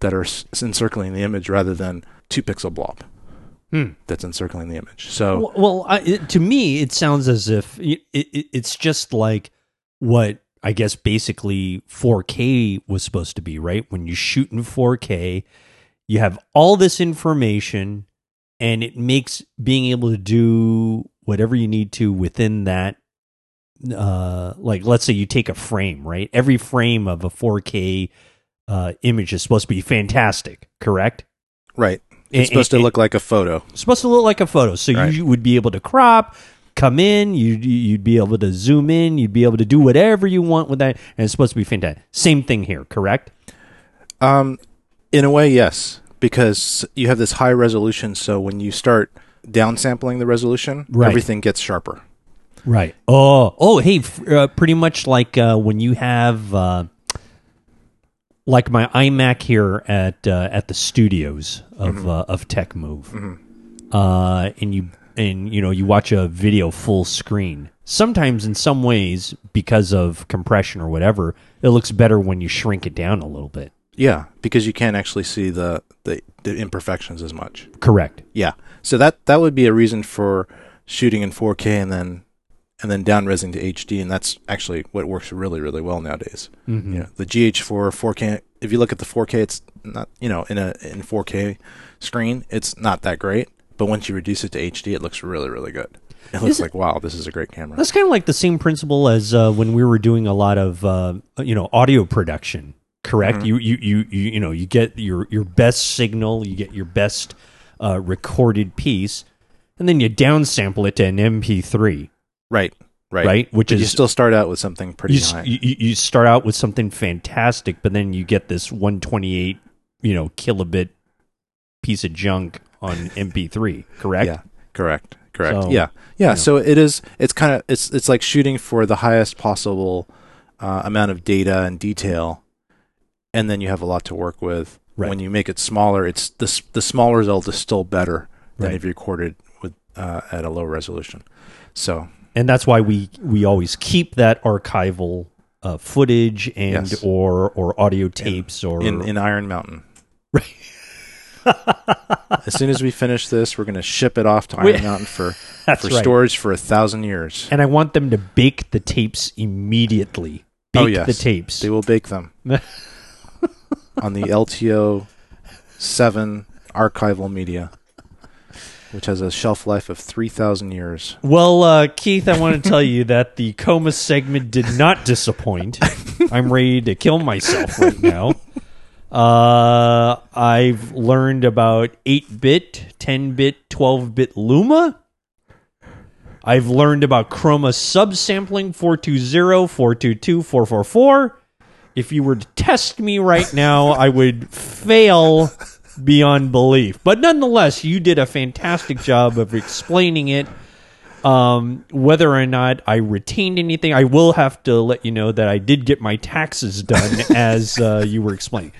that are encircling the image rather than two pixel blob Hmm. that's encircling the image. So Well, well I, it, to me, it sounds as if it, it, it's just like what I guess basically 4K was supposed to be, right? When you shoot in 4K, you have all this information and it makes being able to do whatever you need to within that uh like let's say you take a frame, right? Every frame of a 4K uh image is supposed to be fantastic, correct? Right. It's supposed to and- look like a photo. It's supposed to look like a photo. So Right. you would be able to crop, come in, you you'd be able to zoom in, you'd be able to do whatever you want with that, and it's supposed to be fantastic. Same thing here, correct? Um, in a way, yes, because you have this high resolution. So when you start downsampling the resolution, Right. everything gets sharper. Right. Oh, oh, hey, f- uh, pretty much like uh, when you have uh, like my iMac here at uh, at the studios of uh, of Tech Move, uh, and you and you know you watch a video full screen. Sometimes, in some ways, because of compression or whatever, it looks better when you shrink it down a little bit. Yeah, because you can't actually see the, the the imperfections as much. Correct. Yeah, so that that would be a reason for shooting in 4K and then and then down resing to HD, and that's actually what works really really well nowadays. Mm-hmm. You know, the GH4 4K. If you look at the 4K, it's not you know in a in 4K screen, it's not that great. But once you reduce it to HD, it looks really really good. It looks it- like wow, this is a great camera. That's kind of like the same principle as uh, when we were doing a lot of uh, you know audio production. Correct. You, you you you you know you get your your best signal, you get your best uh, recorded piece, and then you downsample it to an MP3. Right, right, Right, which But you still start out with something pretty You, high. you you start out with something fantastic, but then you get this 128 you know kilobit piece of junk on MP3. Correct. Yeah, correct, correct. So, yeah, yeah. So it is. It's kind of it's it's like shooting for the highest possible uh, amount of data and detail, and then you have a lot to work with. Right. When you make it smaller, it's the the small result is still better than Right. if you recorded with uh, at a low resolution. So and that's why we we always keep that archival uh, footage and Yes. or or audio tapes or in in Iron Mountain. Right. as soon as we finish this, we're going to ship it off to Iron Wait. Mountain for for right. storage for a thousand years. And I want them to bake the tapes immediately. Bake Oh, yes. the tapes. They will bake them on the LTO seven archival media, which has a shelf life of three thousand years. well, uh, Keith, I want to tell you that the chroma segment did not disappoint. I'm ready to kill myself right now. Uh, I've learned about 8 bit, 10 bit, 12 bit Luma. I've learned about chroma subsampling 420, 422, 444. If you were to test me right now, I would fail beyond belief. But nonetheless, you did a fantastic job of explaining it. Um, whether or not I retained anything, I will have to let you know that I did get my taxes done as uh, you were explaining.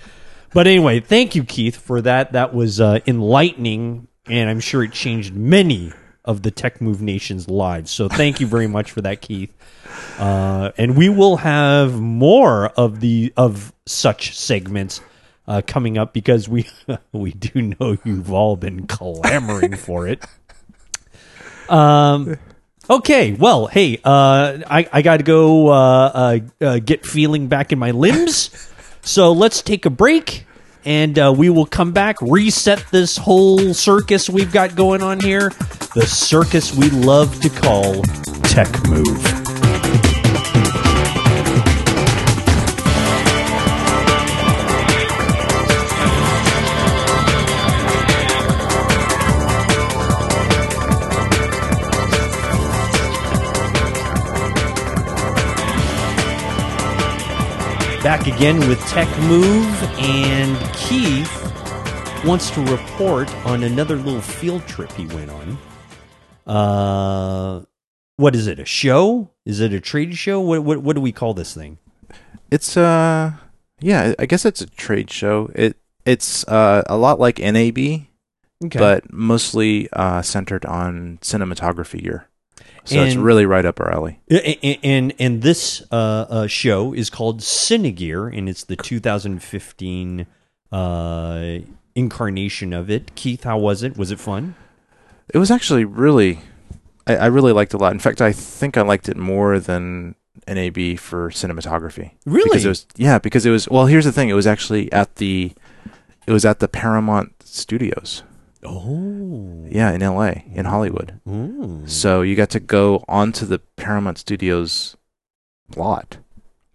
But anyway, thank you, Keith, for that. That was uh, enlightening, and I'm sure it changed many of the Tech Move Nation's lives. So thank you very much for that, Keith. Uh, and we will have more of the of such segments uh, coming up because we we do know you've all been clamoring for it. Um. Okay. Well, hey, uh, I I got to go uh, uh, uh, get feeling back in my limbs. So let's take a break, and uh, we will come back, reset this whole circus we've got going on here, the circus we love to call Tech Move. Back again with Tech Move, and Keith wants to report on another little field trip he went on. Uh, what is it? A show? Is it a trade show? What what what do we call this thing? It's uh, yeah, I guess it's a trade show. It it's uh a lot like NAB, Okay, but mostly uh centered on cinematography gear. So it's really right up our alley. A- a- and and this uh, uh, show is called Cinegear, and it's the 2015 uh, incarnation of it. Keith, how was it? Was it fun? It was actually really, I, I really liked it a lot. In fact, I think I liked it more than NAB for cinematography. Really? Because it was yeah, because it was well, here's the thing, it was actually at the it was at the Paramount Studios. Oh. Yeah, in LA, in Hollywood. Ooh. So you got to go onto the Paramount Studios lot.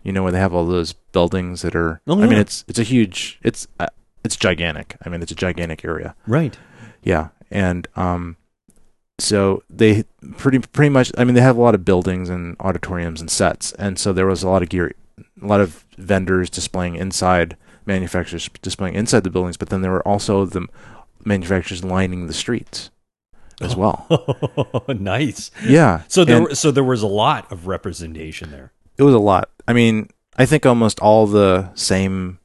You know where they have all those buildings that are Oh, I mean it's it's a huge it's uh, it's gigantic. I mean it's a gigantic area. Right. Yeah, and um, so they pretty pretty much. I mean, they have a lot of buildings and auditoriums and sets, and so there was a lot of gear, a lot of vendors displaying inside, manufacturers displaying inside the buildings, but then there were also the manufacturers lining the streets as well. nice. Yeah, So there, and so there was a lot of representation there. it was a lot. I mean, I think almost all the same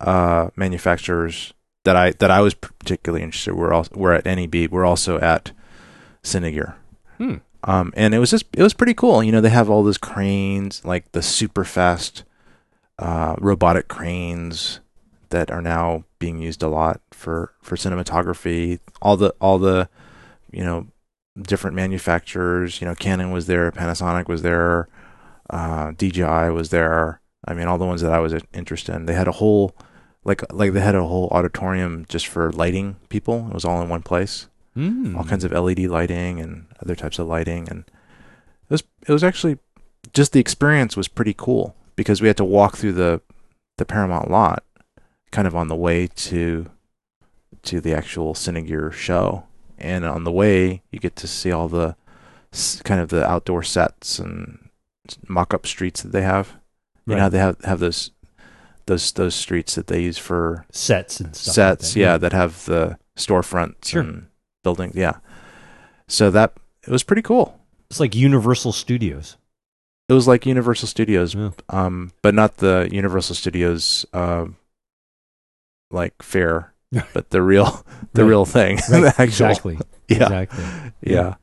uh, manufacturers that I that I was particularly interested were also were at NAB. We're also at Cinegear. Hmm. Um, and it was just it was pretty cool. You know, they have all those cranes, like the super fast uh, robotic cranes that are now being used a lot for for cinematography. All the all the you know different manufacturers. You know, Canon was there, Panasonic was there, uh, DJI was there. I mean, all the ones that I was interested in. They had a whole like like they had a whole auditorium just for lighting people. It was all in one place Mm. all kinds of LED lighting and other types of lighting, and it was it was actually just the experience was pretty cool because we had to walk through the the Paramount lot, kind of on the way to to the actual Cinegear show, and on the way you get to see all the kind of the outdoor sets and mock-up streets that they have. Right. You know they have have those those those streets that they use for sets and stuff. like sets, that. yeah, that have the storefronts Sure. and buildings, yeah. So that it was pretty cool. It's like Universal Studios. It was like Universal Studios, Yeah. um, but not the Universal Studios uh, like fair, but the real the Right. real thing, Right. the actual, Exactly. yeah, Exactly. yeah.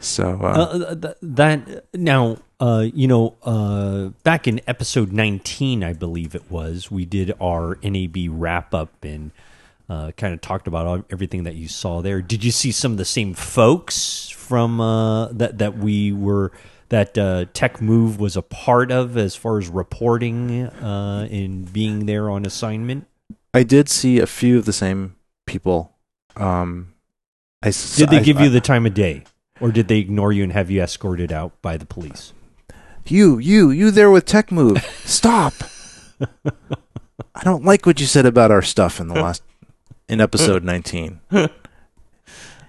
So uh, Uh, th- that now, uh, you know, uh, back in episode 19, I believe it was, we did our NAB wrap up and uh, kind of talked about all, everything that you saw there. Did you see some of the same folks from uh, that that we were that uh, Tech Move was a part of as far as reporting uh, and being there on assignment? I did see a few of the same people. Um, I Did they I- give I- you the time of day, or did they ignore you and have you escorted out by the police? You, you, you there with Tech Move. Stop. I don't like what you said about our stuff in the last in episode 19.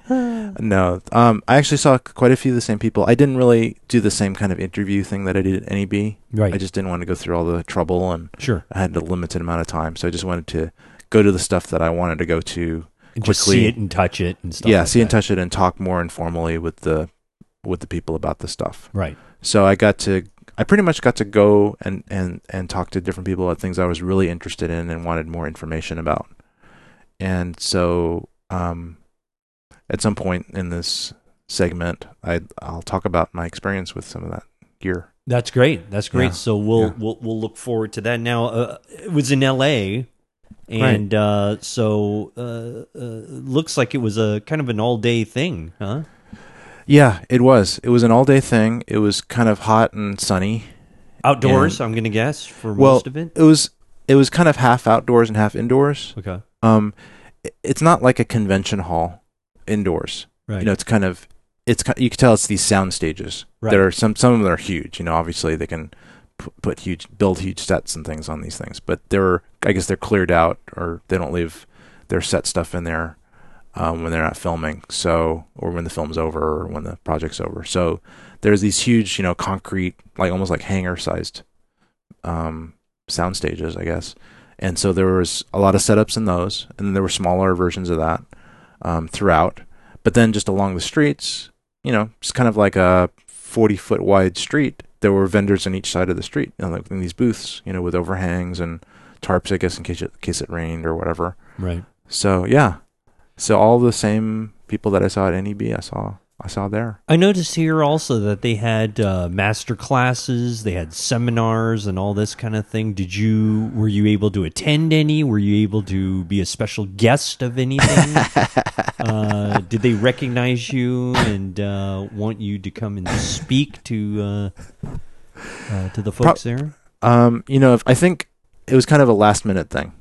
no. Um I actually saw quite a few of the same people. I didn't really do the same kind of interview thing that I did at NAB. Right. I just didn't want to go through all the trouble and sure. I had a limited amount of time, so I just wanted to go to the stuff that I wanted to go to And just quickly. see it and touch it and stuff. yeah, like see and touch it and talk more informally with the with the people about the stuff. Right. So I got to I pretty much got to go and and and talk to different people about things I was really interested in and wanted more information about. And so um at some point in this segment I I'll talk about my experience with some of that gear. That's great. That's great. Yeah. So we'll Yeah. we'll we'll look forward to that. Now, uh, it was in L.A. and uh, so uh, uh, looks like it was a kind of an all day thing, huh? Yeah, it was. It was an all-day thing. It was kind of hot and sunny. Outdoors, I'm gonna guess for Well, most of it. It was it was kind of half outdoors and half indoors. Okay, Um it's not like a convention hall indoors. right. you know, it's kind of it's you can tell it's these sound stages. Right. There are some some of them are huge. You know, obviously they can p- put huge build huge sets and things on these things, but they're I guess they're cleared out or they don't leave their set stuff in there um, when they're not filming. So or when the film's over or when the project's over. So there's these huge you know concrete like almost like hangar sized um, sound stages, I guess. And so there was a lot of setups in those, and then there were smaller versions of that um, throughout. But then just along the streets, you know, it's kind of like a 40 foot wide street. There were vendors on each side of the street, you know, like in these booths, you know, with overhangs and tarps, I guess, in case it, in case it rained or whatever. right. So yeah, so all the same people that I saw at NAB, I saw, I saw there. I noticed here also that they had uh, master classes, they had seminars, and all this kind of thing. Did you were you able to attend any? Were you able to be a special guest of anything? uh, did they recognize you and uh, want you to come and speak to? Uh, uh, to the folks there? Um, you know, if, I think it was kind of a last minute thing.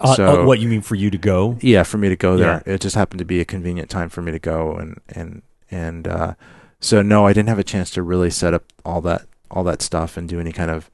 Uh, so- uh, what you mean for you to go? Yeah, for me to go there, it just happened to be a convenient time for me to go, and and and uh, so no, I didn't have a chance to really set up all that all that stuff and do any kind of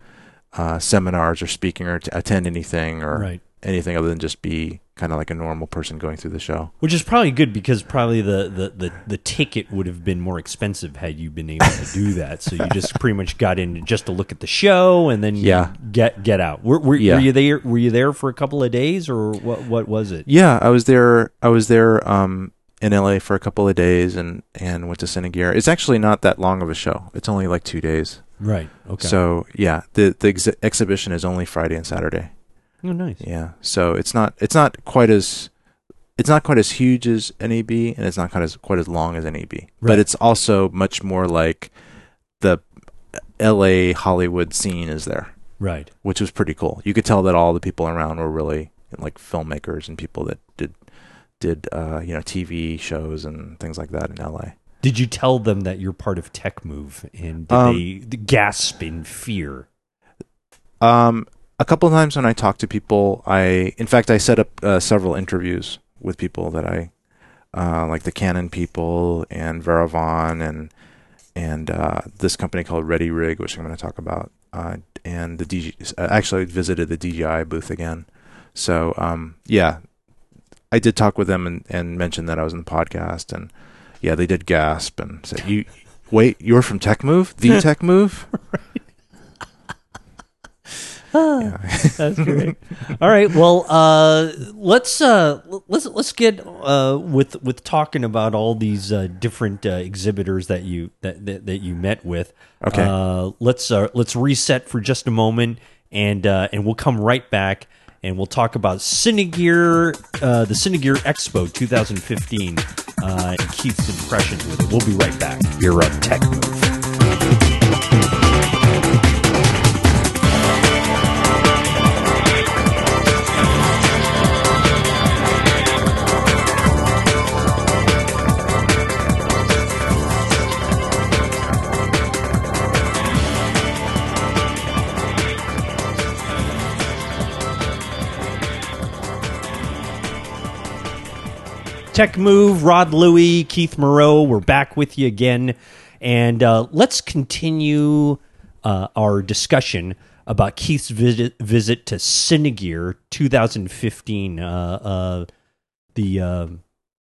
uh, seminars or speaking or to attend anything or Right. anything other than just be kind of like a normal person going through the show. Which is probably good because probably the, the, the, the ticket would have been more expensive had you been able to do that. So you just pretty much got in just to look at the show and then Yeah. get get out. Were, were, Yeah. were you there? Were you there for a couple of days or what? What was it? Yeah, I was there. I was there um, in LA for a couple of days and and went to Cinegear. It's actually not that long of a show. It's only like two days. Right. Okay. So yeah, the the ex- exhibition is only Friday and Saturday. oh, nice. Yeah, so it's not it's not quite as it's not quite as huge as NAB, and it's not quite as quite as long as NAB. Right. But it's also much more like the L.A. Hollywood scene is there, Right. which was pretty cool. You could tell that all the people around were really like filmmakers and people that did did uh, you know TV shows and things like that in L.A. Did you tell them that you're part of Tech Move and did Um, they gasp in fear? Um, a couple of times when I talked to people, I in fact I set up uh, several interviews with people that I uh, like the Canon people and Veravon and and uh, this company called Ready Rig, which I'm going to talk about, uh, and the DG. Uh, actually, I visited the DJI booth again. So um, yeah, I did talk with them and, and mentioned that I was in the podcast, and yeah, they did gasp and said, "You wait, you're from Tech Move, the Tech Move." Yeah. That's great. All right. Well, uh, let's uh, let's let's get uh, with with talking about all these uh, different uh, exhibitors that you that, that that you met with. Okay. Uh, let's uh, let's reset for just a moment, and uh, and we'll come right back, and we'll talk about Cinegear, uh, the Cinegear Expo 2015, uh, and Keith's impressions with it. We'll be right back. You're on Tech Move. Tech Move, Rod Louie, Keith Moreau. We're back with you again. And uh, let's continue uh, our discussion about Keith's visit, visit to Cinegear 2015. Uh, uh, the uh,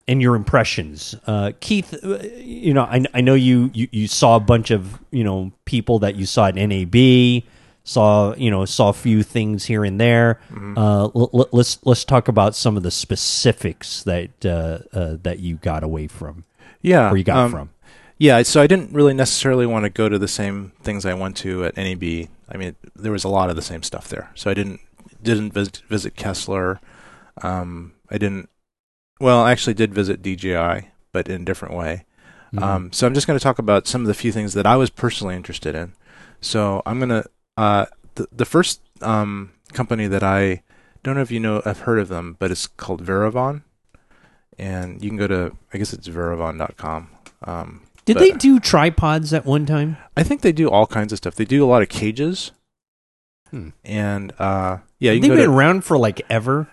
and your impressions, uh, Keith. You know, I, I know you, you you saw a bunch of you know people that you saw at NAB. Saw you know saw a few things here and there. Uh, l- l- let's let's talk about some of the specifics that uh, uh, that you got away from, yeah, or you got um, from. Yeah, so I didn't really necessarily want to go to the same things I went to at NAB. I mean, there was a lot of the same stuff there, so I didn't didn't visit, visit Kessler. Um, I didn't. Well, I actually did visit DJI, but in a different way. Mm-hmm. Um, so I'm just going to talk about some of the few things that I was personally interested in. So I'm going to uh, the the first um, company that I don't know if you know I've heard of them, but it's called Veravon, and you can go to I guess it's veravon.com. Um, Did but- they do tripods at one time? I think they do all kinds of stuff. They do a lot of cages, Hmm. and uh, yeah, you They've can go been to, around for like ever.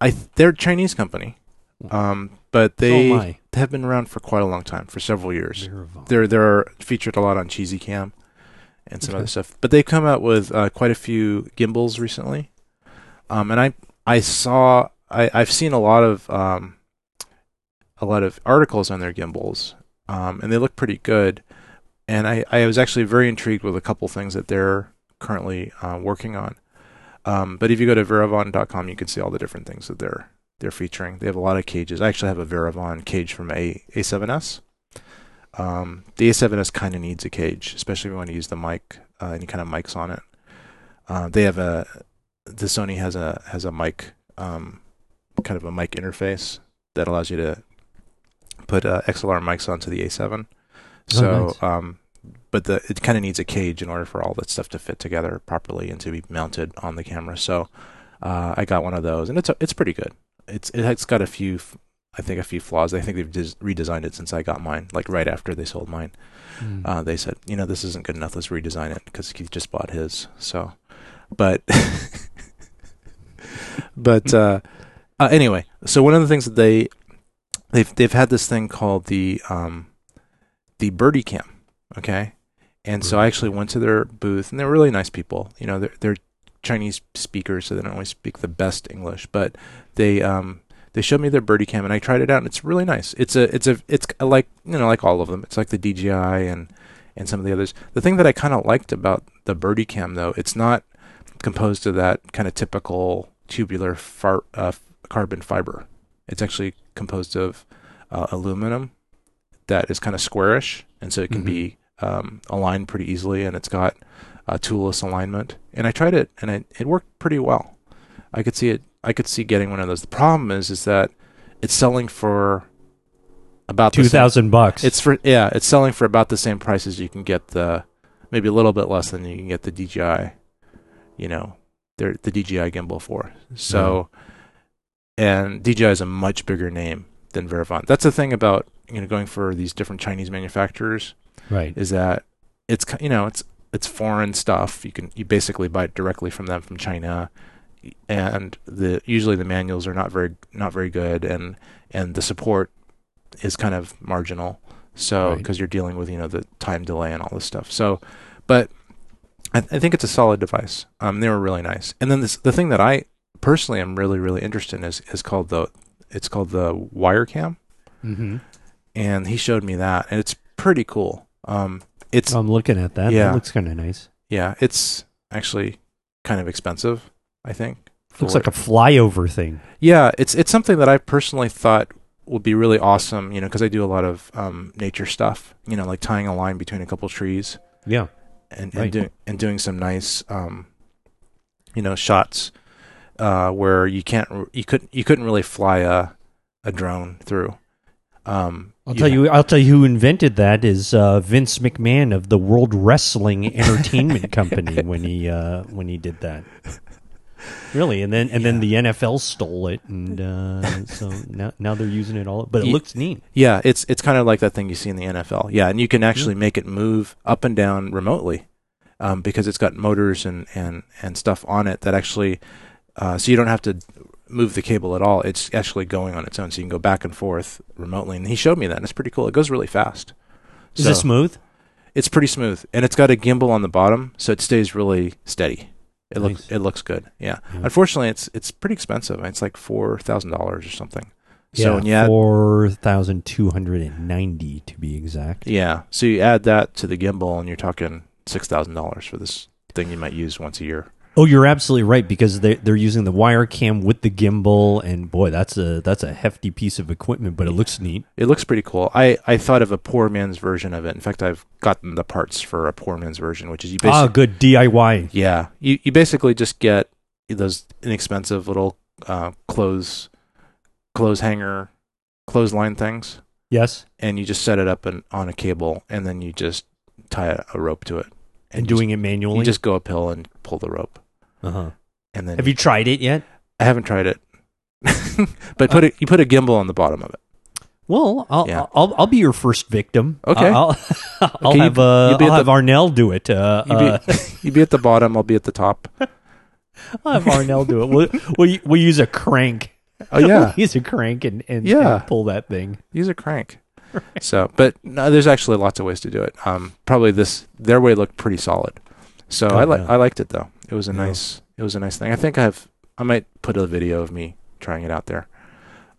I they're a Chinese company, um, but they oh my. have been around for quite a long time, for several years. Veravon. They're they're featured a lot on Cheesy Cam and some Okay. other stuff. But they've come out with uh, quite a few gimbals recently, um, and I I saw I I've seen a lot of um, a lot of articles on their gimbals, um, and they look pretty good. And I I was actually very intrigued with a couple things that they're currently uh, working on. Um, but if you go to veravon.com, you can see all the different things that they're they're featuring. They have a lot of cages. I actually have a Veravon cage from a A7S. Um, the A7S kind of needs a cage, especially if you want to use the mic, uh, any kind of mics on it. Uh, they have a the Sony has a has a mic, um, kind of a mic interface that allows you to put uh, XLR mics onto the A7. So, nice. um, but the it kind of needs a cage in order for all that stuff to fit together properly and to be mounted on the camera. So, uh, I got one of those, and it's it's pretty good. It's it's got a few I think a few flaws. I think they've des- redesigned it since I got mine, like right after they sold mine. Mm. Uh, they said, you know, this isn't good enough. Let's redesign it because Keith just bought his. So, but, but uh, uh, anyway, so one of the things that they they've they've had this thing called the um, the Birdie Cam, okay, and so I actually went to their booth, and they're really nice people. You know, they're they're Chinese speakers, so they don't always speak the best English, but they um they showed me their birdie cam and I tried it out and it's really nice. It's a it's a it's like you know like all of them. It's like the DJI and and some of the others. The thing that I kind of liked about the birdie cam though, it's not composed of that kind of typical tubular far, uh, carbon fiber. It's actually composed of uh, aluminum that is kind of squarish and so it can Mhm. be um, aligned pretty easily and it's got uh, toolless alignment. And I tried it and it, it worked pretty well. I could see it. I could see getting one of those. The problem is, is that it's selling for about Two thousand bucks. It's for yeah, it's selling for about the same price as you can get the, maybe a little bit less than you can get the DJI, you know, the DJI gimbal for. So, mm-hmm. and DJI is a much bigger name than Veravon. That's the thing about you know going for these different Chinese manufacturers right. is that it's you know it's it's foreign stuff. You can you basically buy it directly from them from China, and the usually the manuals are not very not very good, and and the support is kind of marginal. So Right. because you're dealing with you know the time delay and all this stuff. So, but I, I think it's a solid device. Um, they were really nice. And then this the thing that I personally am really really interested in is is called the it's called the Wirecam, Mm-hmm. and he showed me that, and it's pretty cool. Um, it's I'm looking at that. Yeah. That looks kind of nice. Yeah, it's actually kind of expensive, I think. Looks like a flyover thing. Yeah, it's it's something that I personally thought would be really awesome, you know, because I do a lot of um, nature stuff, you know, like tying a line between a couple trees Yeah. and, Right. and doing and doing some nice um, you know, shots uh, where you can't you couldn't you couldn't really fly a a drone through. Um, I'll tell you. I'll tell you who invented that is uh, Vince McMahon of the World Wrestling Entertainment Company when he uh, when he did that. Really, and then and then the NFL stole it, and uh, so now now they're using it all. But it Ye- looks neat. Yeah, it's it's kind of like that thing you see in the NFL. Yeah, and you can actually make it move up and down remotely um, because it's got motors and, and, and stuff on it that actually, uh, so you don't have to move the cable at all. It's actually going on its own, so you can go back and forth remotely. And he showed me that, and it's pretty cool. It goes really fast. Is So, it smooth? It's pretty smooth, and it's got a gimbal on the bottom, so it stays really steady. It looks it looks good. Yeah. Yeah. Unfortunately, it's it's pretty expensive. It's like four thousand dollars or something. So yeah, add four thousand two hundred and ninety to be exact. Yeah. So you add that to the gimbal, and you're talking six thousand dollars for this thing you might use once a year. Oh, you're absolutely right because they they're using the wire cam with the gimbal, and boy, that's a that's a hefty piece of equipment, but it looks neat. It looks pretty cool. I, I thought of a poor man's version of it. In fact, I've gotten the parts for a poor man's version, which is you Ah, good DIY. yeah you you basically just get those inexpensive little uh, clothes clothes hanger clothesline things, Yes, and you just set it up in, on a cable, and then you just tie a, a rope to it, and you doing it manually. you just go uphill and pull the rope, uh-huh. and then Have you tried it yet? I haven't tried it, but put it you put a gimbal on the bottom of it. Well, I'll Yeah. I'll, I'll be your first victim. Okay. I'll I'll Okay, have uh, be I'll have the- Arnell do it. Uh, You be, uh, you be at the bottom, I'll be at the top. I'll have Arnell do it. We'll we'll, we'll use a crank. Oh yeah, we'll use a crank and and, Yeah. and pull that thing. use a crank. So, but no, there's actually lots of ways to do it. Um, probably this their way looked pretty solid. So Oh, I like yeah. I liked it though. It was a Yeah. nice it was a nice thing. I think I've I might put a video of me trying it out there.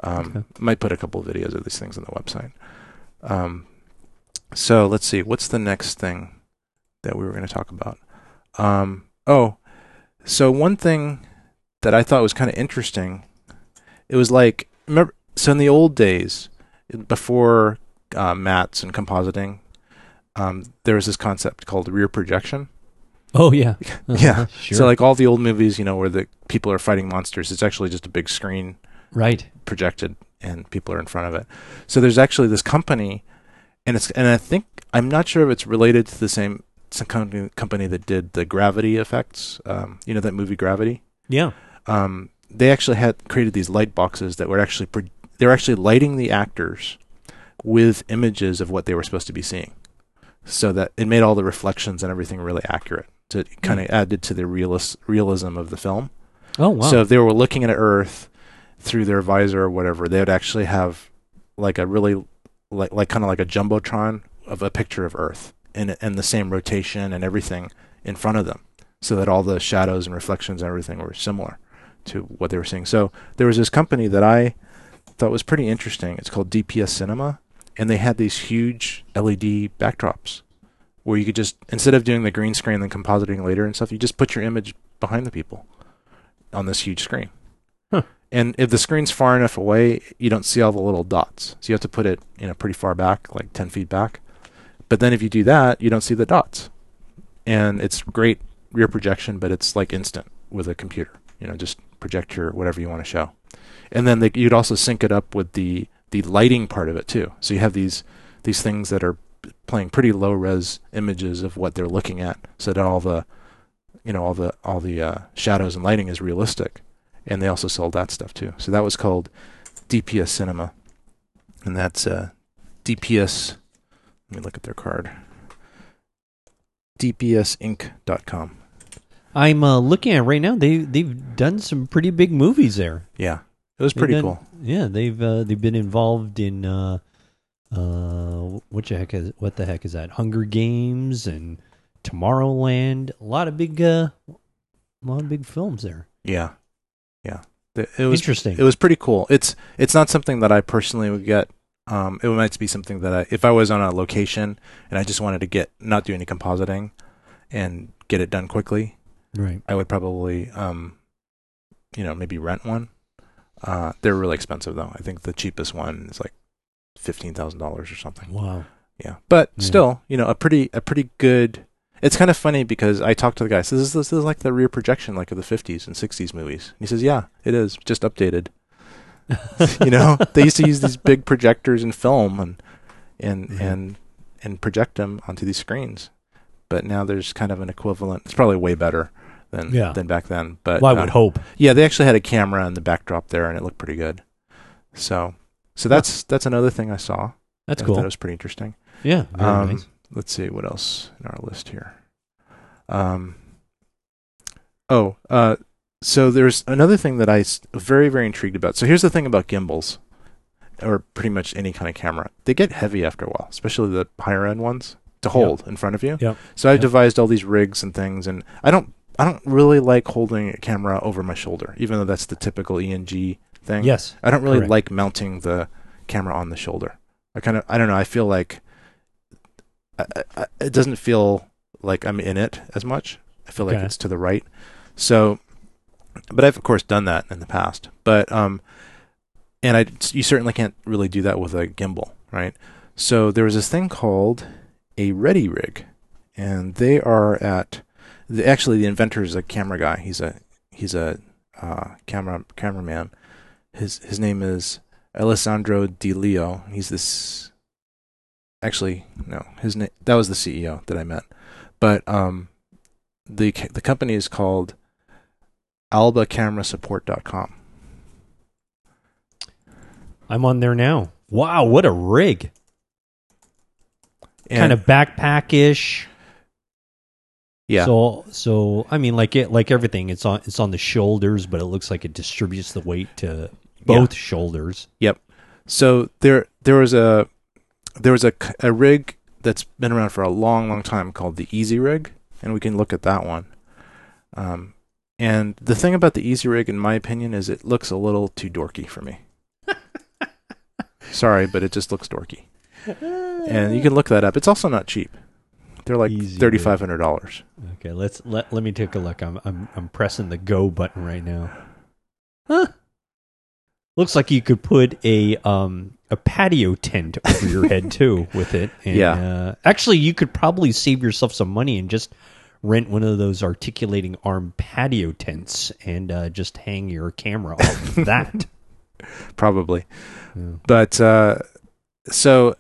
Um, Okay. might put a couple of videos of these things on the website. Um, so let's see what's the next thing that we were going to talk about. Um, oh, so one thing that I thought was kind of interesting, it was like remember so in the old days before uh, mats and compositing, um, there was this concept called rear projection. Oh yeah, Yeah. sure. So like all the old movies, you know, where the people are fighting monsters, it's actually just a big screen right. projected and people are in front of it. So there's actually this company, and it's and I think I'm not sure if it's related to the same some company company that did the gravity effects. Um, you know that movie Gravity. Yeah. Um, they actually had created these light boxes that were actually pro- they were actually lighting the actors with images of what they were supposed to be seeing, so that it made all the reflections and everything really accurate. To kind of hmm. added to the realis- realism of the film. Oh wow. So if they were looking at Earth through their visor or whatever, they would actually have like a really like like kind of like a jumbotron of a picture of Earth and and the same rotation and everything in front of them, so that all the shadows and reflections and everything were similar to what they were seeing. So there was this company that I thought was pretty interesting. It's called DPS Cinema, and they had these huge LED backdrops where you could just instead of doing the green screen and then compositing later and stuff, you just put your image behind the people on this huge screen. Huh. And if the screen's far enough away, you don't see all the little dots. So you have to put it, you know, pretty far back, like 10 feet back. But then if you do that, you don't see the dots. And it's great rear projection, but it's like instant with a computer. You know, just project your whatever you want to show. And then they, you'd also sync it up with the the lighting part of it too. So you have these these things that are playing pretty low res images of what they're looking at, so that all the you know all the all the uh, shadows and lighting is realistic. And they also sold that stuff too. So that was called DPS Cinema, and that's uh, DPS. Let me look at their card. DPSInc.com. I'm uh, looking at it right now. They they've done some pretty big movies there. Yeah, it was They've pretty done- cool. Yeah, they've uh, they've been involved in uh, uh, what the heck is what the heck is that? Hunger Games and Tomorrowland. A lot of big uh, a lot of big films there. Yeah, yeah. It was Interesting. it was pretty cool. It's it's not something that I personally would get. Um, it might be something that I, if I was on a location and I just wanted to get not do any compositing and get it done quickly, right. I would probably um, you know, maybe rent one. Uh, they're really expensive though. I think the cheapest one is like fifteen thousand dollars or something. Wow. Yeah, but Yeah. still, you know, a pretty a pretty good. It's kind of funny because I talked to the guy. Says this, this is like the rear projection, like of the '50s and '60s movies. And he says, "Yeah, it is, just updated." you know, they used to use these big projectors in film and and Mhm. and and project them onto these screens. But now there's kind of an equivalent. It's probably way better than Yeah. than back then. But well, I uh, would hope. yeah, they actually had a camera in the backdrop there, and it looked pretty good. So, so that's that's another thing I saw. That's I cool. it was pretty interesting. yeah. Um, nice. Let's see what else in our list here. Um, oh, uh, so there's another thing that I very very intrigued about. So here's the thing about gimbals, or pretty much any kind of camera. They get heavy after a while, especially the higher end ones to hold in front of you. Yep. So I Yep. devised all these rigs and things, and I don't I don't really like holding a camera over my shoulder, even though that's the typical ENG thing. Yes. I don't really Correct. like mounting the camera on the shoulder. I kind of I don't know. I feel like I, I, it doesn't feel like I'm in it as much. I feel like it's to the right. So, but I've of course done that in the past. But um, and I you certainly can't really do that with a gimbal, right? So there was this thing called a Ready Rig, and they are at the, actually the inventor is a camera guy. He's a he's a uh, camera cameraman. His his name is Alessandro Di Leo. He's this. Actually, no, his name that was the CEO that I met, but um, the the company is called AlbaCameraSupport.com. I'm on there now. Wow, what a rig! And, kind of backpack-ish. yeah, So, so I mean, like it, like everything, it's on it's on the shoulders, but it looks like it distributes the weight to both shoulders. Yep. So there there was a there was a, a rig that's been around for a long long time called the Easy Rig, and we can look at that one. Um, and the thing about the Easy Rig, in my opinion, is it looks a little too dorky for me. Sorry, but it just looks dorky. And you can look that up. It's also not cheap. They're like thirty five hundred dollars. Okay, let's let let me take a look. I'm I'm I'm pressing the go button right now. Huh. Looks like you could put a um a patio tent over your head too with it. And, Yeah. Uh, actually, you could probably save yourself some money and just rent one of those articulating arm patio tents and uh, just hang your camera off of that. probably. Yeah. But uh, so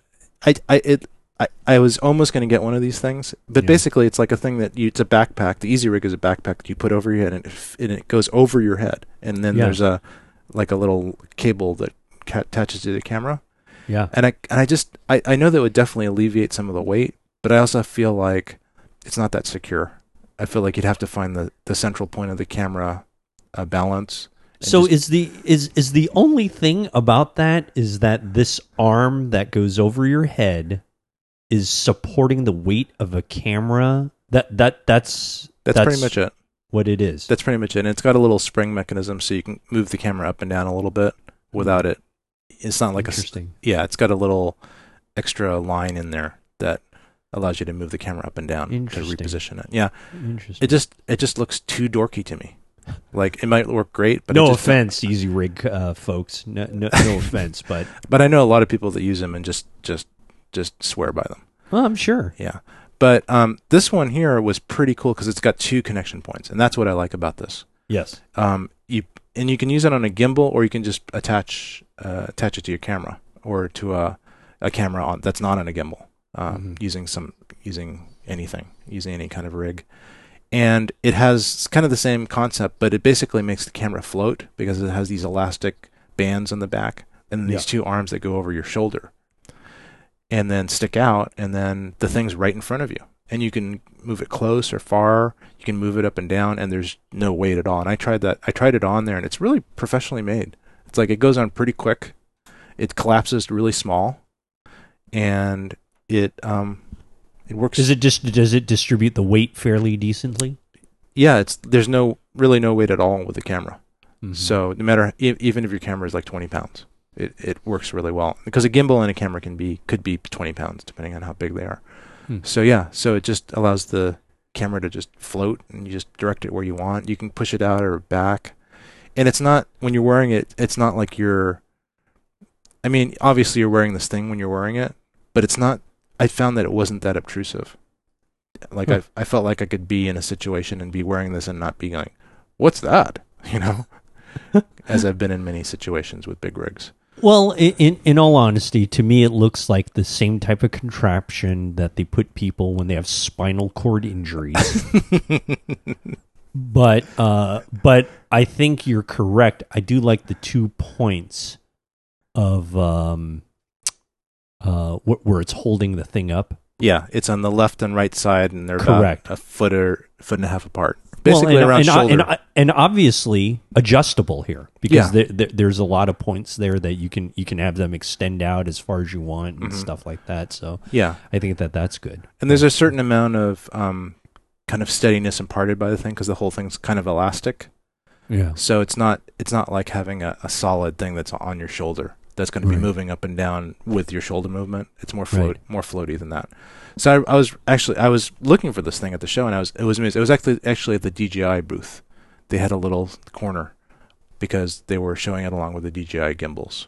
I I it I, I was almost going to get one of these things, but Yeah. basically it's like a thing that you it's a backpack. The Easy Rig is a backpack that you put over your head and it, and it goes over your head, and then Yeah. there's a like a little cable that ca- attaches to the camera. Yeah. And I and I just I, I know that would definitely alleviate some of the weight, but I also feel like it's not that secure. I feel like you'd have to find the, the central point of the camera uh, balance. So just- is the is is the only thing about that is that this arm that goes over your head is supporting the weight of a camera. That that that's that's, pretty much it. What it is. That's pretty much it. And it's got a little spring mechanism so you can move the camera up and down a little bit without it. It's not like a interesting. yeah. It's got a little extra line in there that allows you to move the camera up and down to reposition it. Yeah, Interesting. it just it just looks too dorky to me. Like it might work great, but no offense, Easy Rig uh, folks. No, no, no offense, but But I know a lot of people that use them and just just just swear by them. well, I'm sure. Yeah. But um, this one here was pretty cool because it's got two connection points, and that's what I like about this. Yes. Um, you and you can use it on a gimbal, or you can just attach uh, attach it to your camera or to a a camera on that's not on a gimbal, um, Mhm. using some using anything, using any kind of rig. And it has kind of the same concept, but it basically makes the camera float because it has these elastic bands on the back and these two arms that go over your shoulder and then stick out, and then the thing's right in front of you. And you can move it close or far. You can move it up and down, and there's no weight at all. And I tried that. I tried it on there, and it's really professionally made. It's like it goes on pretty quick. It collapses really small, and it um, it works. Does it just does it distribute the weight fairly decently? Yeah, it's there's no really no weight at all with the camera. Mhm. So no matter even if your camera is like 20 pounds, it, it works really well because a gimbal and a camera can be could be 20 pounds depending on how big they are. Hmm. So yeah, so it just allows the camera to just float and you just direct it where you want. You can push it out or back, and it's not when you're wearing it. It's not like you're. I mean, obviously you're wearing this thing when you're wearing it, but it's not. I found that it wasn't that obtrusive. Like Huh. I, I felt like I could be in a situation and be wearing this and not be going, "What's that?" You know, as I've been in many situations with big rigs. Well, in, in all honesty, to me, it looks like the same type of contraption that they put people when they have spinal cord injuries. but uh, but I think you're correct. I do like the two points of um, uh, wh- where it's holding the thing up. Yeah, it's on the left and right side, and they're Correct. about a foot or foot and a half apart. Basically well, and, around and, shoulder. and, and obviously adjustable here because Yeah. there, there, there's a lot of points there that you can you can have them extend out as far as you want and Mhm. stuff like that. So yeah, I think that that's good. and there's a certain amount of um, kind of steadiness imparted by the thing because the whole thing's kind of elastic. Yeah. So it's not it's not like having a, a solid thing that's on your shoulder that's going to be Right. moving up and down with your shoulder movement. It's more float Right. more floaty than that. So I, I was actually I was looking for this thing at the show and I was it was amazing. It was actually actually at the DJI booth. They had a little corner because they were showing it along with the DJI gimbals.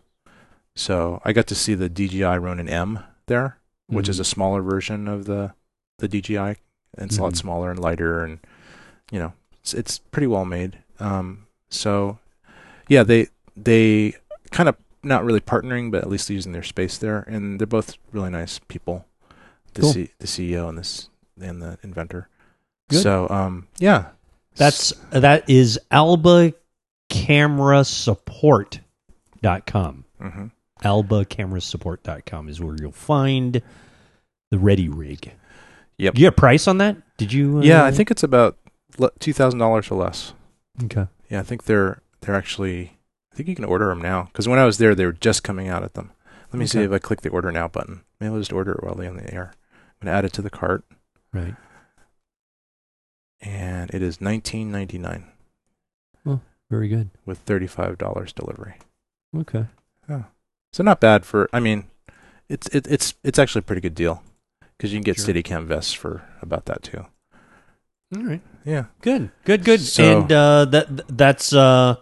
So I got to see the DJI Ronin M there, which is Mhm. a smaller version of the the DJI. And it's a lot Mhm. smaller and lighter, and you know it's, it's pretty well made. Um, so yeah, they they kind of not really partnering, but at least using their space there, and they're both really nice people. The Cool. C, the CEO and this and the inventor. Good. So um, yeah, That's that is Alba Camera Support.com. hmm AlbaCameraSupport.com is where you'll find the Ready Rig. Yep. You have a price on that? Did you? Uh, yeah. I think it's about two thousand dollars or less. Okay. Yeah, I think they're they're actually. I think you can order them now because when I was there, they were just coming out at them. Let me see if I click the order now button. Maybe I'll just order it while they're on the air. I'm gonna add it to the cart, Right. and it is nineteen ninety nine Well, Very good. with thirty five dollars delivery. Okay. Yeah. So not bad for. I mean, it's it, it's it's actually a pretty good deal because you can get Sure. Steadicam vests for about that too. All right. Yeah. Good. Good. Good. So- and uh, that that's uh,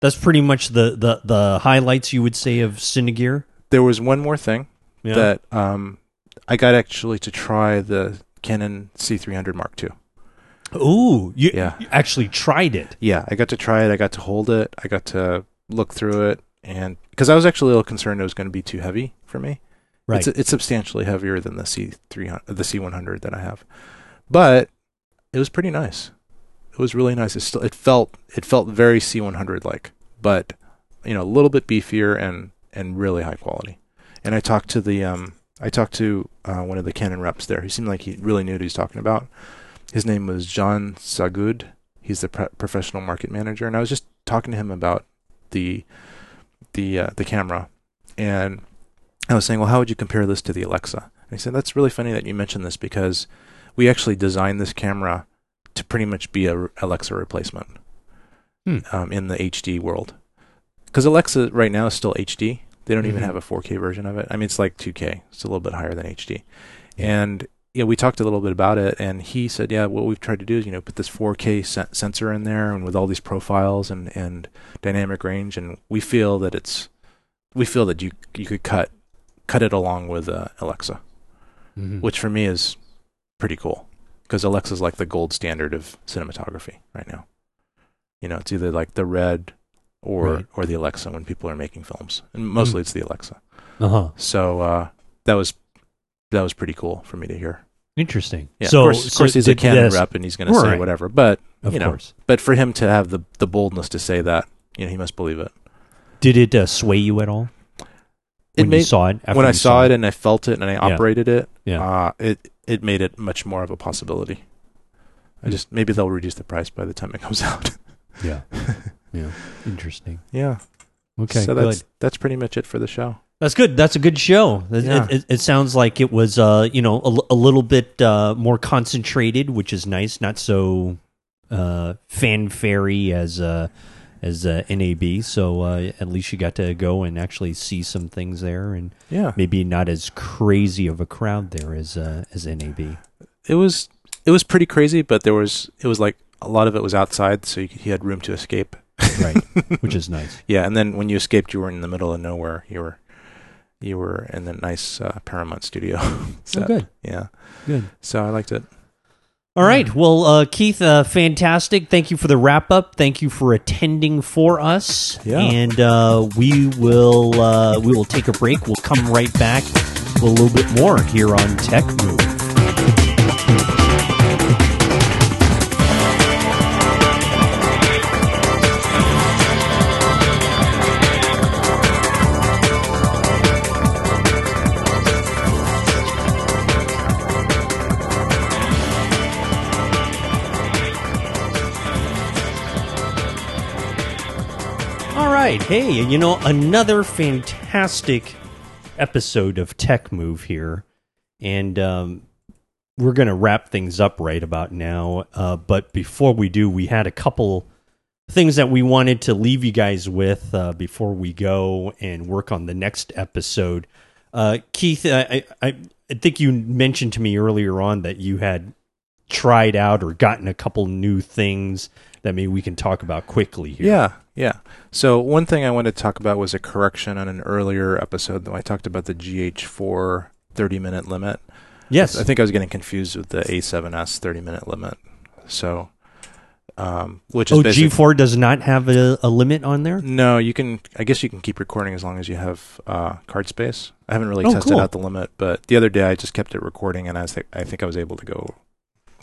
that's pretty much the, the the highlights you would say of Cinegear. There was one more thing Yeah. that um I got actually to try the Canon C300 Mark II. Ooh, you, Yeah. you actually tried it. yeah, I got to try it. I got to hold it. I got to look through it, and because I was actually a little concerned it was going to be too heavy for me. Right. It's it's substantially heavier than the C three hundred, the C one hundred that I have, but it was pretty nice. It was really nice. It still it felt it felt very C one hundred like, but you know a little bit beefier and and really high quality. And I talked to the um, I talked to uh, one of the Canon reps there. He seemed like he really knew what he was talking about. His name was John Sagud. He's the pre- professional market manager, and I was just talking to him about the the uh, the camera, and I was saying, well, how would you compare this to the Alexa? And he said, that's really funny that you mentioned this because we actually designed this camera to pretty much be a Alexa replacement Hmm. um, in the HD world. Because Alexa right now is still HD. They don't even Mhm. have a 4K version of it. I mean, it's like 2K. It's a little bit higher than HD. And yeah, we talked a little bit about it, and he said, yeah, what we've tried to do is you know put this 4K sen- sensor in there, and with all these profiles and and dynamic range, and we feel that it's we feel that you you could cut cut it along with uh, Alexa, Mhm. which for me is pretty cool because Alexa's like the gold standard of cinematography right now. You know, it's either like the Red or Right. or the Alexa when people are making films, and mostly it's the Alexa. Uh-huh. So uh, that was that was pretty cool for me to hear. Interesting. Yeah, so, of course, of so course he's a Canon this- rep and he's going to say Right. whatever, but Of you know. course. but for him to have the the boldness to say that, you know, he must believe it. Did it uh, sway you at all It when you made saw it? after when I saw it and I felt it and I operated it, Yeah. uh, it it made it much more of a possibility. I Hmm. just maybe they'll reduce the price by the time it comes out. Yeah. Yeah. Interesting. yeah. Okay. so good. that's that's pretty much it for the show. That's good. That's a good show. It, Yeah. it, it sounds like it was, uh, you know, a little bit uh, more concentrated, which is nice. Not so uh, fanfare as uh, as uh, NAB. So uh, at least you got to go and actually see some things there, and Yeah. maybe not as crazy of a crowd there as uh, as NAB. It was it was pretty crazy, but there was it was like a lot of it was outside, so you, could- you had room to escape. Right, which is nice. Yeah, and then when you escaped, you were in the middle of nowhere. You were you were in the nice uh, Paramount studio. Oh, good, Yeah. good. So I liked it. All right. Well, uh, Keith, uh, fantastic. Thank you for the wrap up. Thank you for attending for us. Yeah. And uh, we will uh, we will take a break. We'll come right back with a little bit more here on Tech Move. Right. Hey, you know, another fantastic episode of Tech Move here. And um, we're going to wrap things up right about now. Uh, but before we do, we had a couple things that we wanted to leave you guys with uh, before we go and work on the next episode. Uh, Keith, I, I, I think you mentioned to me earlier on that you had tried out or gotten a couple new things that maybe we can talk about quickly here. Yeah, yeah. So one thing I wanted to talk about was a correction on an earlier episode. Though I talked about the GH4 30 minute limit. Yes. I think I was getting confused with the A7S 30 minute limit. So, um, which is oh, G4 does not have a, a limit on there? no. You can, I guess, you can keep recording as long as you have uh, card space. I haven't really Oh, tested cool. out the limit, but the other day I just kept it recording, and I was, I think I was able to go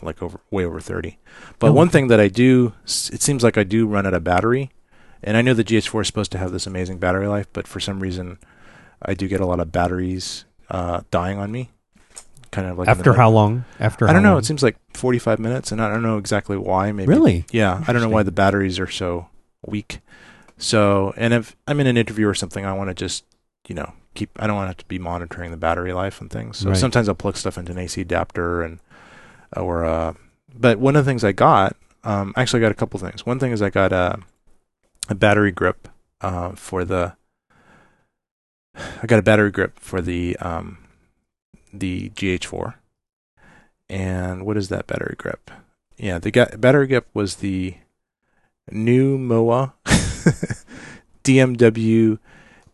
like over way over 30. But Oh, one thing that I do, it seems like I do run out of battery, and I know the GH4 is supposed to have this amazing battery life, but for some reason, I do get a lot of batteries uh, dying on me. Kind of like After how long? After I don't know. long? It seems like 45 minutes, and I don't know exactly why. Maybe Really? yeah, I don't know why the batteries are so weak. So, and if I'm in an interview or something, I want to just, you know, keep. I don't want to have to be monitoring the battery life and things. So Right. sometimes I'll plug stuff into an AC adapter and or. Uh, but one of the things I got, um, actually, I got a couple things. One thing is I got a a battery grip uh, for the. I got a battery grip for the um, the GH4. And what is that battery grip? Yeah, the ga- battery grip was the Newmowa DMW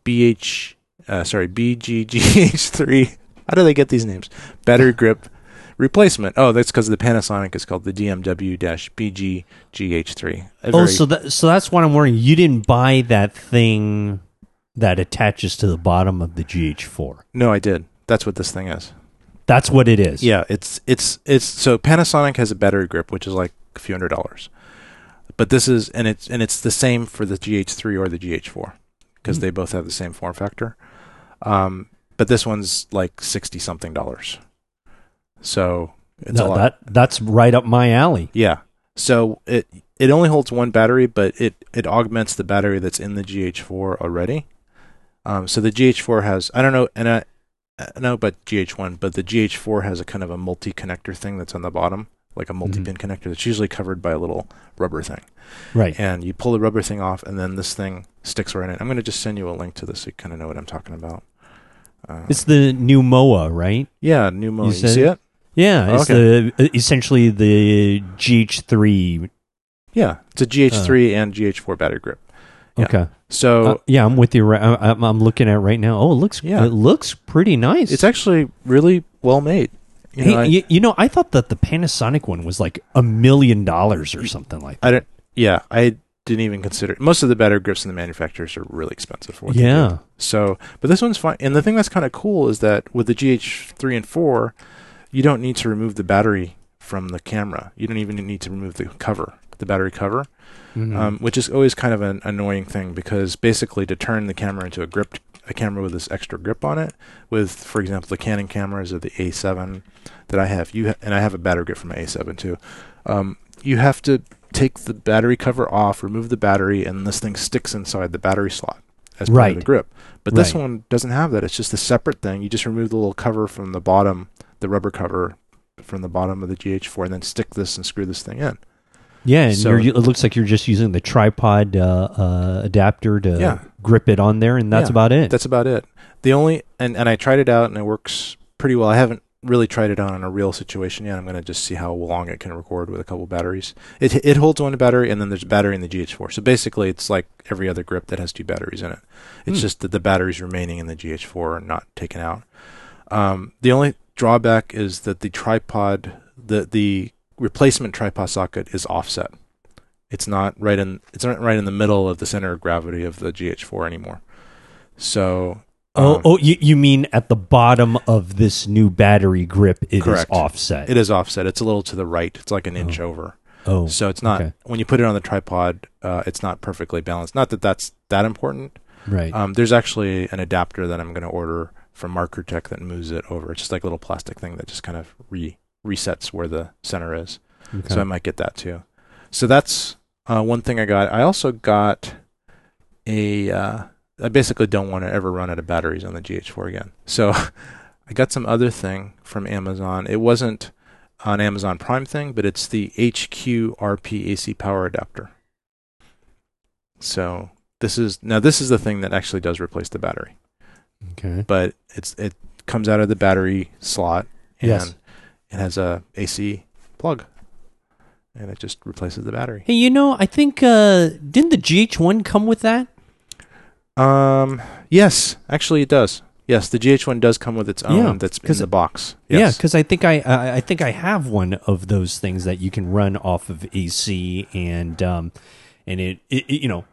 BH uh, sorry BGGH3. How do they get these names? Battery grip replacement. Oh, that's because the Panasonic is called the DMW-BGGH3. Oh, so that so that's what I'm wondering. You didn't buy that thing that attaches to the bottom of the GH4. no, I did. That's what this thing is. That's what it is. Yeah, it's it's it's so Panasonic has a battery grip which is like a few hundred dollars. But this is and it's and it's the same for the GH3 or the GH4. because they both have the same form factor. Um, but this one's like sixty something dollars. So it's a No, lot. that that's right up my alley. Yeah. So it it only holds one battery, but it it augments the battery that's in the GH4 already. Um, so the GH4 has I don't know, and I, I know about GH1, but the GH4 has a kind of a multi-connector thing that's on the bottom, like a multi-pin connector that's usually covered by a little rubber thing. Right. And you pull the rubber thing off, and then this thing sticks right in. I'm going to just send you a link to this so you kind of know what I'm talking about. Uh, It's the Newmowa, right? yeah, new Mo. You You, see it? It? Yeah, it's Okay. the essentially the GH3. Yeah, it's a GH3 and GH4 battery grip. Yeah. Okay. So Uh, yeah, I'm with you. Right, I'm, I'm looking at it right now. Oh, it looks. Yeah. it looks pretty nice. It's actually really well made. You Hey, know, I, you, you know, I thought that the Panasonic one was like a million dollars or something like that. I don't. Yeah, I didn't even consider. Most of the battery grips in the manufacturers are really expensive for. Yeah. So, but this one's fine. And the thing that's kind of cool is that with the GH3 and 4, you don't need to remove the battery from the camera. You don't even need to remove the cover, the battery cover, Mhm. um, which is always kind of an annoying thing because basically to turn the camera into a grip, a camera with this extra grip on it, with for example the Canon cameras or the A7 that I have, you ha- and I have a battery grip from my A7 too. Um, you have to take the battery cover off, remove the battery, and this thing sticks inside the battery slot as part of the grip. But this Right. one doesn't have that. It's just a separate thing. You just remove the little cover from the bottom, the rubber cover from the bottom of the GH4, and then stick this and screw this thing in. yeah, and so- you're, it looks like you're just using the tripod uh, uh, adapter to Yeah. grip it on there, and that's Yeah, about it. That's about it. The only and and I tried it out and it works pretty well. I haven't really tried it on in a real situation yet. I'm going to just see how long it can record with a couple batteries. It it holds one battery and then there's a battery in the GH4. So basically, it's like every other grip that has two batteries in it. It's Hmm. just that the batteries remaining in the GH4 are not taken out. Um, the only drawback is that the tripod, the the replacement tripod socket is offset. It's not right in it's not right in the middle of the center of gravity of the GH4 anymore. So oh, um, oh, you, you mean at the bottom of this new battery grip, it is Correct. offset. it is offset. It's a little to the right. It's like an inch over. oh, So it's not okay. when you put it on the tripod, uh, it's not perfectly balanced. Not that that's that important. right. Um, there's actually an adapter that I'm going to order from Markertek that moves it over. It's just like a little plastic thing that just kind of re resets where the center is. Okay. So I might get that too. So that's uh, one thing I got. I also got a. Uh, I basically don't want to ever run out of batteries on the GH4 again. So I got some other thing from Amazon. It wasn't an Amazon Prime thing, but it's the HQRP AC power adapter. So this is now this is the thing that actually does replace the battery, okay. but it's it comes out of the battery slot and Yes. it has a AC plug, and it just replaces the battery. Hey, you know, I think uh, didn't the GH1 come with that? Um, yes, actually it does. Yes, the GH1 does come with its own Yeah, that's in the box. Yeah, because I think I, I I think I have one of those things that you can run off of AC and um and it, it, it- you know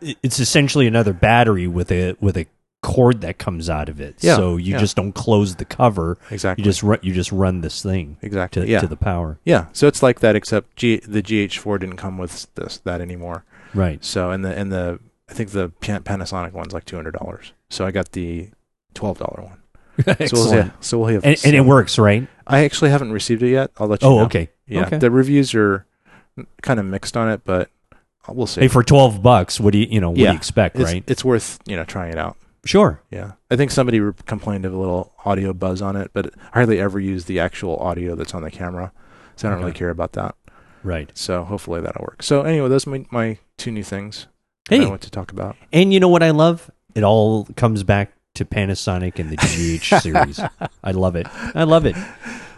it, it's essentially another battery with a with a cord that comes out of it. Yeah, so you yeah. just don't close the cover. exactly. You just run you just run this thing exactly. to yeah. to the power. yeah. So it's like that, except G- the GH4 didn't come with this that anymore. Right. So and the and the I think the Panasonic one's like two hundred dollars. So I got the twelve dollar one. So we'll, yeah, so we'll have. and, and it works, right? I actually haven't received it yet. I'll let you Oh, know. okay. Yeah. Okay. The reviews are kind of mixed on it, but we'll see. Hey, for twelve bucks, what do you you know what do you expect, it's, right? it's worth you know trying it out. Sure. Yeah, I think somebody re- complained of a little audio buzz on it, but I hardly ever use the actual audio that's on the camera, so I don't really care about that. Right. So hopefully that'll work. So anyway, those are my, my two new things Hey, want to talk about. And you know what I love? It all comes back to Panasonic and the GH series. I love it. I love it.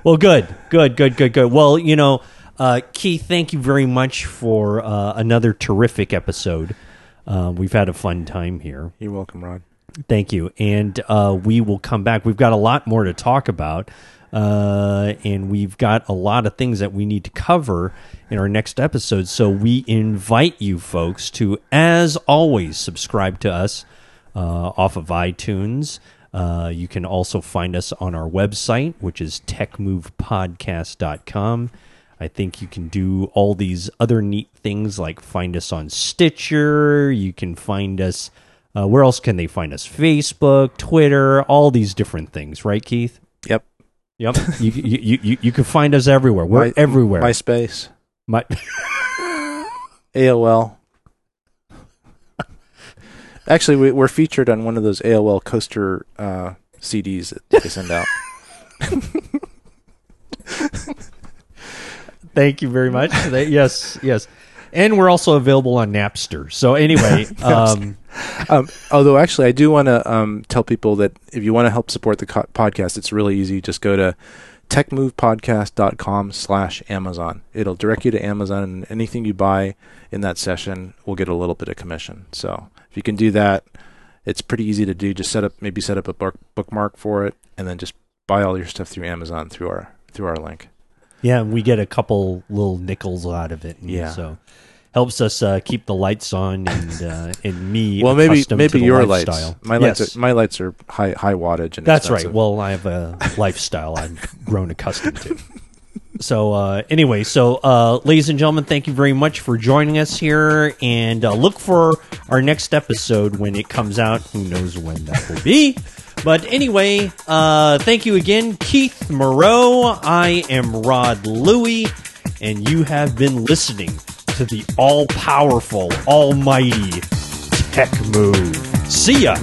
Well, good, good, good, good, good. Well, you know, uh, Keith, thank you very much for uh, another terrific episode. Uh, we've had a fun time here. You're welcome, Rod. Thank you. And uh, we will come back. We've got a lot more to talk about. Uh, and we've got a lot of things that we need to cover in our next episode. So we invite you folks to, as always, subscribe to us uh, off of iTunes. Uh, you can also find us on our website, which is techmovepodcast.com. I think you can do all these other neat things like find us on Stitcher. You can find us Uh, where else can they find us? Facebook, Twitter, all these different things, right, Keith? Yep. Yep. you, you, you, you, can find us everywhere. We're My- everywhere. MySpace, My, AOL. Actually, we, we're featured on one of those AOL coaster uh, CDs that they send out. thank you very much. That- yes, yes. And we're also available on Napster. So anyway, um, um, although, actually, I do want to um, tell people that if you want to help support the co- podcast, it's really easy. Just go to techmovepodcast.com slash Amazon. It'll direct you to Amazon, and anything you buy in that session will get a little bit of commission. So if you can do that, it's pretty easy to do. Just set up, maybe set up a book, bookmark for it, and then just buy all your stuff through Amazon through our through our link. yeah, and we get a couple little nickels out of it. Yeah. So helps us uh, keep the lights on and uh, and me. Well, maybe maybe your lifestyle. lights. My Yes. lights. Are, my lights are high high wattage and That's right. Well, I have a lifestyle I've grown accustomed to. So uh, anyway, so uh, ladies and gentlemen, thank you very much for joining us here, and uh, look for our next episode when it comes out. Who knows when that will be? But anyway, uh, thank you again, Keith Moreau. I am Rod Louie, and you have been listening to the all powerful, almighty Tech Move. See ya!